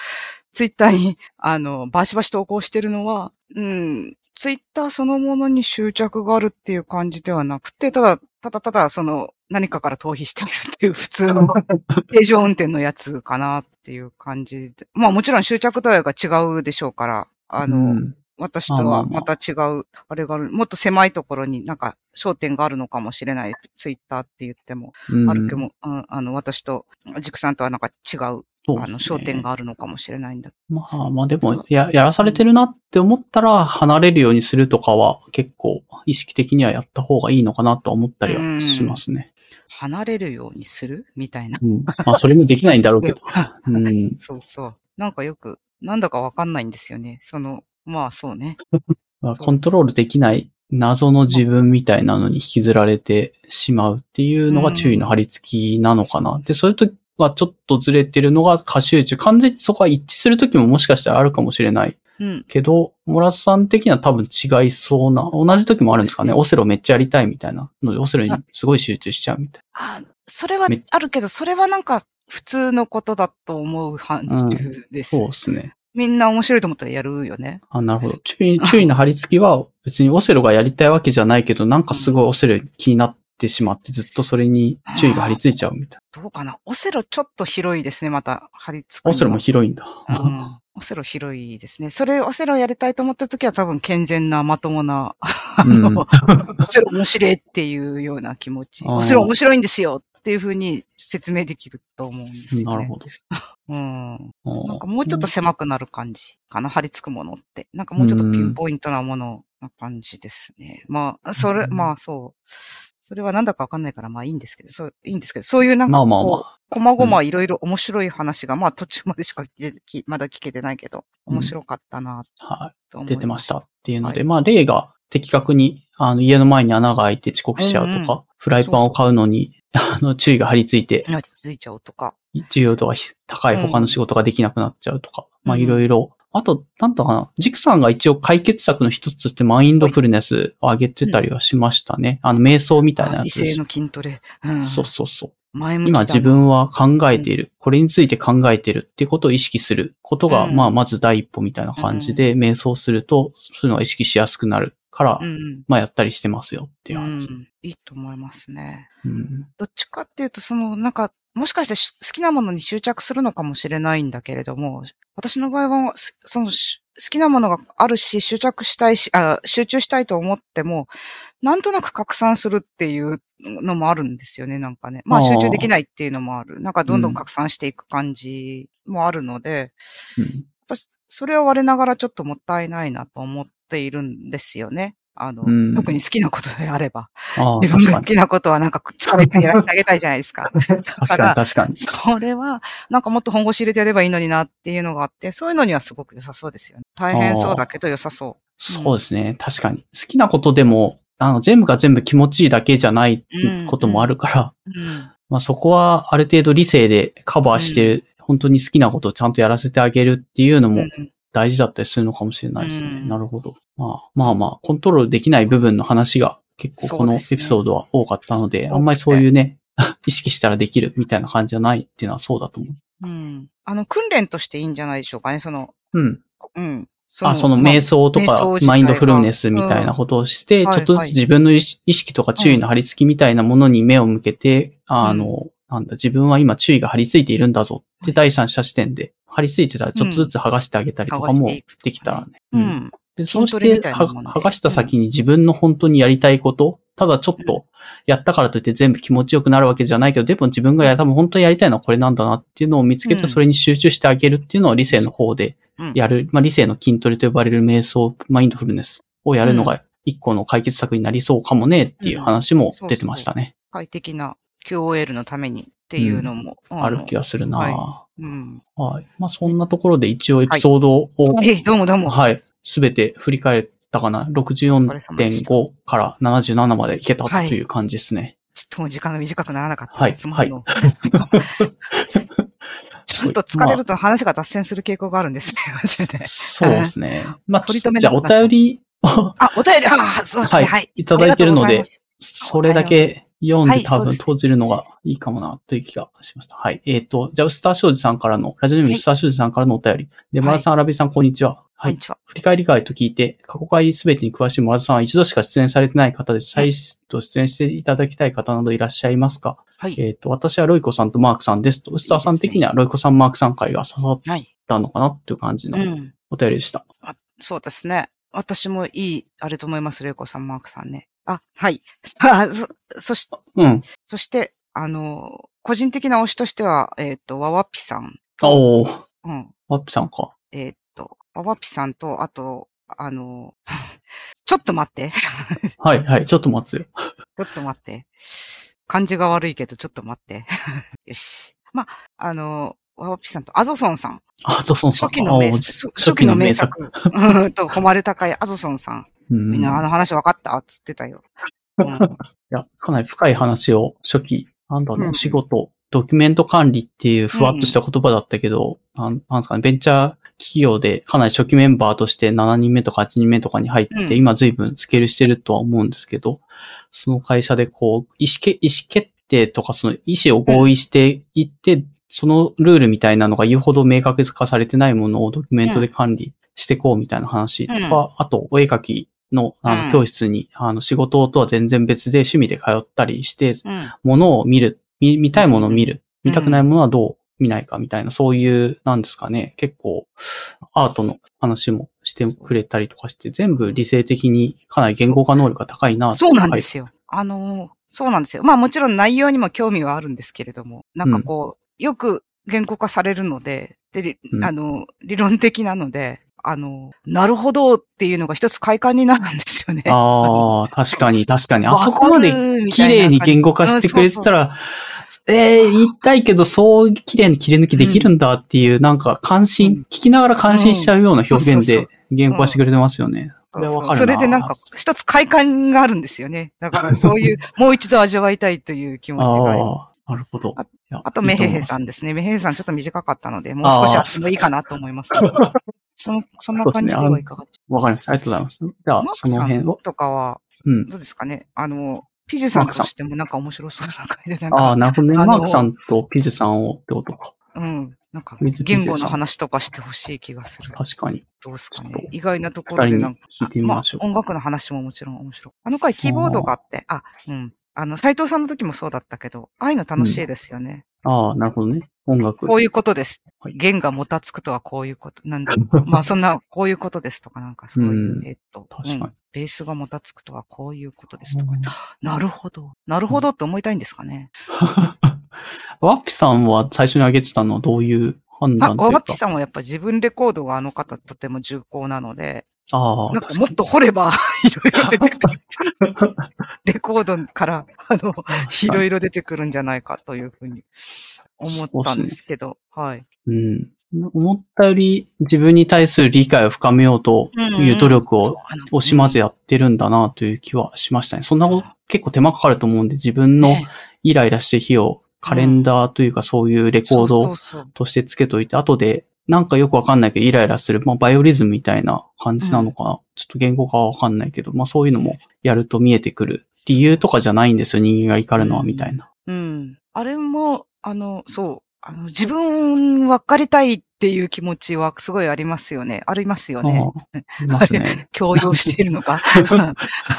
ツイッターに、あの、バシバシ投稿してるのは、うん、ツイッターそのものに執着があるっていう感じではなくて、ただ、ただただ、その、何かから逃避しているっていう普通の 平常運転のやつかなっていう感じで。まあもちろん執着度合いが違うでしょうから、あの、うん私とはまた違う、あれがある、もっと狭いところになんか焦点があるのかもしれない。ツイッターって言っても、うんあるけども、ああの、私と、軸さんとはなんか違う、そうあの、焦点があるのかもしれないんだ。まあまあでも、や、やらされてるなって思ったら、離れるようにするとかは、結構、意識的にはやった方がいいのかなとは思ったりはしますね。離れるようにするみたいな。うん。まあ、それもできないんだろうけど。うん。そうそう。なんかよく、なんだかわかんないんですよね。その、まあそうね。まあコントロールできない謎の自分みたいなのに引きずられてしまうっていうのが注意の張り付きなのかな。で、それとはちょっとずれてるのが過集中。完全にそこは一致するときももしかしたらあるかもしれない。うん。けど、モラスさん的には多分違いそうな、同じ時もあるんですかね。オセロめっちゃやりたいみたいなので、オセロにすごい集中しちゃうみたいあ、それはめあるけど、それはなんか普通のことだと思う範疇でな。す。そうですね。みんな面白いと思ったらやるよね。あ、なるほど。注意、注意の張り付きは別にオセロがやりたいわけじゃないけど、なんかすごいオセロ気になってしまって、ずっとそれに注意が張り付いちゃうみたいどうかな？オセロちょっと広いですね、また。張り付く。オセロも広いんだ。うんオセロ広いですね。それ、オセロやりたいと思った時は多分健全な、まともな、あの、うん オセロ面白いっていうような気持ち。オセロ面白いんですよっていうふうに説明できると思うんですよ、ね。なるほど。うん。ななんかもうちょっと狭くなる感じかな、張り付くものって。なんかもうちょっとピンポイントなものな感じですね。まあ、それ、うんまあそう。それはなんだかわかんないからまあいいんですけど、そう、いいんですけど、そういうなんかこう、まあまあまあ。こまごまいろいろ面白い話が、まあ途中までしか まだ聞けてないけど、うん面白かったなはい。と思い出てましたっていうので、はいまあ例が的確に、あの、家の前に穴が開いて遅刻しちゃうとか、うんうんフライパンを買うのに、あの、注意が張り付いて、いや、続いちゃうとか。需要度が高い他の仕事ができなくなっちゃうとか、まあうんいろいろ。あと、なんだかな、ジクさんが一応解決策の一つとしてマインドフルネスを上げてたりはしましたね。あの、瞑想みたいなやつ。理性の筋トレ。うん。そうそうそう。今自分は考えている。これについて考えているっていうことを意識することが、うんまあまず第一歩みたいな感じで、瞑想すると、そういうのが意識しやすくなるから、うん。まあやったりしてますよっていうう話。ん。いいと思いますね。うんどっちかっていうと、その、なんか、もしかしてし好きなものに執着するのかもしれないんだけれども、私の場合は、すその、し好きなものがあるし、執着したいし、あ集中したいと思っても、なんとなく拡散するっていうのもあるんですよね、なんかね。まあ集中できないっていうのもある。なんかどんどん拡散していく感じもあるので、うんやっぱそれは我ながらちょっともったいないなと思っているんですよね。あの、うん特に好きなことであれば。自分好きなことはなんか力いっぱいやらせてあげたいじゃないですか。だ確かかに、ら、確かに。それは、なんかもっと本腰入れてやればいいのになっていうのがあって、そういうのにはすごく良さそうですよね。大変そうだけど良さそそうですね。確かに。好きなことでも、あの、全部が全部気持ちいいだけじゃないこともあるから、うん。まあそこはある程度理性でカバーしてる、本当に好きなことをちゃんとやらせてあげるっていうのもうん大事だったりするのかもしれないですね。うんなるほど。まあまあまあ、コントロールできない部分の話が結構このエピソードは多かったので、ねあんまりそういうね、意識したらできるみたいな感じじゃないっていうのはそうだと思う。うん。あの、訓練としていいんじゃないでしょうかね、その、うん。うん。あ、そのまあ瞑想と瞑かマインドフルネスみたいなことをして、うんちょっとずつ自分の意識意識とか注意の張り付きみたいなものに目を向けて、あの、なんだ、自分は今注意が張り付いているんだぞ。って第三者視点で張り付いてたらちょっとずつ剥がしてあげたりとかもできたらね。ううん。ん。で、そうして、剥がした先に自分の本当にやりたいこと、ただちょっとやったからといって全部気持ちよくなるわけじゃないけど、でも自分がや、多分本当にやりたいのはこれなんだなっていうのを見つけて、うん。それに集中してあげるっていうのを理性の方でうん。やる、まあ理性の筋トレと呼ばれる瞑想、マインドフルネスをやるのが一個の解決策になりそうかもねっていう話も出てましたね。快適な QOL のためにっていうのも。ある気がするな、はうん。はい。まあそんなところで一応エピソードを、はい、どうもどうも。はい。すべて振り返ったかな？64.5から77までいけたとはいいう感じですね。ちょっと時間が短くならなかったはいです。もの ちょっと疲れると話が脱線する傾向があるんですね。マジでそうですね。まあ、取り留めじゃあお便りをあ、お便り、ああ、そうですね。ははいい。いただいてるのでそれだけ読んはいで多分閉じるのがいいかもなという気がしました。はい。えっ、と、じゃあ、ウスター商事さんからの、ラジオネームスター商事さんからのお便り。で、マラさん、アラビさん、こんにちは。はい。振り返り会と聞いて、過去回すべてに詳しいモラさんは一度しか出演されてない方で、再度出演していただきたい方などいらっしゃいますか？はい。えっ、と、私はロイコさんとマークさんですと、ウスターさん的にはロイコさん、マークさん会が刺さっはい。たのかなっていう感じのうん。お便りでした。そうですね。私もいい、あれと思います、レイコさん、マークさんね。あ、はい。あそ、そし、うん。そして、あの、個人的な推しとしては、えっ、と、ワワピさん。おー、うん。ワッピさんか。えっ、と、ワワピさんと、あと、あの、ちょっと待って。はい、はい、ちょっと待つよ。ちょっと待って。感じが悪いけど、ちょっと待って。よし。まあ、あの、ワワピさんとアゾソンさん。あ、ゾソンさんか。初期の名あ作、ー初期の名。作。うんと、誉れ高いアゾソンさん。うん。みんなあいの話分かったっつってたよ。うんや、かなり深い話を初期、なんだろう、うん仕事、ドキュメント管理っていうふわっとした言葉だったけど、なんなんですかね、ベンチャー企業でかなり初期メンバーとして7人目とか8人目とかに入って、うん今随分スケールしてるとは思うんですけど、その会社でこう、意思け意思決定とかその意思を合意していって、そのルールみたいなのが言うほど明確化されてないものをドキュメントで管理していこうみたいな話とか、うん。あと、お絵描きのあうん。の教室に、あの仕事とは全然別で趣味で通ったりして、うん。ものを見る、見見たいものを見る、うん見たくないものはどう見ないかみたいな、そういう、なんですかね、結構、アートの話もしてくれたりとかして、全部理性的にかなり言語化能力が高いなそうなんですよ。あの、そうなんですよ。まあもちろん内容にも興味はあるんですけれども、なんかこう、よく言語化されるので、で、あの、理論的なので、あの、なるほどっていうのが一つ快感になるんですよね。ああ、確かに、確かに。あそこまで綺麗に言語化してくれてたら、ええ言いたいけど、そう綺麗に切り抜きできるんだっていう、なんか関心、うん聞きながら感心しちゃうような表現で言語化してくれてますよね。これわかるな。それでなんか、一つ快感があるんですよね。だからそういう、もう一度味わいたいという気持ちがなるほど。あと、メヘヘん。さんですね。メヘヘさんちょっと短かったので、もう少しあってもいいかなと思います。その、そんな感じではいかがでしょわかりました。ありがとうございます。じゃあその辺を。とかは、うん。どうですかね？あの、ピジさんとしてもなんか面白そうな感じで、なんか、ああ、なるほどね。マークさんとピジさんをってことか。うん。なんか、言語の話とかしてほしい気がする。確かに。どうですかね？意外なところでなんか、ましょうああ音楽の話ももちろん面白い。あの回キーボードがあって、あ、うん。あの、斎藤さんの時もそうだったけど、ああいうの楽しいですよね。ああ、なるほどね。音楽。こういうことですはい。弦がもたつくとはこういうこと。なんだ。まあそんな、こういうことですとかなんかそういう、うんえっと、確かにうんベースがもたつくとはこういうことですとか。なるほど。なるほどって思いたいんですかね。ワッピさんは最初に挙げてたのはどういう判あ、断というかワワピ。さんはやっぱ自分レコードがあの方とても重厚なので、ああ、なんかもっと掘れば、いろいろ出てくる。レコードから、あの、いろいろ出てくるんじゃないかというふうに思ったんですけど、はい。うん。思ったより自分に対する理解を深めようという努力を惜しまずやってるんだなという気はしましたね。そんなこと結構手間かかると思うんで、自分のねイライラしてる日をカレンダーというかそういうレコードとしてつけといて、後でなんかよくわかんないけどイライラする、まあバイオリズムみたいな感じなのかな。ちょっと言語化はわかんないけど、まあそういうのもやると見えてくる。理由とかじゃないんですよ、人間が怒るのはみたいな。うん。あれも、あの、そう。あの、自分分かりたいっていう気持ちはすごいありますよね。ありますよね。ああいますね。強要しているのか。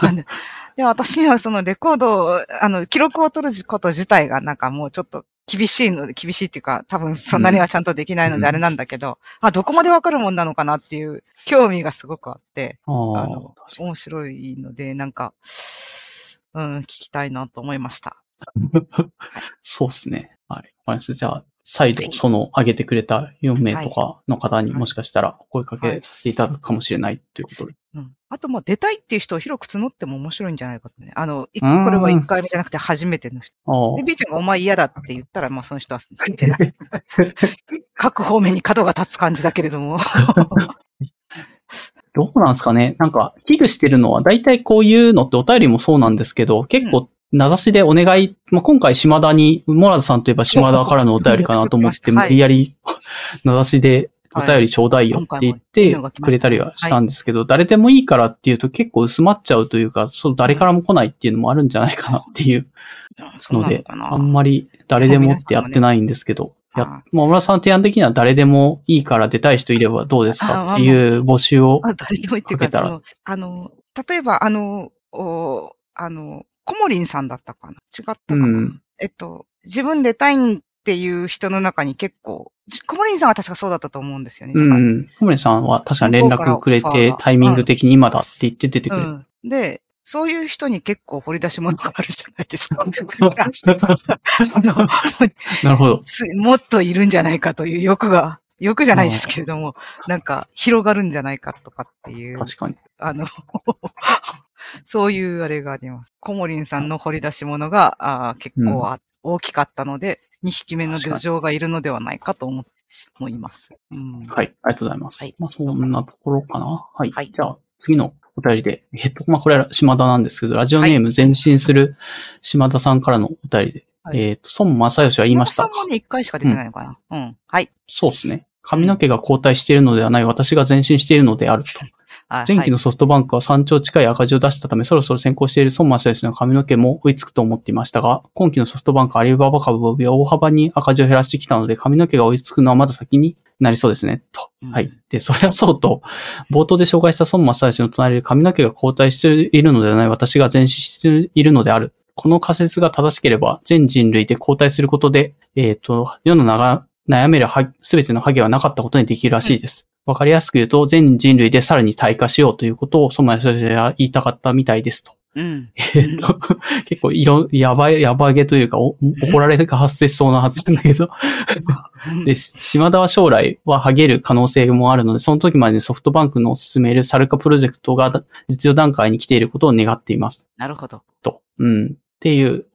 で、私にはそのレコードを、あの、記録を取ること自体がなんかもうちょっと厳しいので、厳しいっていうか、多分そんなにはちゃんとできないのうんであれなんだけど、あ、どこまでわかるもんなのかなっていう興味がすごくあって、あの、面白いので、なんか、うん、聞きたいなと思いました。そうですね。はい。じゃあ、再度、その、挙げてくれた4名とかの方にはいもしかしたらお声かけさせていただくかもしれないということで。うん。あと、まあ、出たいっていう人を広く募っても面白いんじゃないかとね。あの、これは1回目じゃなくて初めての人。で、B ちゃんがお前嫌だって言ったら、まあ、その人は続けない。各方面に角が立つ感じだけれども。どうなんですかねなんか、危惧してるのは、大体こういうのってお便りもそうなんですけど、結構、名指しでお願い、まあ、今回島田に、モラズさんといえば島田からのお便りかなと思って、はい。無理やり、名指しでお便りちょうだいよって言っはいてくれたりはしたんですけど、誰でもいいからっていうと結構薄まっちゃうというか、そう、誰からも来ないっていうのもあるんじゃないかなっていうので。あんまり誰でもってやってないんですけど、や、はいまあ、村さんの提案的には誰でもいいから出たい人いればどうですかっていう募集を、あ、誰でもいいっていうか、かけたら。その、あの、例えば、あの、おあの、コモリンさんだったかな？違ったかな、うんえっと、自分出たいんっていう人の中に結構、コモリンさんは確かそうだったと思うんですよね。うだからん。小森さんは確かに連絡くれてタイミング的に今だって言って出てくれる。うん。で、そういう人に結構掘り出し物があるじゃないですか。なるほど。つもっといるんじゃないかという欲が、欲じゃないですけれども、なんか広がるんじゃないかとかっていう、確かに。あの、そういうあれがあります。コモリンさんの掘り出し物があー結構あ、大きかったので、2匹目の土壌がいるのではないかと思思います。うん。はい。ありがとうございます。はいまあ、そんなところかな。はい。はいじゃあ、次のお便りで、えっと、まあ、これは島田なんですけど、ラジオネーム前進する島田さんからのお便りで、はいえっと、孫正義は言いましたさん。もね、1回しか出てないのかな。うん。はい。そうですね。髪の毛が後退しているのではない、私が前進しているのであると。あ前期のソフトバンクは山頂近い赤字を出したため、そろそろ先行している孫正義の髪の毛も追いつくと思っていましたが、今期のソフトバンクアリババ株を大幅に赤字を減らしてきたので、髪の毛が追いつくのはまだ先になりそうですね、と。うんはい。で、それはそうと、冒頭で紹介した孫正義の隣で髪の毛が後退しているのではない、私が前進しているのである。この仮説が正しければ、全人類で後退することで、えっ、と、世の長悩めるすべてのハゲはなかったことにできるらしいです。わかりやすく言うと、全人類でさらに退化しようということを、ソマヤ先生は言いたかったみたいですと。うん。えっと、結構、いろ、やばい、やばげというか、お怒られが発生しそうなはずなんだけど。で、し島田は将来はハゲる可能性もあるので、その時までにソフトバンクの進めるサルカプロジェクトが実用段階に来ていることを願っています。なるほど。と。うん。っていう、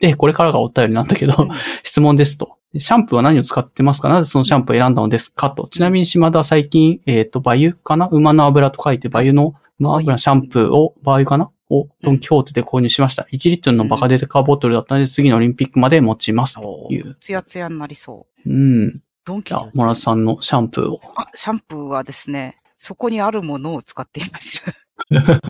で、これからがお便りなんだけど、うん 質問ですと。シャンプーは何を使ってますか？なぜそのシャンプーを選んだのですか？と。ちなみに島田は最近、えっ、と、バユかな？馬の油と書いて、バユの馬油シャンプーを、バユかな？をドンキホーテで購入しました。1リットルのバカデカボトルだったので、次のオリンピックまで持ちます。という。ツヤツヤになりそう。うん。ドンキじゃあ、モラさんのシャンプーを。あ、シャンプーはですね、そこにあるものを使っています。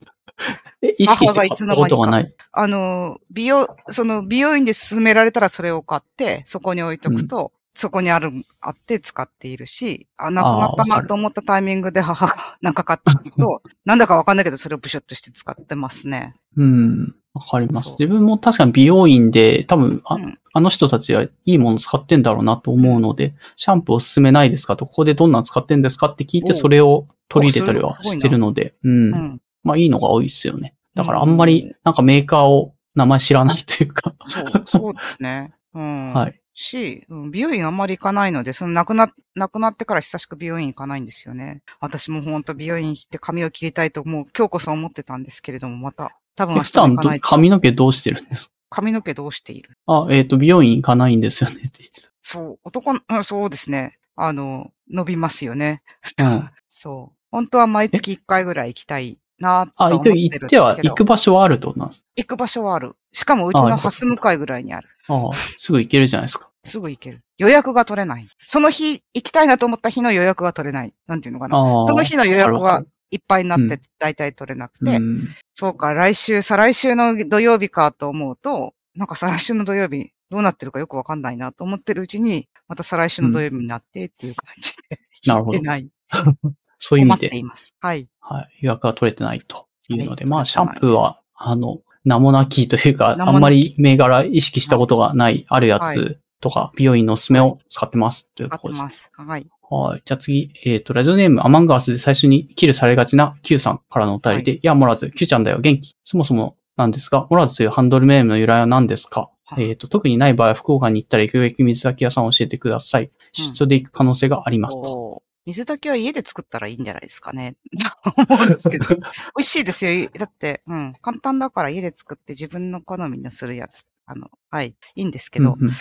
え、意識したことがない。あの、美容、その美容院で勧められたらそれを買って、そこに置いとくと、そこにある、あって使っているし、あ、なくなったなと思ったタイミングで母が なんか買ってると、なんだかわかんないけどそれをブシュッとして使ってますね。うん。わかります。自分も確かに美容院で、多分あ、うんあの人たちはいいもの使ってんだろうなと思うので、シャンプーおすすめないですかと、ここでどんなの使ってんですかって聞いて、おそれを取り入れたりはしてるので、うん。うん。まあいいのが多いですよね。だからあんまり、なんかメーカーを名前知らないというか、そう、そうですね。うん。はい。し、うん美容院あんまり行かないので、その亡くな、亡くなってから久しく美容院行かないんですよね。私も本当美容院行って髪を切りたいともう今日こそ思ってたんですけれども、また、多分明日行かないと。髪の毛どうしてるんですか？髪の毛どうしている？あ、えっ、と、美容院行かないんですよねって言ってた。そう、男の、うんそうですね。あの、伸びますよね。うん。そう。本当は毎月1回ぐらい行きたいなとあ、思ってるんですけど。行っては、行く場所はあるってことなんです行く場所はある。しかもうちのハス向かいぐらいにある。ああ、すぐ行けるじゃないですか。すぐ行ける。予約が取れない。その日、行きたいなと思った日の予約が取れない。なんていうのかな。ああ。その日の予約はいっぱいになっうんて、大体取れなくて、うん。そうか、来週、再来週の土曜日かと思うと、なんか再来週の土曜日、どうなってるかよくわかんないなと思ってるうちに、また再来週の土曜日になってっていう感じで、なるほど 行けない。そういう意味で、ています。はい。はい、予約が取れてないというので、はいまあ、シャンプーは、あの、名もなきというか、あんまり銘柄意識したことがない、あるやはつとか、美容院のおすすめを使ってますというころです。ってます。はい。はい。じゃあ次、えっ、と、ラジオネーム、アマンガースで最初にキルされがちな Q さんからのお便りで、い、や、モラズ、Q ちゃんだよ、元気。そもそもなんですが、モラズというハンドルネームの由来は何ですか、はいえっ、と、特にない場合は福岡に行ったら行くべき水炊き屋さんを教えてください。出張で行く可能性がありますと。水炊きは家で作ったらいいんじゃないですかね。思うんですけど。美味しいですよ。だって、うん。簡単だから家で作って自分の好みのするやつ。あの、はい。いいんですけど、うんうんうん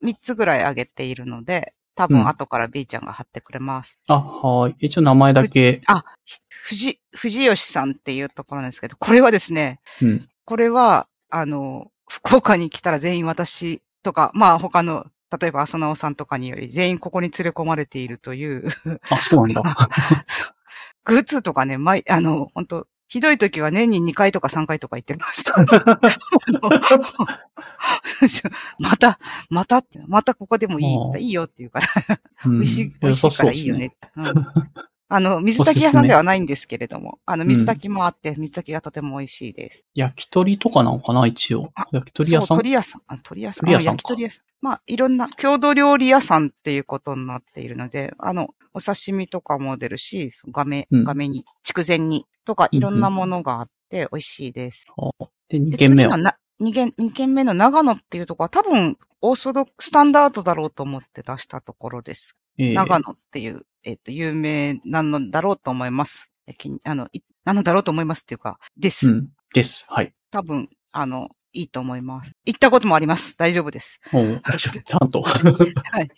3つぐらいあげているので、多うん分後から B ちゃんが貼ってくれます。あ、はい。一応名前だけ、あ、ひ藤、藤吉さんっていうところなんですけど、これはですね、うん。これは、あの、福岡に来たら全員私とか、まあ他の、例えば浅直さんとかにより全員ここに連れ込まれているという、あ、そうなんだ。グーツーとかね、毎、あの、本当ひどい時は年に2回とか3回とか行ってました。また、またって、またここでもいいって言ったらいいよって言うから、うん美味しい、美味しいからいいよねっ。て。うんあの、水炊き屋さんではないんですけれども、あの、水炊きもあって、水炊きがとても美味しいです。焼き鳥とかなのかな一応あ。焼き鳥屋さそんう鳥屋さん。あ鳥屋さん。鳥屋さんかあ焼き鳥屋さん。まあ、いろんな、郷土料理屋さんっていうことになっているので、あの、お刺身とかも出るし、画面、うん画面に、筑前煮とかいろんなものがあって美味しいです。あで、二で軒目は？次の。な二軒、二軒目の長野っていうところは多分、オーソドックスタンダードだろうと思って出したところです。えー長野っていう、えっ、と、有名なのだろうと思います。あの、いなのだろうと思いますっていうか、です。うん。です。はい。多分、あの、いいと思います。行ったこともあります。大丈夫です。おう ちゃんと。はい。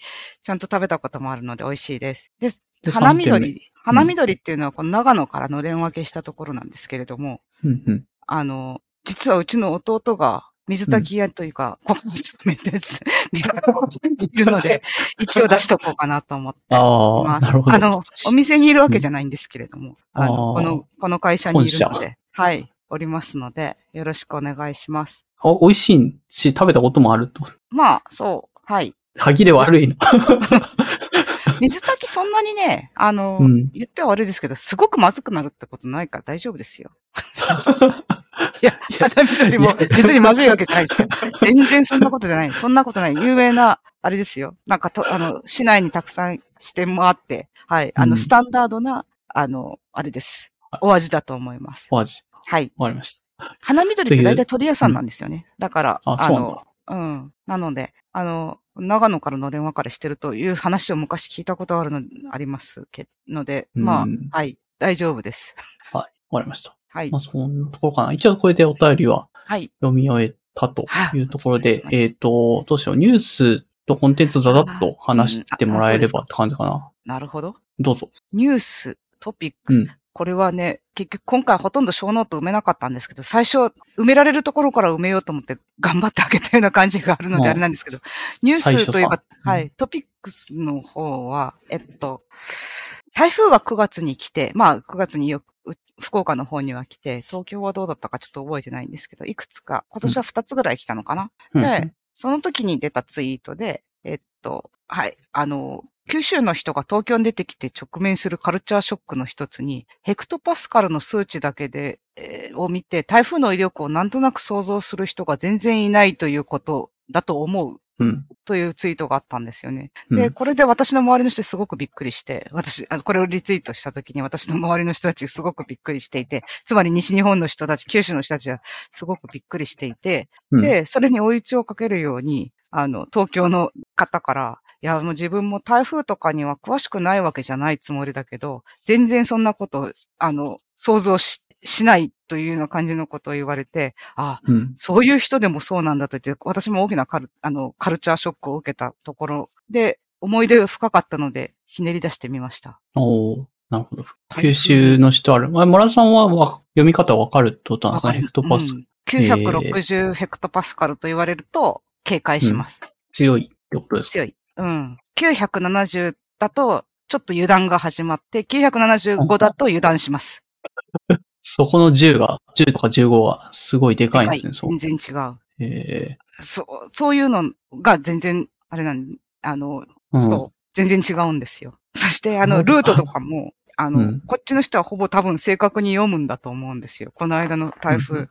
ちゃんと食べたこともあるので美味しいです。です。で花緑。花緑っていうのはこの長野からのれん分けしたところなんですけれども、うんうん。あの、実はうちの弟が水炊き屋というか、ここに勤めてです。いるので、一応出しとこうかなと思っていああ、ます。なるほど。あの、お店にいるわけじゃないんですけれども、あの、この、この会社にいるの本で、はい、おりますので、よろしくお願いします。あ美味しいし、食べたこともあると。まあ、そう、はい。歯切れ悪いな。水炊きそんなにね、あの、うん言っては悪いですけど、すごくまずくなるってことないから大丈夫ですよ。いや、花緑も別にまずいわけじゃないですよ。全然そんなことじゃない。そんなことない。有名な、あれですよ。なんかと、あの、市内にたくさん支店もあって、はい。あの、うんスタンダードな、あの、あれです。お味だと思います。お味。はい。わかりました。花緑って大体鳥屋さんなんですよね。だから、あ、そうなん。なので、あの、長野からの電話からしてるという話を昔聞いたことあるの、ありますけので、まあうん、はい、大丈夫です。はい。わかりました。はいま。あ、そんなところかな。一応これでお便りははい。読み終えたというところで、はいえっ、と、どうしよう。ニュースとコンテンツをざざっと話してもらえればって感じかな。なるほど。どうぞ。ニュース、トピックス。うん。これはね、結局今回ほとんどショーノート埋めなかったんですけど、最初埋められるところから埋めようと思って頑張ってあげたような感じがあるのでうんあれなんですけど、ニュースというか、うんはい、トピックスの方は、えっと、台風が9月に来て、まあ9月によく、う福岡の方には来て、東京はどうだったかちょっと覚えてないんですけど、いくつか、今年は2つぐらい来たのかな、うんで、その時に出たツイートで、えっと、はい、あの、九州の人が東京に出てきて直面するカルチャーショックの一つに、ヘクトパスカルの数値だけで、えーを見て、台風の威力をなんとなく想像する人が全然いないということだと思う。うん。というツイートがあったんですよね。うんで、これで私の周りの人すごくびっくりして、私、あこれをリツイートした時に私の周りの人たちすごくびっくりしていて、つまり西日本の人たち、九州の人たちはすごくびっくりしていて、うん、で、それに追い打ちをかけるように、あの、東京の方から、いや、もう自分も台風とかには詳しくないわけじゃないつもりだけど、全然そんなこと、あの、想像し、しないというような感じのことを言われて、あ、うん。そういう人でもそうなんだと言って、私も大きなカルあのカルチャーショックを受けたところで、思い出が深かったので、ひねり出してみました。おーなるほど。九州の人ある。あ、村田さんはわ読み方わかるってことなんですか？ヘクトパスカル。うん960ヘクトパスカルと言われると、警戒します。強いってことですか？強い。うん。970だと、ちょっと油断が始まって、975だと油断します。そこの10が、10とか15がすごいでかいんですね。そう。全然違う。えそう、そういうのが全然、あれなん、あの、ーうん、そう、全然違うんですよ。そして、あの、うんルートとかも、あの、うんこっちの人はほぼ多分正確に読むんだと思うんですよ。この間の台風。うん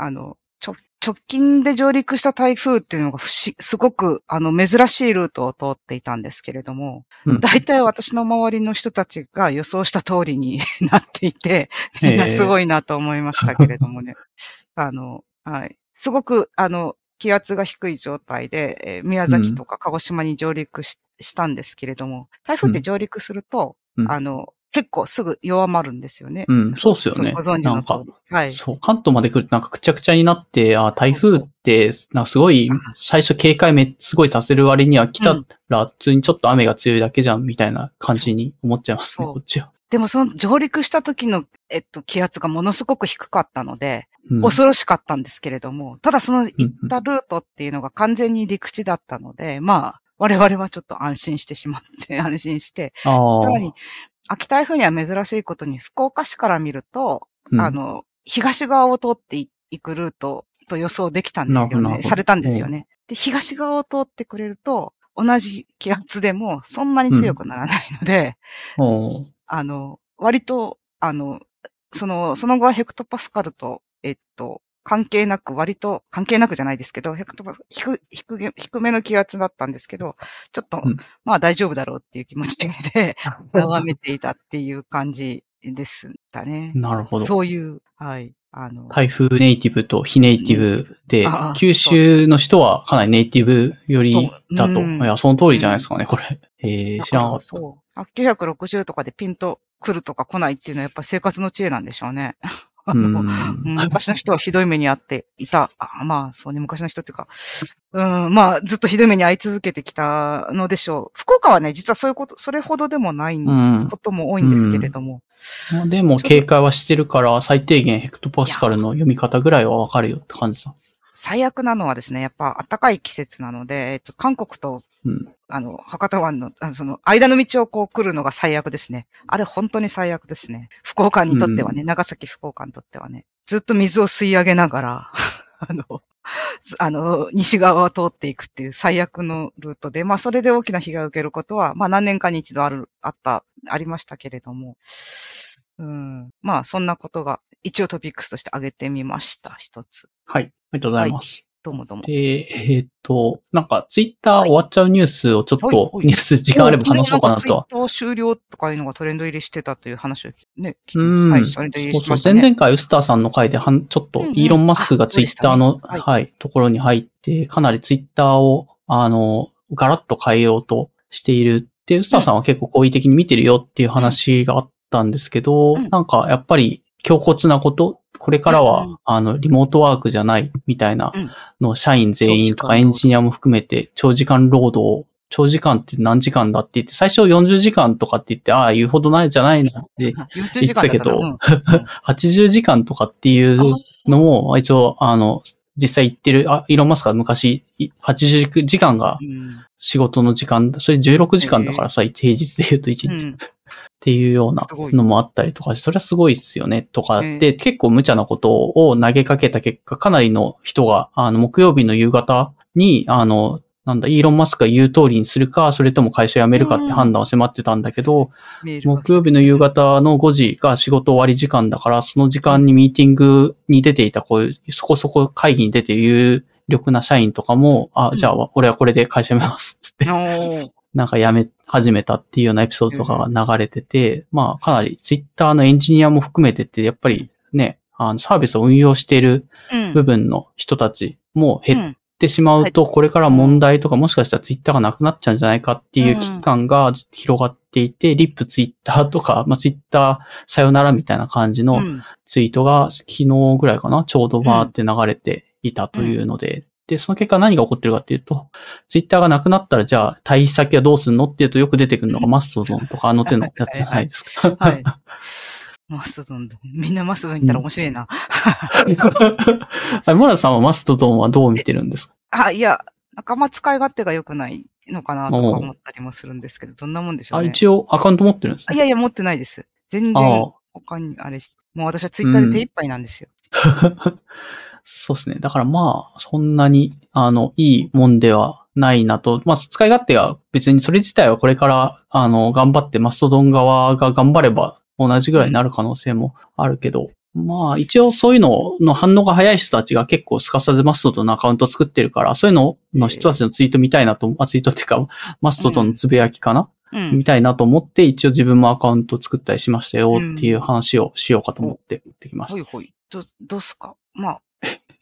あの、ちょ、直近で上陸した台風っていうのが不思すごく、あの、珍しいルートを通っていたんですけれども、うん大体私の周りの人たちが予想した通りに なっていて、みんなすごいなと思いましたけれどもね。あの、はい。すごく、あの、気圧が低い状態で、えー宮崎とか鹿児島に上陸し,、したんですけれども、台風って上陸すると、うんあの、結構すぐ弱まるんですよね。うん、そうっすよね。ご存知なんかの通、り。はい。そう、関東まで来るとなんかくちゃくちゃになって、あ、台風って、なんかすごい、最初警戒め、すごいさせる割には来たら、普通にちょっと雨が強いだけじゃん、みたいな感じに思っちゃいますね、こっちは。でもその上陸した時の、えっと、気圧がものすごく低かったので、うん、恐ろしかったんですけれども、ただその行ったルートっていうのが完全に陸地だったので、まあ、我々はちょっと安心してしまって、安心して、ああ。さらに、秋台風には珍しいことに、福岡市から見ると、うんあの、東側を通っていいくルートと予想できたんですよね。されたんですよね。で、東側を通ってくれると、同じ気圧でもそんなに強くならないので、おーあの、割と、あの、その、その後はヘクトパスカルと、えっと、関係なく、割と、関係なくじゃないですけど、低、低げ、低めの気圧だったんですけど、ちょっと、うんまあ大丈夫だろうっていう気持ちで、眺めていたっていう感じですかね。なるほど。そういう、はい、あの、台風ネイティブと非ネイティブで九州の人はかなりネイティブ寄りだと。いや、その通りじゃないですかね、これ。えー、だから知らなかった。そう。あ960とかでピンと来るとか来ないっていうのはやっぱ生活の知恵なんでしょうね。昔の人はひどい目に遭っていた。あまあ、そうね、昔の人っていうか、うん、まあ、ずっとひどい目に遭い続けてきたのでしょう。福岡はね、実はそういうこと、それほどでもないうん。ことも多いんですけれども。まあでも、警戒はしてるから、最低限ヘクトパスカルの読み方ぐらいはわかるよって感じだ。最悪なのはですね、やっぱ暖かい季節なので、えっと、韓国と、うん。あの、博多湾の、あのその、間の道をこう来るのが最悪ですね。あれ本当に最悪ですね。福岡にとってはね、長崎福岡にとってはね。ずっと水を吸い上げながら、あの、すあの、西側を通っていくっていう最悪のルートで、まあそれで大きな被害を受けることは、まあ何年かに一度ある、あった、ありましたけれども、うん。まあそんなことが一応トピックスとして挙げてみました、一つ。はい。ありがとうございます。どうもどうも。で、えーっと、なんか、ツイッター終わっちゃうニュースをちょっはいと、はいニュース時間あれば話そうかなとは。ツイッター終了とかいうのがトレンド入りしてたという話をね、聞いてうんはい、トレンド入りそうそう。しましたね。前々回、ウスターさんの回ではん、ちょっとうんう、んイーロン・マスクがあツイッターの、そうでしたねはい、ところに入って、かなりツイッターを、あの、ガラッと変えようとしている。で、ウスターさんは結構好意的に見てるよっていう話があったんですけど、うん。なんか、やっぱり、強骨なこと、これからは、うんうん。あの、リモートワークじゃない、みたいなうん。の、社員全員とかエンジニアも含めて、長時間労働を長時間って何時間だって言って、最初40時間とかって言って、ああ、言うほどないじゃないなって40時間だったら言って80 時間とかっていうのも、一応、あの、実際言ってる、あ、イーロンマスクは昔、い80時間がうん。仕事の時間だ、それ16時間だからさ、平日で言うと1日。っうんていうようなのもあったりとかそれはすごいっすよね、とかえで、結構無茶なことを投げかけた結果、かなりの人が、あの、木曜日の夕方に、あの、なんだ、イーロン・マスクが言う通りにするか、それとも会社辞めるかって判断を迫ってたんだけど、木曜日の夕方の5時が仕事終わり時間だから、その時間にミーティングに出ていた、こういう、そこそこ会議に出て有力な社員とかも、あ、じゃあ、俺はこれで会社辞めます、つって、なんか辞め始めたっていうようなエピソードとかが流れてて、まあ、かなりツイッターのエンジニアも含めてって、やっぱりね、あの、サービスを運用しているうん。部分の人たちも減ってしまうと、これから問題とかもしかしたらツイッターがなくなっちゃうんじゃないかっていう危機感が広がっていて、リップツイッターとか、まあ、ツイッターさよならみたいな感じのうん。ツイートが昨日ぐらいかな、ちょうどバーって流れていたというので、で、その結果何が起こってるかっていうと、ツイッターがなくなったら、じゃあ、退避先はどうすんのっていうとよく出てくるのがマストドンとかあの手のやつじゃないですか。はい。マストドンだ。みんなマストドン行ったら面白いな。あモラさんはマストドンはどう見てるんですか？あ、いや、仲間使い勝手が良くないのかなとか思ったりもするんですけど、どんなもんでしょうあ、ね。一応アカウント持ってるんですね。あいやいや、持ってないです。全あ然、他にあれし、もう私はツイッターで手一杯なんですよ。そうですね。だからまあ、そんなに、あの、いいもんではないなと。まあ、使い勝手が別にそれ自体はこれから、あの、頑張ってマストドン側が頑張れば同じぐらいになる可能性もあるけど、まあ、一応そういうのの反応が早い人たちが結構すかさずマストドンのアカウント作ってるから、そういうのの人たちのツイート見たいなと、あ、ツイートっていうか、マストドンのつぶやきかな、うん見。たいなと思って、一応自分もアカウント作ったりしましたよっていう話をしようかと思って持ってきました。いほいほい。ど、どうすか？まあ。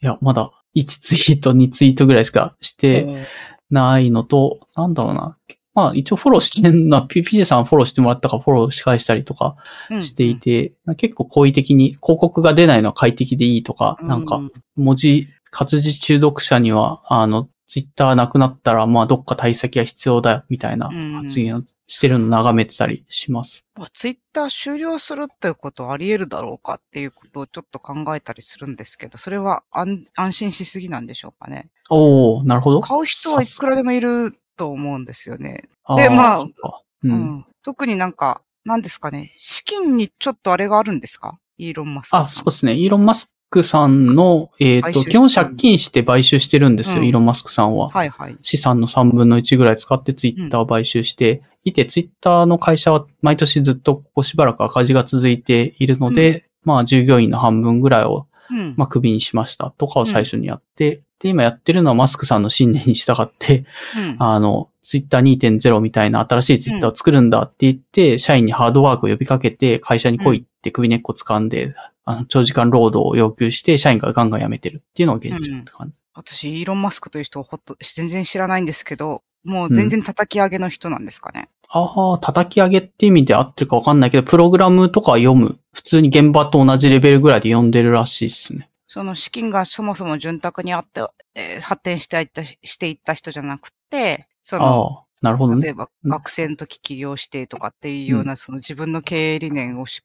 や、まだ1ツイート、2ツイートぐらいしかしてないのと、なんだろうな。まあ一応フォローしてんのは、ピピジェさんフォローしてもらったからフォローし返したりとかうん。していて、結構好意的に広告が出ないのは快適でいいとか、なんかう文字、活字中読者には、あの、ツイッターなくなったら、まあどっか対先が必要だよ、みたいなうん。発言をしてるのを眺めてたりします。まあ、ツイッター終了するってことはあり得るだろうかっていうことをちょっと考えたりするんですけど、それは安安心しすぎなんでしょうかね。おー、なるほど。買う人はいくらでもいると思うんですよね。でまあそっかううん。特になんか、なんですかね。資金にちょっとあれがあるんですか？イーロン・マスク。あ、そうですね。イーロン・マスクさんの、えっ、と、買収してる基本借金して買収してるんですよ、うんイーロン・マスクさんは。はいはい。資産の3分の1ぐらい使ってツイッターを買収していて、ツイッターの会社は毎年ずっとここしばらく赤字が続いているので、まあ従業員の半分ぐらいを、うん。まあ、クビにしましたとかを最初にやって、で、今やってるのはマスクさんの信念に従って、うんあの、ツイッター2.0みたいな新しいツイッターを作るんだって言って、社員にハードワークを呼びかけて、会社に来いって首根っこ掴んで、あの、長時間労働を要求して、社員がガンガン辞めてるっていうのが現状って感じ。私、イーロン・マスクという人をほっと、全然知らないんですけど、もう全然叩き上げの人なんですかね。ああ、叩き上げって意味で合ってるかわかんないけど、プログラムとか読む。普通に現場と同じレベルぐらいで読んでるらしいですね。その資金がそもそも潤沢にあって、えー発展していった、していった人じゃなくて、その、なるほどね。例えばうん学生の時起業してとかっていうような、その自分の経営理念をし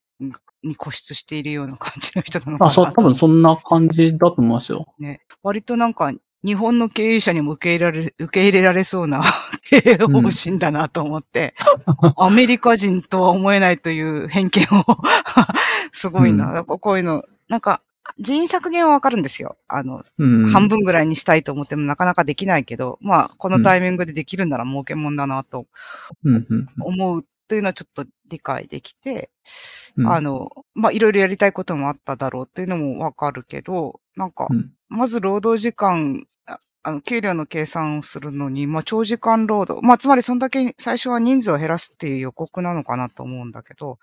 に固執しているような感じの人なのかなあ、そう、多分そんな感じだと思いますよ。ね。割となんか、日本の経営者にも受け入れられ、受け入れられそうな 経営方針だなと思って、アメリカ人とは思えないという偏見を、すごいな。うんこういうの、なんか、人員削減はわかるんですよ。あの、うん。半分ぐらいにしたいと思ってもなかなかできないけど、まあ、このタイミングでできるなら儲けもんだなとうん、うん、思うというのはちょっと理解できて、うん。あの、まあ、いろいろやりたいこともあっただろうっていうのもわかるけど、なんか、うんまず労働時間、ああの、給料の計算をするのに、まあ、長時間労働。まあ、つまりそんだけ最初は人数を減らすっていう予告なのかなと思うんだけど、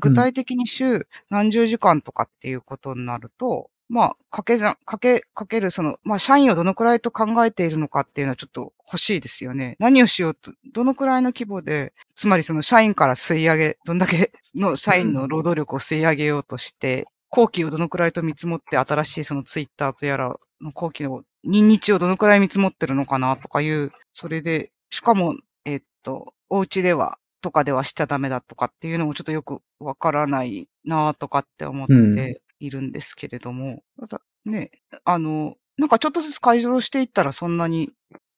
具体的に週何十時間とかっていうことになると、まあ、かけ算、かけ、かけるその、まあ、社員をどのくらいと考えているのかっていうのはちょっと欲しいですよね。何をしようと、どのくらいの規模で、つまりその社員から吸い上げ、どんだけの社員の労働力を吸い上げようとして、後期をどのくらいと見積もって新しいそのツイッターとやらの後期の任日をどのくらい見積もってるのかなとかいう、それで、しかも、えっと、お家では、とかではしちゃダメだとかっていうのもちょっとよくわからないなとかって思っているんですけれども、ただね、あの、なんかちょっとずつ改造していったらそんなに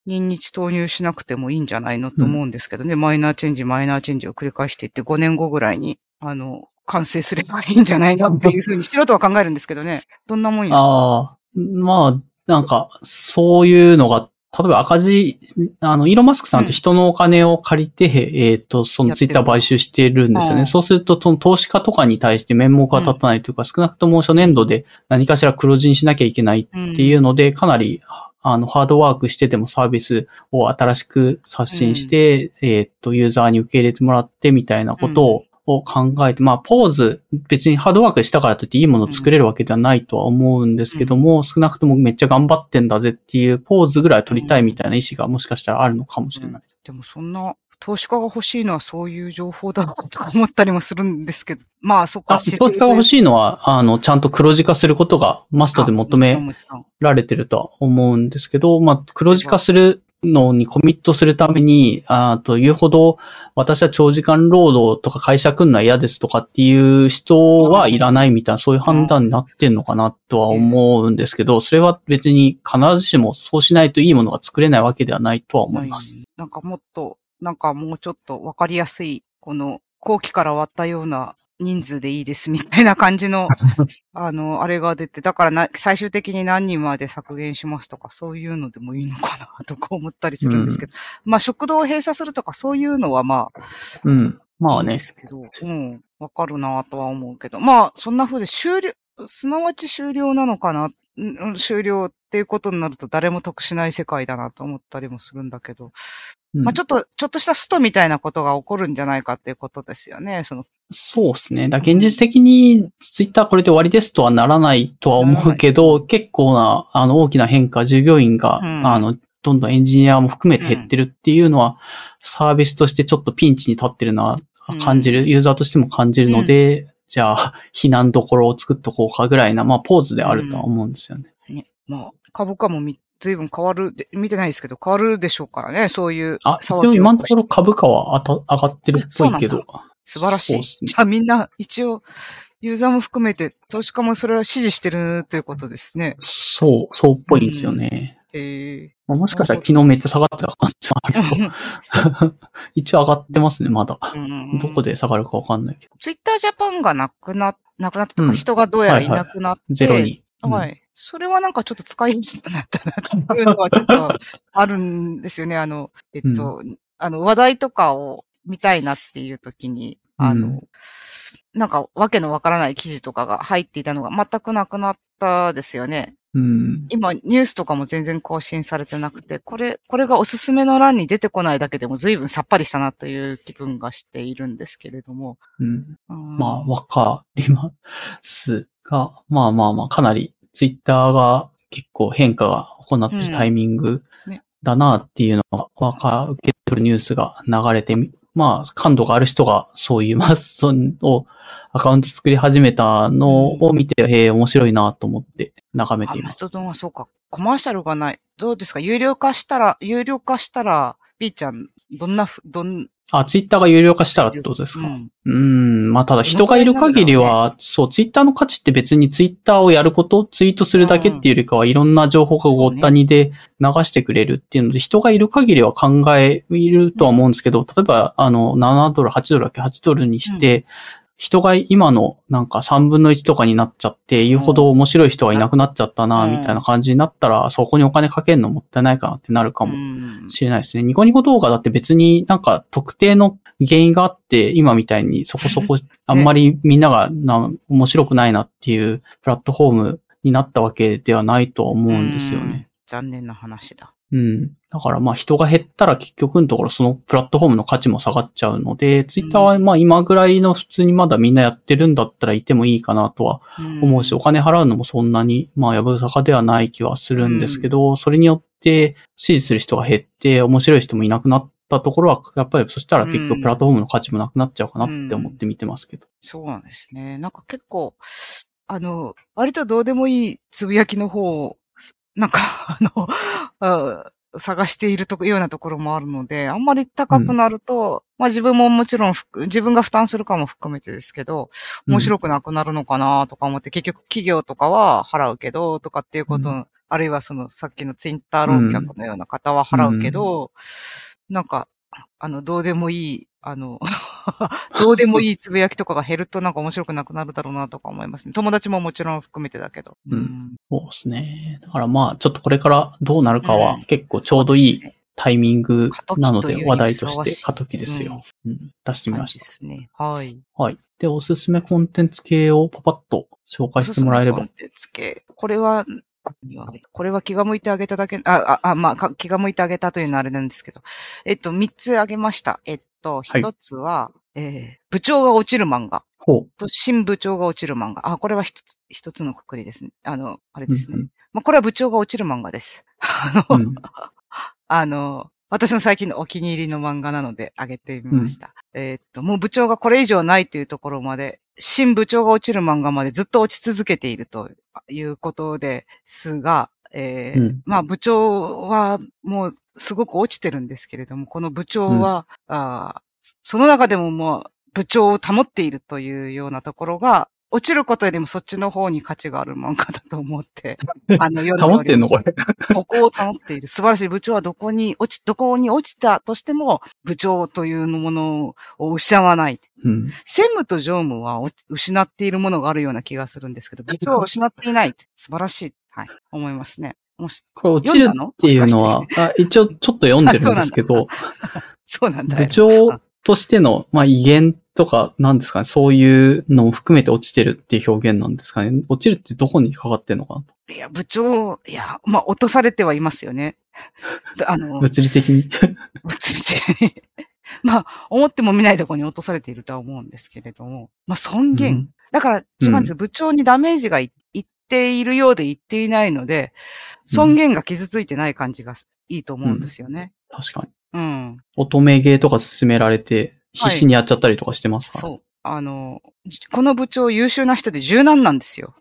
任日投入しなくてもいいんじゃないのと思うんですけどね、マイナーチェンジ、マイナーチェンジを繰り返していって5年後ぐらいに、あの、完成すればいいんじゃないのっていうふうに素人は考えるんですけどね。どんなもんや。ああ、まあ、なんか、そういうのが、例えば赤字、あの、イーロン・マスクさんって人のお金を借りて、えっ、と、そのツイッター買収してるんですよね。うん。そうすると、その投資家とかに対して面目が立たないというか、少なくとも初年度で何かしら黒字にしなきゃいけないうんっていうので、かなり、あの、ハードワークしてでもサービスを新しく刷新して、えっ、と、ユーザーに受け入れてもらってみたいなことを、を考えて、まあ、ポーズ、別にハードワークしたからといっていいものを作れるわけではないとは思うんですけども、少なくともめっちゃ頑張ってんだぜっていうポーズぐらい取りたいみたいな意思がもしかしたらあるのかもしれない。でもそんな、投資家が欲しいのはそういう情報だとか思ったりもするんですけど、まあそっか、あ、投資家が欲いしいのは、あの、ちゃんと黒字化することがマストで求められてるとは思うんですけど、まあ、黒字化するのにコミットするために、あというほど、私は長時間労働とか会社来るのは嫌ですとかっていう人はいらないみたいな、そういう判断になってんのかなとは思うんですけど、それは別に必ずしもそうしないといいものが作れないわけではないとは思います。なんかもっと、なんかもうちょっとわかりやすい、この後期から割ったような人数でいいですみたいな感じの、あの、あれが出て、だからな、最終的に何人まで削減しますとか、そういうのでもいいのかなとか思ったりするんですけど、まあ食堂を閉鎖するとかそういうのはまあ、うん。まあねで。すけど、うん、わかるなとは思うけど、まあ、そんな風で終了、すなわち終了なのかな、うんうん終了っていうことになると誰も得しない世界だなと思ったりもするんだけど、うん。まあちょっと、ちょっとしたストみたいなことが起こるんじゃないかっていうことですよね、その、そうですね。だ現実的にツイッターこれで終わりですとはならないとは思うけど、結構な、あの、大きな変化、従業員が、うん。あの、どんどんエンジニアも含めて減ってるっていうのは、サービスとしてちょっとピンチに立ってるな、感じる、うんユーザーとしても感じるので、じゃあ、避難どころを作っとこうかぐらいな、まあ、ポーズであるとは思うんですよね。ね、まあ、株価もみ、随分変わるで、見てないですけど、変わるでしょうからね、そういうあ、今のところ株価はあた上がってるっぽいけど。素晴らしい。ねじゃあみんな、一応、ユーザーも含めて、投資家もそれは支持してるということですね。そう、そうっぽいんですよね。ええまあもしかしたら昨日めっちゃ下がってた可能性もあるけど。一応上がってますね、まだ。どこでで下がるかわかんないけど。ツイッタージャパンがなくな、なくなったとか、うん人がどうやらいなくなって、ゼロに。うんはい。それはなんかちょっと使いやすくなったなっていうのはちょっとあるんですよね。あの、えっと、あの、話題とかを見たいなっていう時に、あの、うんなんかわけのわからない記事とかが入っていたのが全くなくなったですよね。うん。今、ニュースとかも全然更新されてなくて、これ、これがおすすめの欄に出てこないだけでも随分さっぱりしたなという気分がしているんですけれども。うん。うんまあ、わかりますが、まあまあまあ、かなりツイッターが結構変化が行ってるタイミングだなっていうのが、わか、受け取るニュースが流れてみ、まあ、感度がある人がそういうマストンをアカウント作り始めたのを見て、へえ、面白いなと思って眺めあ、ています。マストドンはそうか。コマーシャルがない。どうですか？有料化したら、有料化したら、B ちゃん、どんなふ、どん、あ、ツイッターが有料化したらってことですか、うん。うん、まあただ人がいる限りは、そう、ツイッターの価値って別にツイッターをやること、ツイートするだけっていうよりかはいろんな情報がごったにで流してくれるっていうので、人がいる限りは考えるとは思うんですけど、例えば、あの、7ドル、8ドルだっけ ?8 ドルにして、人が今のなんか3分の1とかになっちゃって、言うほど面白い人がいなくなっちゃったな、うん。みたいな感じになったら、そこにお金かけるのもったいないかなってなるかも。うん。しれないですね。ニコニコ動画だって別になんか特定の原因があって、今みたいにそこそこ あんまりみんながな面白くないなっていうプラットフォームになったわけではないとは思うんですよね。残念な話だ。うん。だからまあ人が減ったら結局のところそのプラットフォームの価値も下がっちゃうので、ツイッターはまあ今ぐらいの普通にまだみんなやってるんだったらいてもいいかなとは思うし、お金払うのもそんなに、まあ、やぶさかではない気はするんですけど、それによって支持する人が減って、面白い人もいなくなったところは、やっぱりそしたら結うん局プラットフォームの価値もなくなっちゃうかなって思って見てますけど。そうなんですね。なんか結構、あの、割とどうでもいいつぶやきの方を、なんか、あの、あ探しているとこようなところもあるので、あんまり高くなると、まあ自分ももちろん自分が負担するかも含めてですけど、面白くなくなるのかなとか思って、結局企業とかは払うけど、とかっていうこと、うあるいはそのさっきのツイッター論客のような方は払うけど、なんか、あの、どうでもいい、あの、どうでもいいつぶやきとかが減るとなんか面白くなくなるだろうなとか思いますね。友達ももちろん含めてだけど。うんそうですね。だからまあ、ちょっとこれからどうなるかはうん結構ちょうどいいそうですねタイミングなので話題として過渡期ですよ。うん出してみました。すね。はい。はい。で、おすすめコンテンツ系をパパッと紹介してもらえればおすすめコン。テンツ系これは、これは気が向いてあげただけ、あ、あ、あまあ、か気が向いてあげたというのはあれなんですけど。えっと、三つあげました。えっと、はい一つは、えー部長が落ちる漫画。ほと、新部長が落ちる漫画。あ、これは一つ、一つのくくりですね。あの、あれう。ですね。うんまあ、これは部長が落ちる漫画です。あの、うん。あの、私の最近のお気に入りの漫画なので、あげてみました。えーっと、もう部長がこれ以上ないというところまで、新部長が落ちる漫画までずっと落ち続けているということですが、えーうんまあ部長はもうすごく落ちてるんですけれども、この部長は、あーその中でももう部長を保っているというようなところが、落ちることよりもそっちの方に価値がある漫画だと思って、あの、読でおり保ってんのこれ。ここを保っている。素晴らしい部長はどこに落ち、どこに落ちたとしても、部長というものを失わない。うん。専務と常務はお失っているものがあるような気がするんですけど、部長は失っていない。素晴らしい。はい。思いますね。もし、これ落ちるっていうのは、あ一応ちょっと読んでるんですけど、そうなんだよ。部長としての、まあ、威厳とか、なんですかね、そういうのも含めて落ちてるっていう表現なんですかね？落ちるってどこにかかってんのかないや、部長、いや、まあ、落とされてはいますよね。あの、物理的に？物理的に。まあ、思っても見ないところに落とされているとは思うんですけれども、まあ、尊厳。うんだから、違うんですよ。部長にダメージがいいっているようでいっていないので、尊厳が傷ついてない感じがいいと思うんですよね。確かに。うん。乙女芸とか進められて、必死にやっちゃったりとかしてますから。そう。あの、この部長優秀な人で柔軟なんですよ。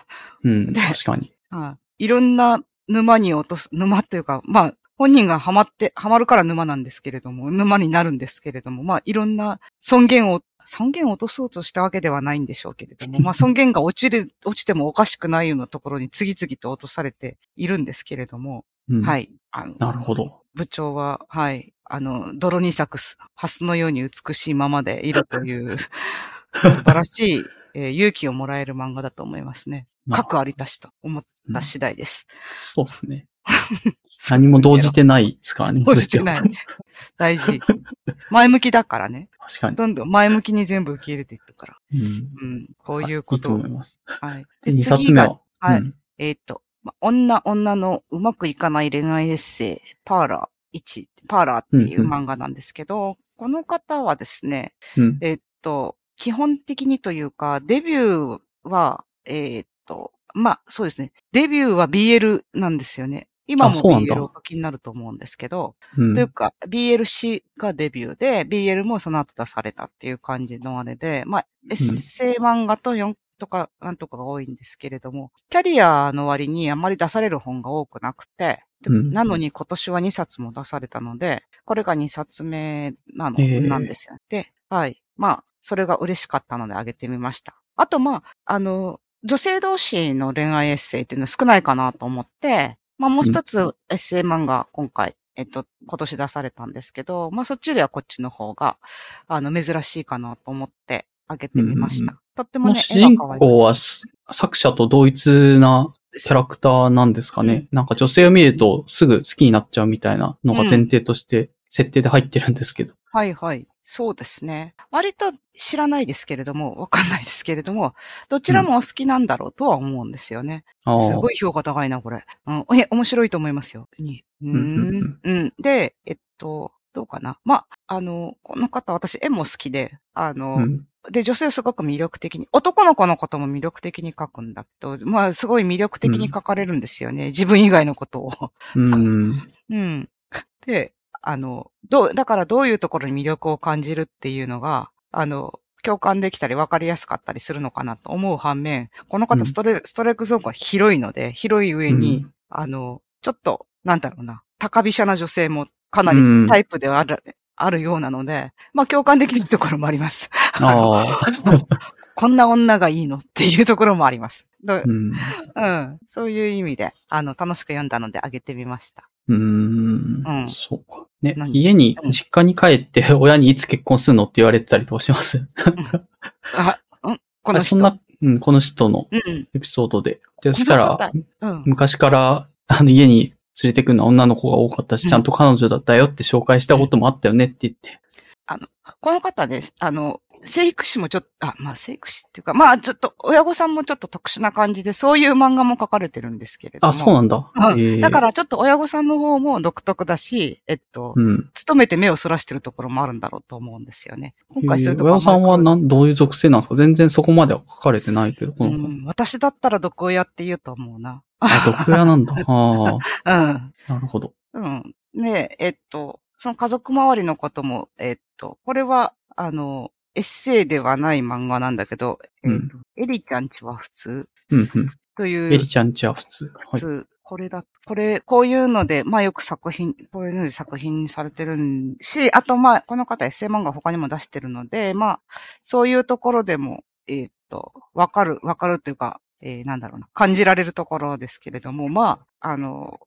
うん、で確かに。はい。いろんな沼に落とす、沼というか、まあ、本人がハマって、ハマるから沼なんですけれども、沼になるんですけれども、まあ、いろんな尊厳を、尊厳を落とそうとしたわけではないんでしょうけれども、まあ、尊厳が落ちる、落ちてもおかしくないようなところに次々と落とされているんですけれども、うん、。はいい。あの、なるほど。部長は、はい。あの、泥に咲くすハスのように美しいままでいるという、素晴らしい、えー勇気をもらえる漫画だと思いますね。まあ各ありたしと思った次第です。そうですね。何も動じてないですからね。動じてない大事。前向きだからね。確かに。どんどん前向きに全部受け入れていくから。うん。うん。こういういいとことを。思います。はい。で、で二冊次が目は。はいうんえっ、と、ま女、女のうまくいかない恋愛エッセイ、パーラー1、パーラーっていう漫画なんですけど、この方はですね、うん。えっと、基本的にというか、デビューは、えっと、まあ、そうですね。デビューは BL なんですよね。今も BL を書きになると思うんですけど、うんというか、BLC がデビューで、BL もその後出されたっていう感じのあれで、まあ、エッセイ漫画と4とか、なんとかが多いんですけれども、キャリアの割にあまり出される本が多くなくて、なのに今年は2冊も出されたので、これが2冊目なの、なんですよ。で、はい。まあ、それが嬉しかったのであげてみました。あと、まあ、あの、女性同士の恋愛エッセイっていうのは少ないかなと思って、まあもう一つエッセイ漫画今回、えっと、今年出されたんですけど、まあそっちよりはこっちの方が、あの、珍しいかなと思ってあげてみました。うんとってもね、主人絵が可愛い公はす作者と同一なキャラクターなんですかね？なんか女性を見るとすぐ好きになっちゃうみたいなのが前提として設定で入ってるんですけど。はいはい。そうですね。割と知らないですけれども、わかんないですけれども、どちらもお好きなんだろうとは思うんですよね。ああすごい評価高いな、これ。うん、いや、面白いと思いますよ。にうんうんん。うん。で、えっと、どうかな。まあ、あの、この方、私、絵も好きで、あの、うん。で、女性すごく魅力的に、男の子のことも魅力的に書くんだと、まあ、すごい魅力的に書かれるんですよね。自分以外のことを。うん。うん。で、あの、どう、だからどういうところに魅力を感じるっていうのが、あの、共感できたり分かりやすかったりするのかなと思う反面、このうん方ストレ、ストレックゾーンが広いので、広い上に、うんあの、ちょっと、なんだろうな、高飛車な女性もかなりうんタイプではある、あるようなので、まあ共感できるところもあります。こんな女がいいのっていうところもあります。どうん。うん。そういう意味で、あの、楽しく読んだのであげてみました。うーんうんそうか。ね、何家にうん、実家に帰って 親にいつ結婚するのって言われてたりとかします？あ、うん？この人。そんな、うん、この人のうん。エピソードで。で、そしたら、うん。昔から、あの、家に連れてくるのは女の子が多かったし、うんちゃんと彼女だったよって紹介したこともあったよねって言って。この方です。あの、生育士もちょっと、あ、まあ生育士っていうか、まあちょっと、親御さんもちょっと特殊な感じで、そういう漫画も書かれてるんですけれども。あ、そうなんだ。うんだか、らちょっと親御さんの方も独特だし、えっと、うん。勤めて目をそらしてるところもあるんだろうと思うんですよね。今回そういうところ親御さんはなん、どういう属性なんですか？全然そこまでは書かれてないけど。うん、私だったら毒親って言うと思うな。あ、毒親なんだ。あうん。あ、なるほど。うん。で、えっと、その家族周りのことも、えーっと、これは、あの、エッセイではない漫画なんだけど、うんエリちゃんちは普通？うんうん。という、エリちゃんちは普通。はい。普通、これだ、これ、こういうので、まあよく作品、こういうので作品にされてるんし、あとまあ、この方エッセイ漫画他にも出してるので、まあ、そういうところでも、えーっと、わかる、わかるというか、えーなんだろうな、感じられるところですけれども、まあ、あの、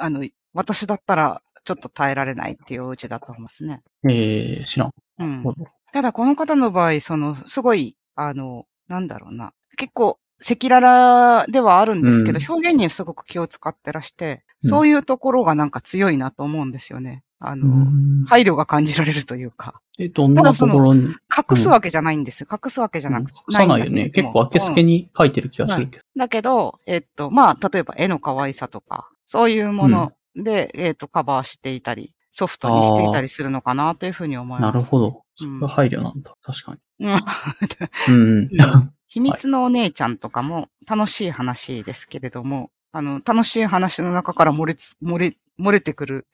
あの、私だったら、ちょっと耐えられないっていうお家だと思いますね。えー、知らん。うんただこの方の場合、その、すごい、あの、なんだろうな。結構、赤裸々ではあるんですけど、うん表現にすごく気を使ってらして、うんそういうところがなんか強いなと思うんですよね。あの、うん配慮が感じられるというか。え、どんなところに？隠すわけじゃないんです。隠すわけじゃなくて。隠さないよね。結構明けすけうんに書いてる気がするけど。だけど、えっと、まあ、例えば絵の可愛さとか、そういうもので、えっと、カバーしていたり、ソフトにしていたりするのかなというふうに思います。なるほど。そうんれは配慮なんだ。確かに。うんうん うん。秘密のお姉ちゃんとかも楽しい話ですけれども、あの、楽しい話の中から漏れつ、漏れ、漏れてくる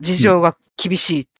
事情が厳しいと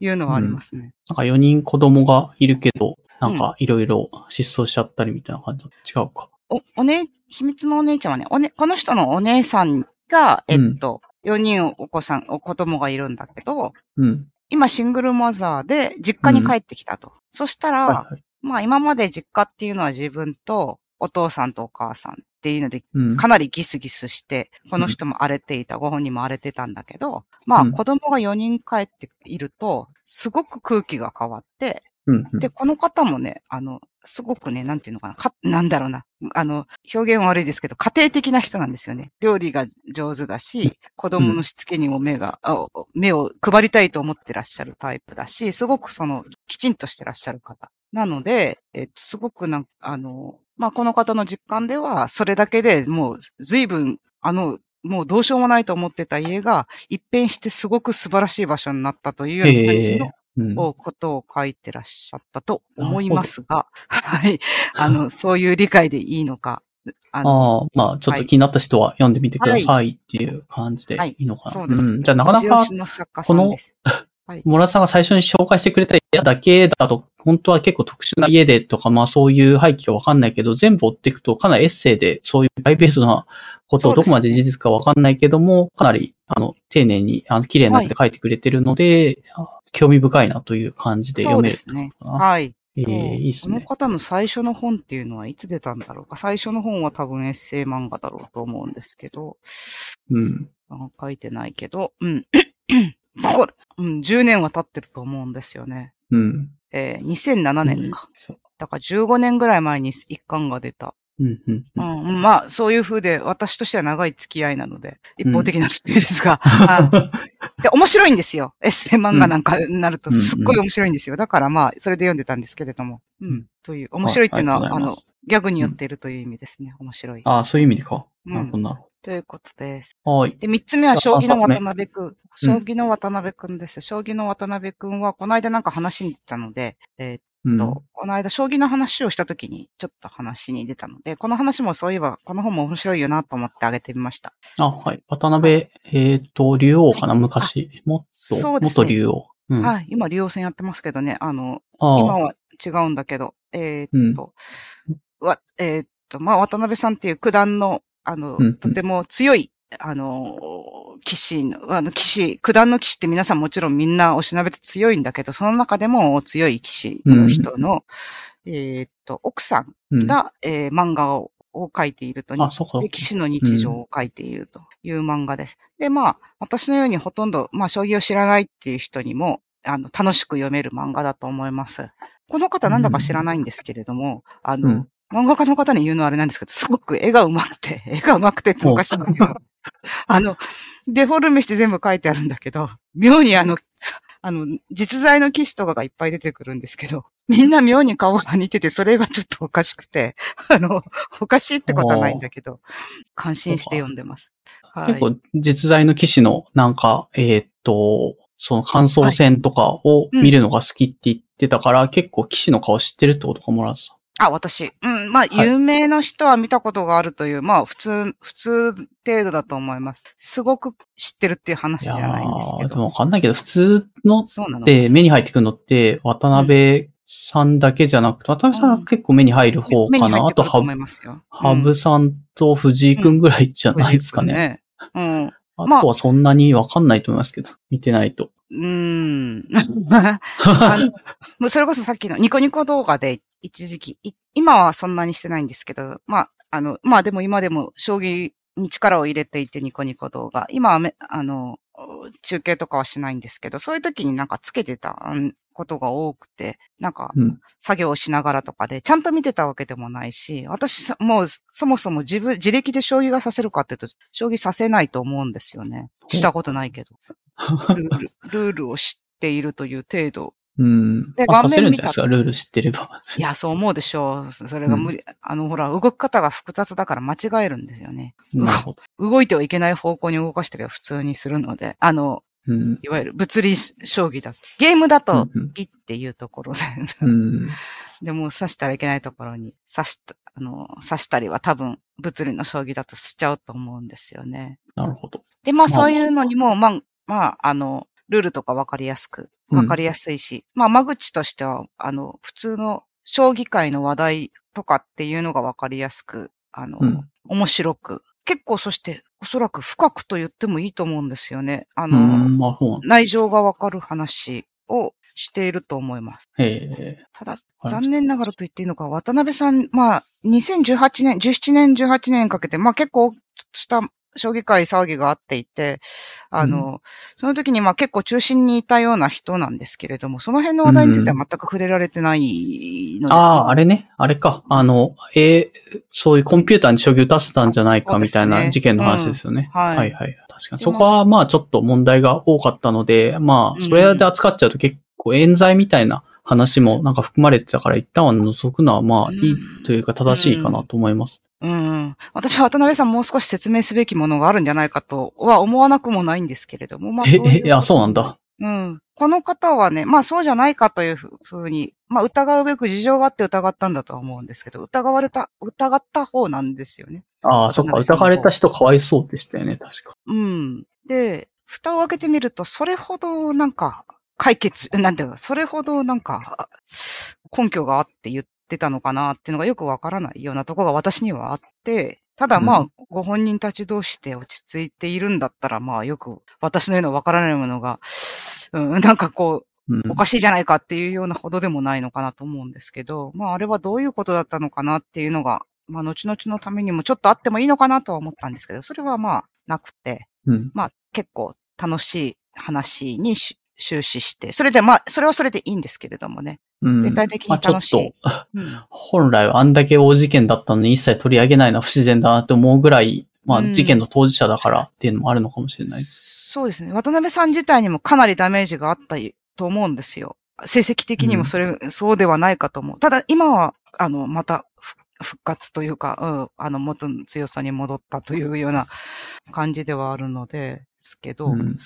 いうのはありますね。なんか4人子供がいるけど、なんかいろいろ失踪しちゃったりみたいな感じだ違うか。お、おね、秘密のお姉ちゃんはね、おね、この人のお姉さんが、えっと、4人お子さん、お子供がいるんだけど、うん。今シングルマザーで実家に帰ってきたと。そしたら、はいはい。まあ今まで実家っていうのは自分とお父さんとお母さんっていうのでうん。かなりギスギスして、この人も荒れていた、ご本人も荒れてたんだけど、まうんあ子供が4人帰っていると、すごく空気が変わって、うんうん。で、この方もね、あの、すごくね、なんていうのかな、か、なんだろうな、あの、表現悪いですけど、家庭的な人なんですよね。料理が上手だし、子供のしつけにも目が、あ目を配りたいと思ってらっしゃるタイプだし、すごくその、きちんとしてらっしゃる方。なので、えっと、すごくなんあの、まあ、この方の実感では、それだけでもう、随分、あの、もうどうしようもないと思ってた家が、一変してすごく素晴らしい場所になったというような感じの。をことを書いてらっしゃったと思いますが、はい。あの、そういう理解でいいのか。あのああ、まあ、ちょっと気になった人は読んでみてくださいっていう感じではいいいのかな。そうです。ん。じゃあ、なかなか一押し、の作家さんです。モラさんが最初に紹介してくれた家だけだと、本当は結構特殊な家でとか、まあそういう背景はわかんないけど、全部追っていくとかなりエッセイでそういうプライベートなことをどこまで事実かわかんないけども、かなり、あの、丁寧に、あの、綺麗になって書いてくれてるので、あ興味深いなという感じでそう読めるですね。はい。えそうえいいねこの方の最初の本っていうのはいつ出たんだろうか。最初の本は多分エッセイ漫画だろうと思うんですけど、うん。あ書いてないけど、うん。これ、うん、10年は経ってると思うんですよね。うん。えー2007年か。そうだから15年ぐらい前に一巻が出た。うん、うん。ううんん、まあ、そういう風で、私としては長い付き合いなので、一方的な付き合いですが、あ で、面白いんですよ。エッセイ漫画なんかになると、うんすっごい面白いんですよ。だからまあ、それで読んでたんですけれども。うん。という、面白いっていうのは、はいあの、ギャグによっているという意味ですね。面白い。ああ、そういう意味でか。うんなるほど、なるほということです。ど。はい。で、三つ目は、将棋の渡辺くん。うん将棋の渡辺くんです。将棋の渡辺くんは、この間なんか話に出たので、えーうん。と、この間、将棋の話をしたときに、ちょっと話に出たので、この話もそういえば、この本も面白いよなと思ってあげてみました。あ、はい。渡辺、えっ、と、竜王かな、昔。もっと、そうですね元竜王。うん。あはい。今、利用戦やってますけどね、あの、あ。今は違うんだけど、えーっと、わ、えーっと、まあ、渡辺さんっていう九段の、あの、うんうんとても強い、あの、騎士の、あの、騎士、九段の騎士って皆さんもちろんみんなおしなべて強いんだけど、その中でも強い騎士の人の、えーっと、奥さんうん、が、えー漫画をを書いていると、騎士の日常を書いているという漫画です。で、まあ、私のようにほとんど、まあ、将棋を知らないっていう人にも、あの、楽しく読める漫画だと思います。この方なんだか知らないんですけれども、あの、うん。漫画家の方に言うのはあれなんですけど、すごく絵が上手くて、絵が上手くてっておかしいんだけど、あの、デフォルメして全部書いてあるんだけど、妙にあの、あの、実在の騎士とかがいっぱい出てくるんですけど、みんな妙に顔が似てて、それがちょっとおかしくて、あの、おかしいってことはないんだけど、感心して読んでます。はい。結構、実在の騎士の、なんか、えーっと、その感想戦とかを見るのが好きって言ってたから、結構騎士の顔知ってるってことかもらうさあ、私。うん、まあ、はい有名な人は見たことがあるという、まあ、普通、普通程度だと思います。すごく知ってるっていう話じゃないんですけー、でど。もわかんないけど、普通のそうなので目に入ってくるのって、渡辺さんだけじゃなくて、渡辺さんは結構目に入る方かな？あと、入ってくるとは思いますよ。羽生さんと藤井くんぐらいじゃないですかね。うん。あまあとはそんなにわかんないと思いますけど、見てないと。うーん。それこそさっきのニコニコ動画で一時期、い今はそんなにしてないんですけど、まあ、あの、まあでも今でも将棋に力を入れていてニコニコ動画。今はめ、あの、中継とかはしないんですけど、そういう時になんかつけてたうんことが多くて、なんかうん。作業をしながらとかで、ちゃんと見てたわけでもないし、私さ、もうそもそも自分、自力で将棋がさせるかっていうと、将棋させないと思うんですよね。したことないけど。ルールを知っているという程度。うん。でまあ、盤面見たですか、ルール知ってれば。いや、そう思うでしょう。それが無理。あの、ほら、動き方が複雑だから間違えるんですよね。なるほど。動いてはいけない方向に動かしてれば普通にするので、あの、うん。いわゆる物理将棋だと。ゲームだと、うんピッっていうところで、うん。でも刺したらいけないところに刺した、あの、刺したりは多分物理の将棋だとしちゃうと思うんですよね。なるほど。で、まあまあそういうのにも、まあ、まあ、あの、ルールとかわかりやすく、うん。わかりやすいし、まあ間口としては、あの、普通の将棋界の話題とかっていうのがわかりやすく、あの、うん。面白く、結構そしておそらく深くと言ってもいいと思うんですよね。あうの、ん、まあ、内情がわかる話をしていると思います。ただ、はい残念ながらと言っていいのか、渡辺さん、まあ、2018年、17年、18年かけて、まあ結構した将棋界騒ぎがあっていて、あの、その時にまあ結構中心にいたような人なんですけれども、その辺の話題については全く触れられてないので。ああ、あれね。あれか。あの、えーそういうコンピューターに将棋打たせたんじゃないかみたいな事件の話ですよね。うんはいはいはい。確かに。でそこはまあちょっと問題が多かったので、まあ、それで扱っちゃうと結構冤罪みたいな話もなんか含まれてたから一旦は除くのはまあいいというか正しいかなと思います。うん。私は渡辺さんもう少し説明すべきものがあるんじゃないかとは思わなくもないんですけれども、まあえ、そういうえ、いや、そうなんだ。うん。この方はね、まあそうじゃないかというふうに、まあ疑うべく事情があって疑ったんだとは思うんですけど、疑われた、疑った方なんですよね。ああ、そっか。疑われた人かわいそうでしたよね、確か。うん。で、蓋を開けてみると、それほどなんか、解決、なんていうか、それほどなんか、根拠があって言ってたのかなっていうのがよくわからないようなところが私にはあって、ただまあ、うんご本人たち同士で落ち着いているんだったら、まあよく私のようなわからないものが、うん、なんかこう、うん。おかしいじゃないかっていうようなほどでもないのかなと思うんですけど、まああれはどういうことだったのかなっていうのが、まあ後々のためにもちょっとあってもいいのかなとは思ったんですけど、それはまあなくて、うん。まあ結構楽しい話にし終始して、それでまあ、それはそれでいいんですけれどもね。うん。全体的にまあちょっ楽しいと、うん。本来はあんだけ大事件だったのに一切取り上げないのは不自然だなって思うぐらい、まうんあ事件の当事者だからっていうのもあるのかもしれないです。そうですね。渡辺さん自体にもかなりダメージがあったと思うんですよ。成績的にもそれ、そうではないかと思う。ただ今は、あの、またふ復活というか、うん、あの、元の強さに戻ったというような感じではあるので、ですけど、うん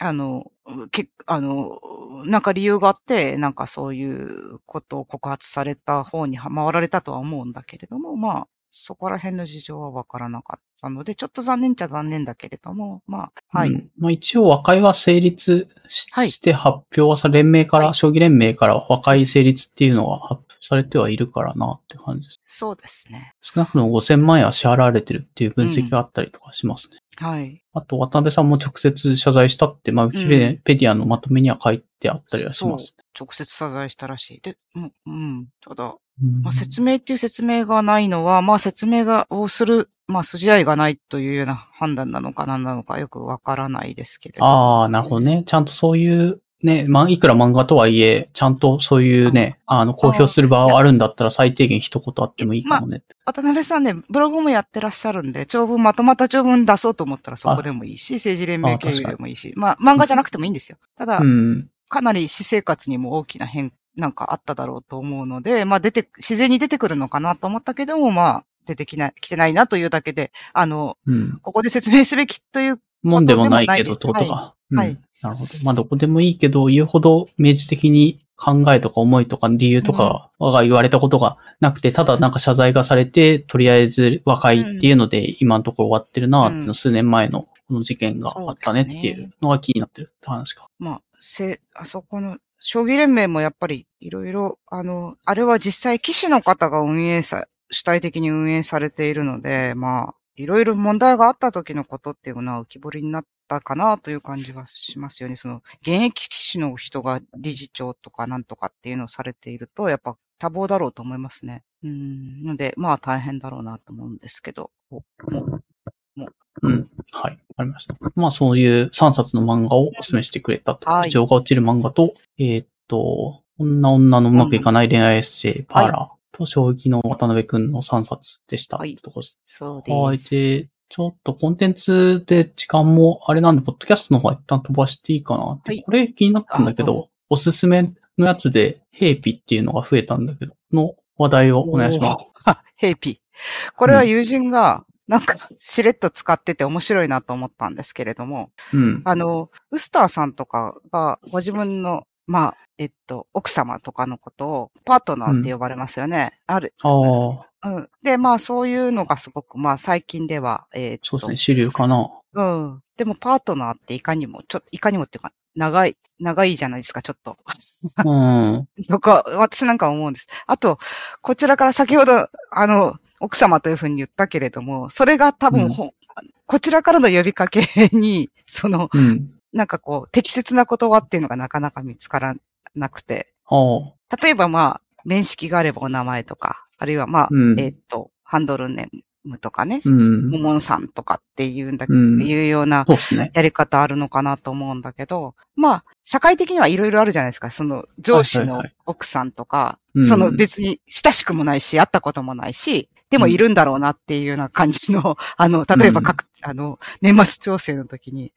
あの、け、あの、なんか理由があって、なんかそういうことを告発された方に回られたとは思うんだけれども、まあ、そこら辺の事情はわからなかったので、ちょっと残念っちゃ残念だけれども、まあ、はい。うんまあ、一応和解は成立し,、はいて発表はさ、連盟から、はい将棋連盟から和解成立っていうのが発表されてはいるからなって感じです。そうですね。少なくとも5000万円は支払われてるっていう分析があったりとかしますね。はい。あと、渡辺さんも直接謝罪したって、まあ、ウィキペディアのまとめには書いてあったりはします。直接謝罪したらしい。で、うん、うん。ただ、うんまあ、説明っていう説明がないのは、まあ、説明が、をする、まあ、筋合いがないというような判断なのか何なのかよくわからないですけれど。ああ、なるほどね。ちゃんとそういう、ね、まあ、いくら漫画とはいえ、ちゃんとそういうね、あの、公表する場があるんだったら最低限一言あってもいいかもね。渡辺さんね、ブログもやってらっしゃるんで、長文、まとまった長文出そうと思ったらそこでもいいし、政治連盟経由でもいいし、まあ、漫画じゃなくてもいいんですよ。ただ、うん。かなり私生活にも大きな変、なんかあっただろうと思うので、まあ出て、自然に出てくるのかなと思ったけども、まあ、出てきない、来てないなというだけで、あの、うん。ここで説明すべきという、もんでもないけど、ってことか。うんはいなるほど。まあ、どこでもいいけど、言うほど明示的に考えとか思いとか理由とかが言われたことがなくて、ただなんか謝罪がされて、とりあえず和解っていうので、今のところ終わってるなっていうの、うん数年前のこの事件があったねっていうのが気になってるって話か。まあ、せ、あそこの、将棋連盟もやっぱりいろいろ、あの、あれは実際騎士の方が運営さ、主体的に運営されているので、まあ、いろいろ問題があった時のことっていうのは浮き彫りになったかなという感じはしますよね。その、現役騎士の人が理事長とかなんとかっていうのをされていると、やっぱ多忙だろうと思いますね。うん。ので、まあ大変だろうなと思うんですけど。ううん。はい。わかりました。まあそういう3冊の漫画をお勧めしてくれたと。はい情が落ちる漫画と、えーっと、女女のうまくいかない恋愛エッセイ、パーラーと、将棋の渡辺くんの3冊でした。はいってとこですそうです。はい。で、ちょっとコンテンツで時間もあれなんで、ポッドキャストの方は一旦飛ばしていいかなって。はいこれ気になったんだけあど、おすすめのやつで、ヘイピっていうのが増えたんだけど、の話題をお願いします。あ、ヘイピー。これは友人が、なんか、しれっと使ってて面白いなと思ったんですけれども、うん。あの、ウスターさんとかが、ご自分の、まあ、えっと、奥様とかのことを、パートナーって呼ばれますよね。ある。ああ、うん。で、まあ、そういうのがすごく、まあ、最近では、えっと、そうですね、主流かな。うん。でも、パートナーっていかにも、ちょっと、いかにもっていうか、長い、長いじゃないですか、ちょっと。うん。とか、私なんか思うんです。あと、こちらから先ほど、あの、奥様というふうに言ったけれども、それが多分、うんほこちらからの呼びかけに、その、うん。なんかこう、適切な言葉っていうのがなかなか見つからなくて、例えばまあ、面識があればお名前とか、あるいはまあ、うんえーっと、ハンドルネームとかね、うん。モモンさんとかっていうんだ、うんいうような。やり方あるのかなと思うんだけど、まあ、社会的にはいろいろあるじゃないですか。その上司のはいはいはい奥さんとか、うんその別に親しくもないし、会ったこともないし、でもいるんだろうなっていうような感じの、あの、例えばうん。各、あの、年末調整の時に、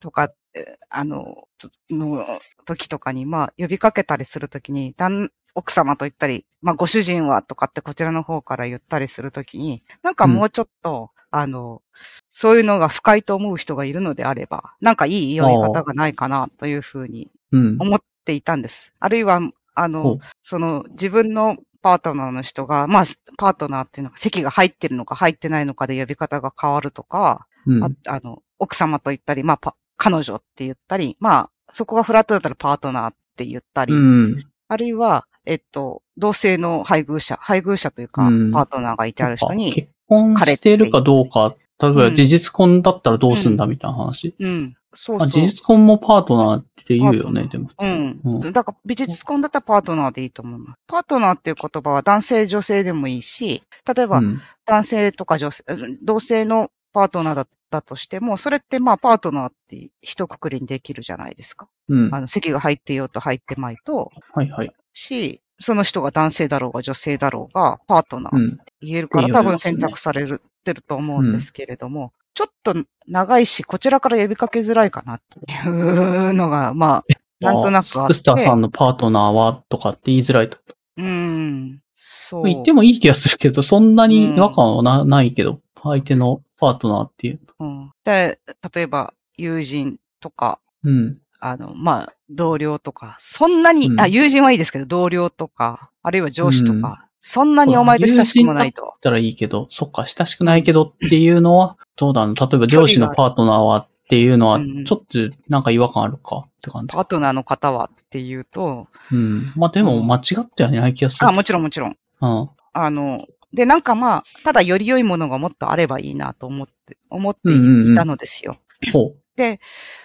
とか、えあの、との時とかに、まあ、呼びかけたりするときに、旦奥様と言ったり、まあ、ご主人はとかってこちらの方から言ったりするときに、なんかもうちょっと、あの、そういうのが不快と思う人がいるのであれば、なんかいい呼び方がないかなというふうにうん。思っていたんです。あるいは、あほのう、その自分のパートナーの人が、まあ、パートナーっていうのが席が入ってるのか入ってないのかで呼び方が変わるとか、うん。ああの、奥様と言ったり、まあ、パ彼女って言ったり、まあ、そこがフラットだったらパートナーって言ったり、うん。あるいは、えっと、同性の配偶者、配偶者というか、うんパートナーがいてある人に、結婚しているかどうか、例えば事実婚だったらどうすんだみたいな話。うん、そうあそう。事実婚もパートナーって言うよね、でも。うん。うんだから、美術婚だったらパートナーでいいと思う。パートナーっていう言葉は男性、女性でもいいし、例えば、うん。男性とか女性、うん同性のパートナーだったとしても、それってまあパートナーって一括りにできるじゃないですか。うん。あの、席が入ってようと入ってまいと、はいはい。し、その人が男性だろうが女性だろうが、パートナーうん。言えるからいいよね多分選択されるってると思うんですけれども、ちょっと長いし、こちらから呼びかけづらいかなっていうのが、まあ、なんとなくあって。スクスターさんのパートナーはとかって言いづらいと。うん。そう。言ってもいい気がするけど、そんなに違和感はな,、ないけど、相手のパートナーっていう。うん。で、例えば、友人とか、うん。あの、まあ、同僚とか、そんなに、うんあ、友人はいいですけど、同僚とか、あるいは上司とか、そんなにお前と親しくもないと。だったらいいけど、そっか、親しくないけどっていうのは、どうだろう。例えば上司のパートナーはっていうのは、うんちょっとなんか違和感あるかって感じパ。ートナーの方はっていうと、うん。まあでも間違ってはない気がする。あ、もちろんもちろん。うん。あの、で、なんかまあ、ただより良いものがもっとあればいいなと思って、思ってうんうんうんいたのですよ。ほで、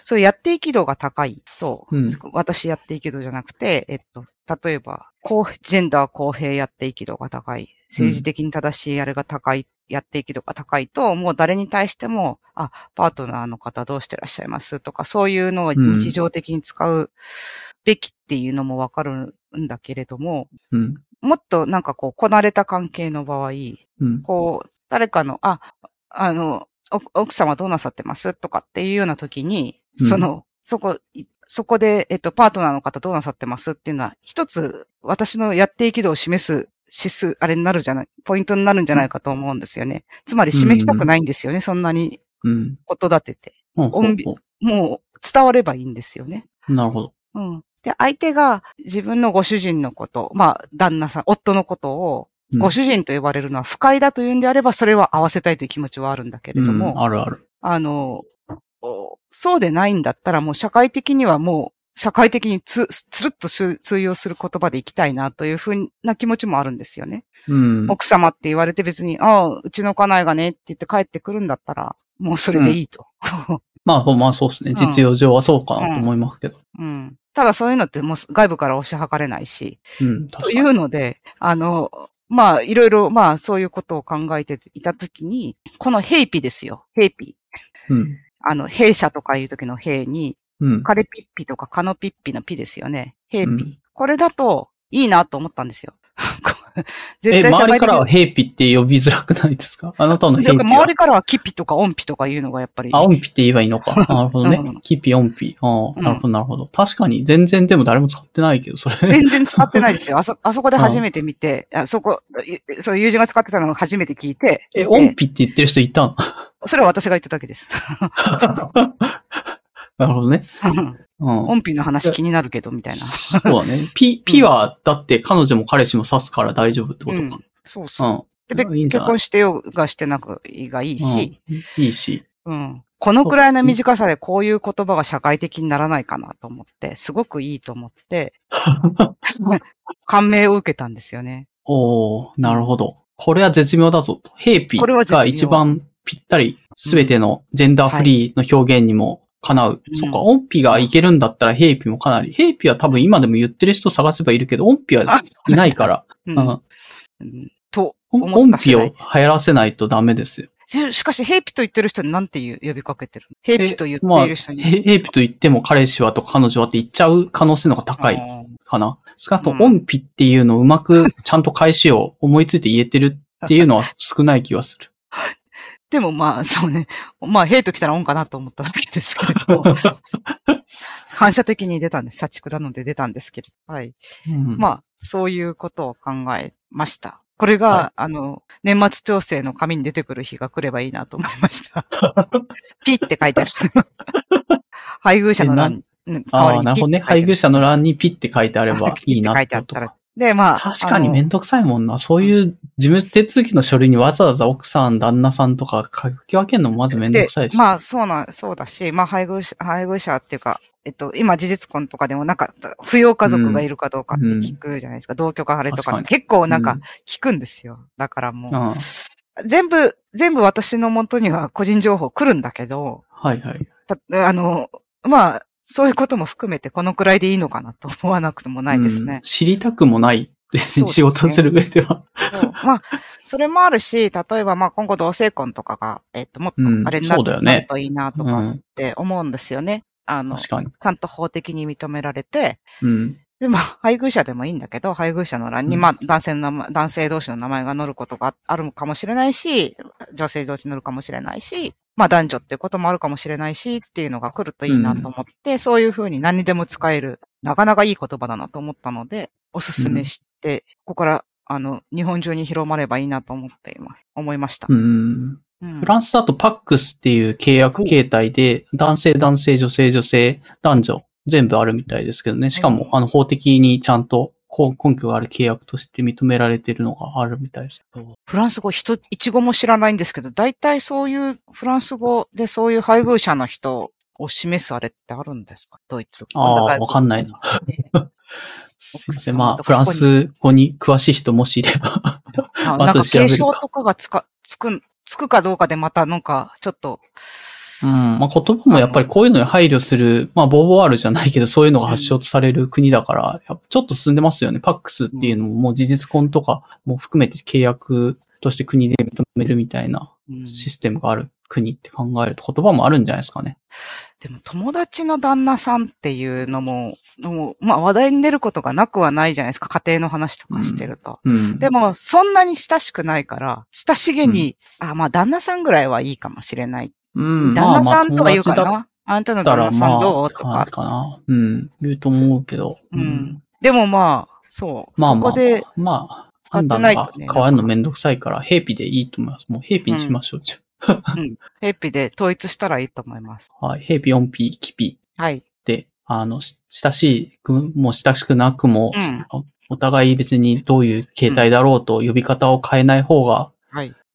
そういうやっていき度が高いと、うん私やっていき度じゃなくて、えっと、例えば、公ジェンダー公平やっていき度が高い、政治的に正しいあれが高い、やっていき度が高いと、もう誰に対しても、あ、パートナーの方どうしてらっしゃいますとか、そういうのを日常的に使うべきっていうのもわかるんだけれども、う。うん。もっとなんかこう、こなれた関係の場合、うん。こう、誰かの、あ、あの、お奥様どうなさってますとかっていうような時に、うんその、そこ、いそこで、えっと、パートナーの方どうなさってますっていうのは、一つ、私のやっていき度を示す指数、あれになるんじゃない、ポイントになるんじゃないかと思うんですよね。つまり示したくないんですよね、そんなにうん。こと立てて。ほうほう穏便ほもう伝わればいいんですよね。うなるほど。うん。で、相手が自分のご主人のこと、まあ、旦那さん、夫のことを、うんご主人と呼ばれるのは不快だというんであれば、それは合わせたいという気持ちはあるんだけれども、うんあるある。あの、おそうでないんだったらもう社会的にはもう、社会的につ、つるっと通通用する言葉でいきたいなというふうな気持ちもあるんですよね。うん。奥様って言われて別に、ああ、うちの家内がねって言って帰ってくるんだったら、もうそれでいいと。まあ、そうまあそうですね。実用上はそうかなと思いますけど。うん。ただそういうのってもう外部から押し量れないし、うん、とい。うので、あの、まあ、いろいろ、まあ、そういうことを考えていたときに、このヘイピですよ。ヘイピ。うん。あの、弊社とかいう時の兵に、うん。カレピッピとかカノピッピのピですよね。ヘイピ。うんこれだと、いいなと思ったんですよ。絶 え、対周りからはヘイピって呼びづらくないですか？あなたのヘイピ周りからはキピとかオンピとかいうのがやっぱり。あ、音ピって言えばいいのか。なるほどねうん。キピ、音ピ。ああ、うんなるほど、なるほど。確かに、全然でも誰も使ってないけど、それ。全然使ってないですよ。あそ、あそこで初めて見て、あそこ、いそういう友人が使ってたのを初めて聞いて、え、音ピって言ってる人いたの？それは私が言っただけです。なるほどね。うん。オンピの話気になるけど、みたいな。そうだね。ピ、ピは、だって彼女も彼氏も刺すから大丈夫ってことか。そうそう。で、結婚してようがしてなくがいいし、うんいいし。うん。このくらいの短さでこういう言葉が社会的にならないかなと思って、すごくいいと思って、感銘を受けたんですよね。おー、なるほど。これは絶妙だぞと。ヘイピこれは絶妙が一番ぴったり、すべてのジェンダーフリーの表現にも叶う。うんそっか、音ピがいけるんだったらヘイピもかなり。ヘイピは多分今でも言ってる人探せばいるけど、音ピはいないから。ううんん。うんと音思ったピを流行らせないとダメですよ。ししかし、ヘイピと言ってる人になんていう呼びかけてるの？ヘイピと言ってまあ、いる人に。ヘヘイピと言っても彼氏はとか彼女はって言っちゃう可能性の方が高いうんかな。しかも、うん音ピっていうのをうまくちゃんと返しを思いついて言えてるっていうのは少ない気がする。でもまあ、そうね。まあ、ヘイと来たらオンかなと思っただけですけれど。反射的に出たんです。社畜なので出たんですけど。はい。うんまあ、そういうことを考えました。これが、はいあの、年末調整の紙に出てくる日が来ればいいなと思いました。ピっ て書いてある。配偶者の欄に、うん代わああ、なるほどね。配偶者の欄にピって書いてあればいいなピって書いてあったら。で、まあ。確かにめんどくさいもんな。そういう事務手続きの書類にわざわざ奥さん、旦那さんとか書き分けるのもまずめんどくさいし。でまあ、そうな、そうだし、まあ、配偶者、配偶者っていうか、えっと、今、事実婚とかでもなんか、扶養家族がいるかどうかって聞くじゃないですか。同居か晴れとか確かに結構なんかうん聞くんですよ。だからもう、うん。全部、全部私の元には個人情報来るんだけど、はいはい。たあの、まあ、そういうことも含めてこのくらいでいいのかなと思わなくてもないですうんね。知りたくもない。別に仕事する上では。そうまあ、それもあるし、例えばまあ今後同性婚とかが、えっと、もっとうんあれにな,、そうだよねといいなとかって思うんですよね。あの、ち。ゃんと法的に認められて、うん。で、まあ、配偶者でもいいんだけど、配偶者の欄に、うんまあ、男性の名前、男性同士の名前が載ることがあるかもしれないし、女性同士載るかもしれないし、まあ、男女っていうこともあるかもしれないし、っていうのが来るといいなと思って、そういうふうに何にでも使える、なかなかいい言葉だなと思ったので、おすすめして、ここから、あの、日本中に広まればいいなと思っています。思いました。うん。うんフランスだとパックスっていう契約形態で、男性、男性、女性、女性、男女、全部あるみたいですけどね。しかも、うんあの、法的にちゃんとこう根拠がある契約として認められてるのがあるみたいです。フランス語、人、一語も知らないんですけど、大体そういう、フランス語でそういう配偶者の人を示すあれってあるんですか？ドイツ語。ああ、わかんないな。すいません。まあ、フランス語に詳しい人もしいれば。あ なんか継承とかがつか、つく、つくかどうかでまたなんか、ちょっと、うん。まあ、言葉もやっぱりこういうのに配慮する、まあ、ボーボワールじゃないけど、そういうのが発祥とされる国だから、ちょっと進んでますよね。パックスっていうのも、もう事実婚とかも含めて契約として国で認めるみたいなうんシステムがある国って考えると言葉もあるんじゃないですかね。でも友達の旦那さんっていうのも、もうまあ話題に出ることがなくはないじゃないですか。家庭の話とかしてると。うん。でも、そんなに親しくないから、親しげに、あ、まあ旦那さんぐらいはいいかもしれない。うん、旦那さんとか言うかまあまあな。あんたの旦那さまあ、んどう？とかか。かな。うん。言うと思うけど。うん。でもまあ、そう。まあまあそこで、まあ、使ってないとねが変わるのめんどくさいから、ヘイピでいいと思います。もうヘイピにしましょう、じヘイピで統一したらいいと思います。はい。ヘイピ、オンピ、キピはい。で、あの、し親しくも親しくなくも、うん。おお互い別にどういう形態だろうと呼び方を変えない方が、はい。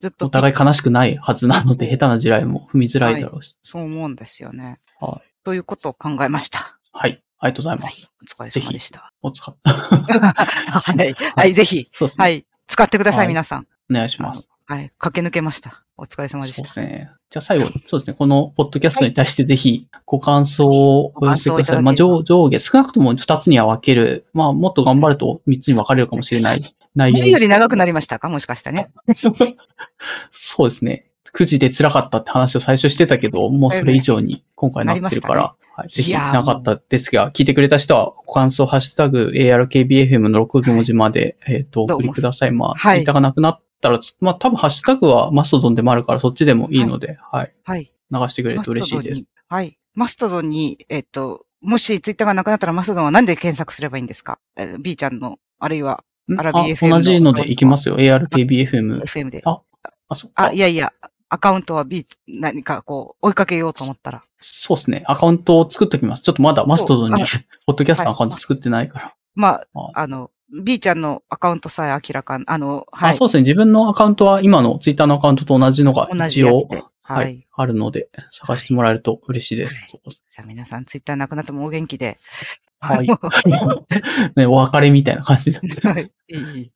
ずっとお互い悲しくないはずなので、下手な地雷も踏みづらいだろうし。そう思うんですよね。はい。ということを考えました。はい。ありがとうございます。お疲れ様でした。お使っ はい。はい、ぜひ。そうですね。はい。使ってください、はい皆さん。お願いします。はい。駆け抜けました。お疲れ様でしたそうで。すね。じゃあ最後、そうですね。このポッドキャストに対してぜひご感想をお寄せください。ご感想をいまあ上上下、少なくとも2つには分ける。まあもっと頑張ると3つに分かれるかもしれない内容前より長くなりりましたか？もしかしてね。そうですね。9時で辛かったって話を最初してたけど、もうそれ以上に今回なってるから、はい、ぜひなかったですが、聞いてくれた人はご感想、ハッシュタグ、ARKBFM の6文字まで、えっ、と、お送りください。まあ、はいツイッターがなくなったら、まあ多分ハッシュタグはマストドンでもあるからそっちでもいいので、はい。はい。流してくれると嬉しいです。マストドンに。はい。マストドンに、えっと、もしツイッターがなくなったらマストドンは何で検索すればいいんですか？えー ?B ちゃんの、あるいはんアラビあ FM 同じのでいきますよ。ARKBFM。FM で。ああ、そっあ、かい。やいや、アカウントは B、何かこう、追いかけようと思ったら。そうですね。アカウントを作っときます。ちょっとまだマストドンにあ、ポッドキャストのアカウント作ってないから。まあ、ああの、B ちゃんのアカウントさえ明らかに、あの、はい。あそうですね。自分のアカウントは今のツイッターのアカウントと同じのが一応、ははいい。あるので、探してもらえると嬉しいです。じゃあ皆さんツイッターなくなってもお元気で。はい。ね、お別れみたいな感じで。はい。いいいい。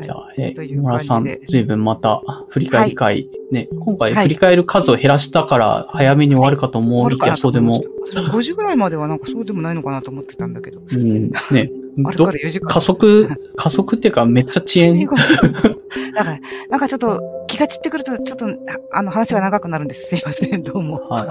じゃあ、えというー、村さん随分また振り返り会、ね、今回はい振り返る数を減らしたから早めに終わるかと思いきや、そうでも、5時ぐらいまではなんかそうでもないのかなと思ってたんだけど。うん、ね、あれどから4時間。加速、加速っていうかめっちゃ遅延。だから、なんかちょっと気が散ってくると、ちょっと、ああの話が長くなるんです。すいません、どうも。は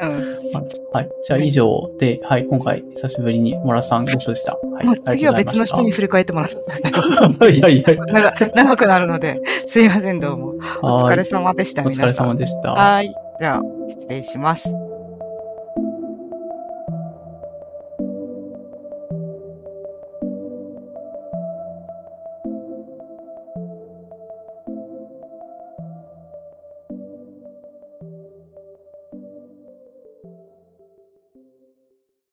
い。うん。はい。じゃあ以上で、はい、今回久しぶりにモラさんゲストでした。はい。もう次は別の人にあ振り返ってもらう。いました。いやいや、長長くなるので、すいません、どうも。おはい疲れ様でした、お疲れ。様でした。はい。じゃあ、失礼します。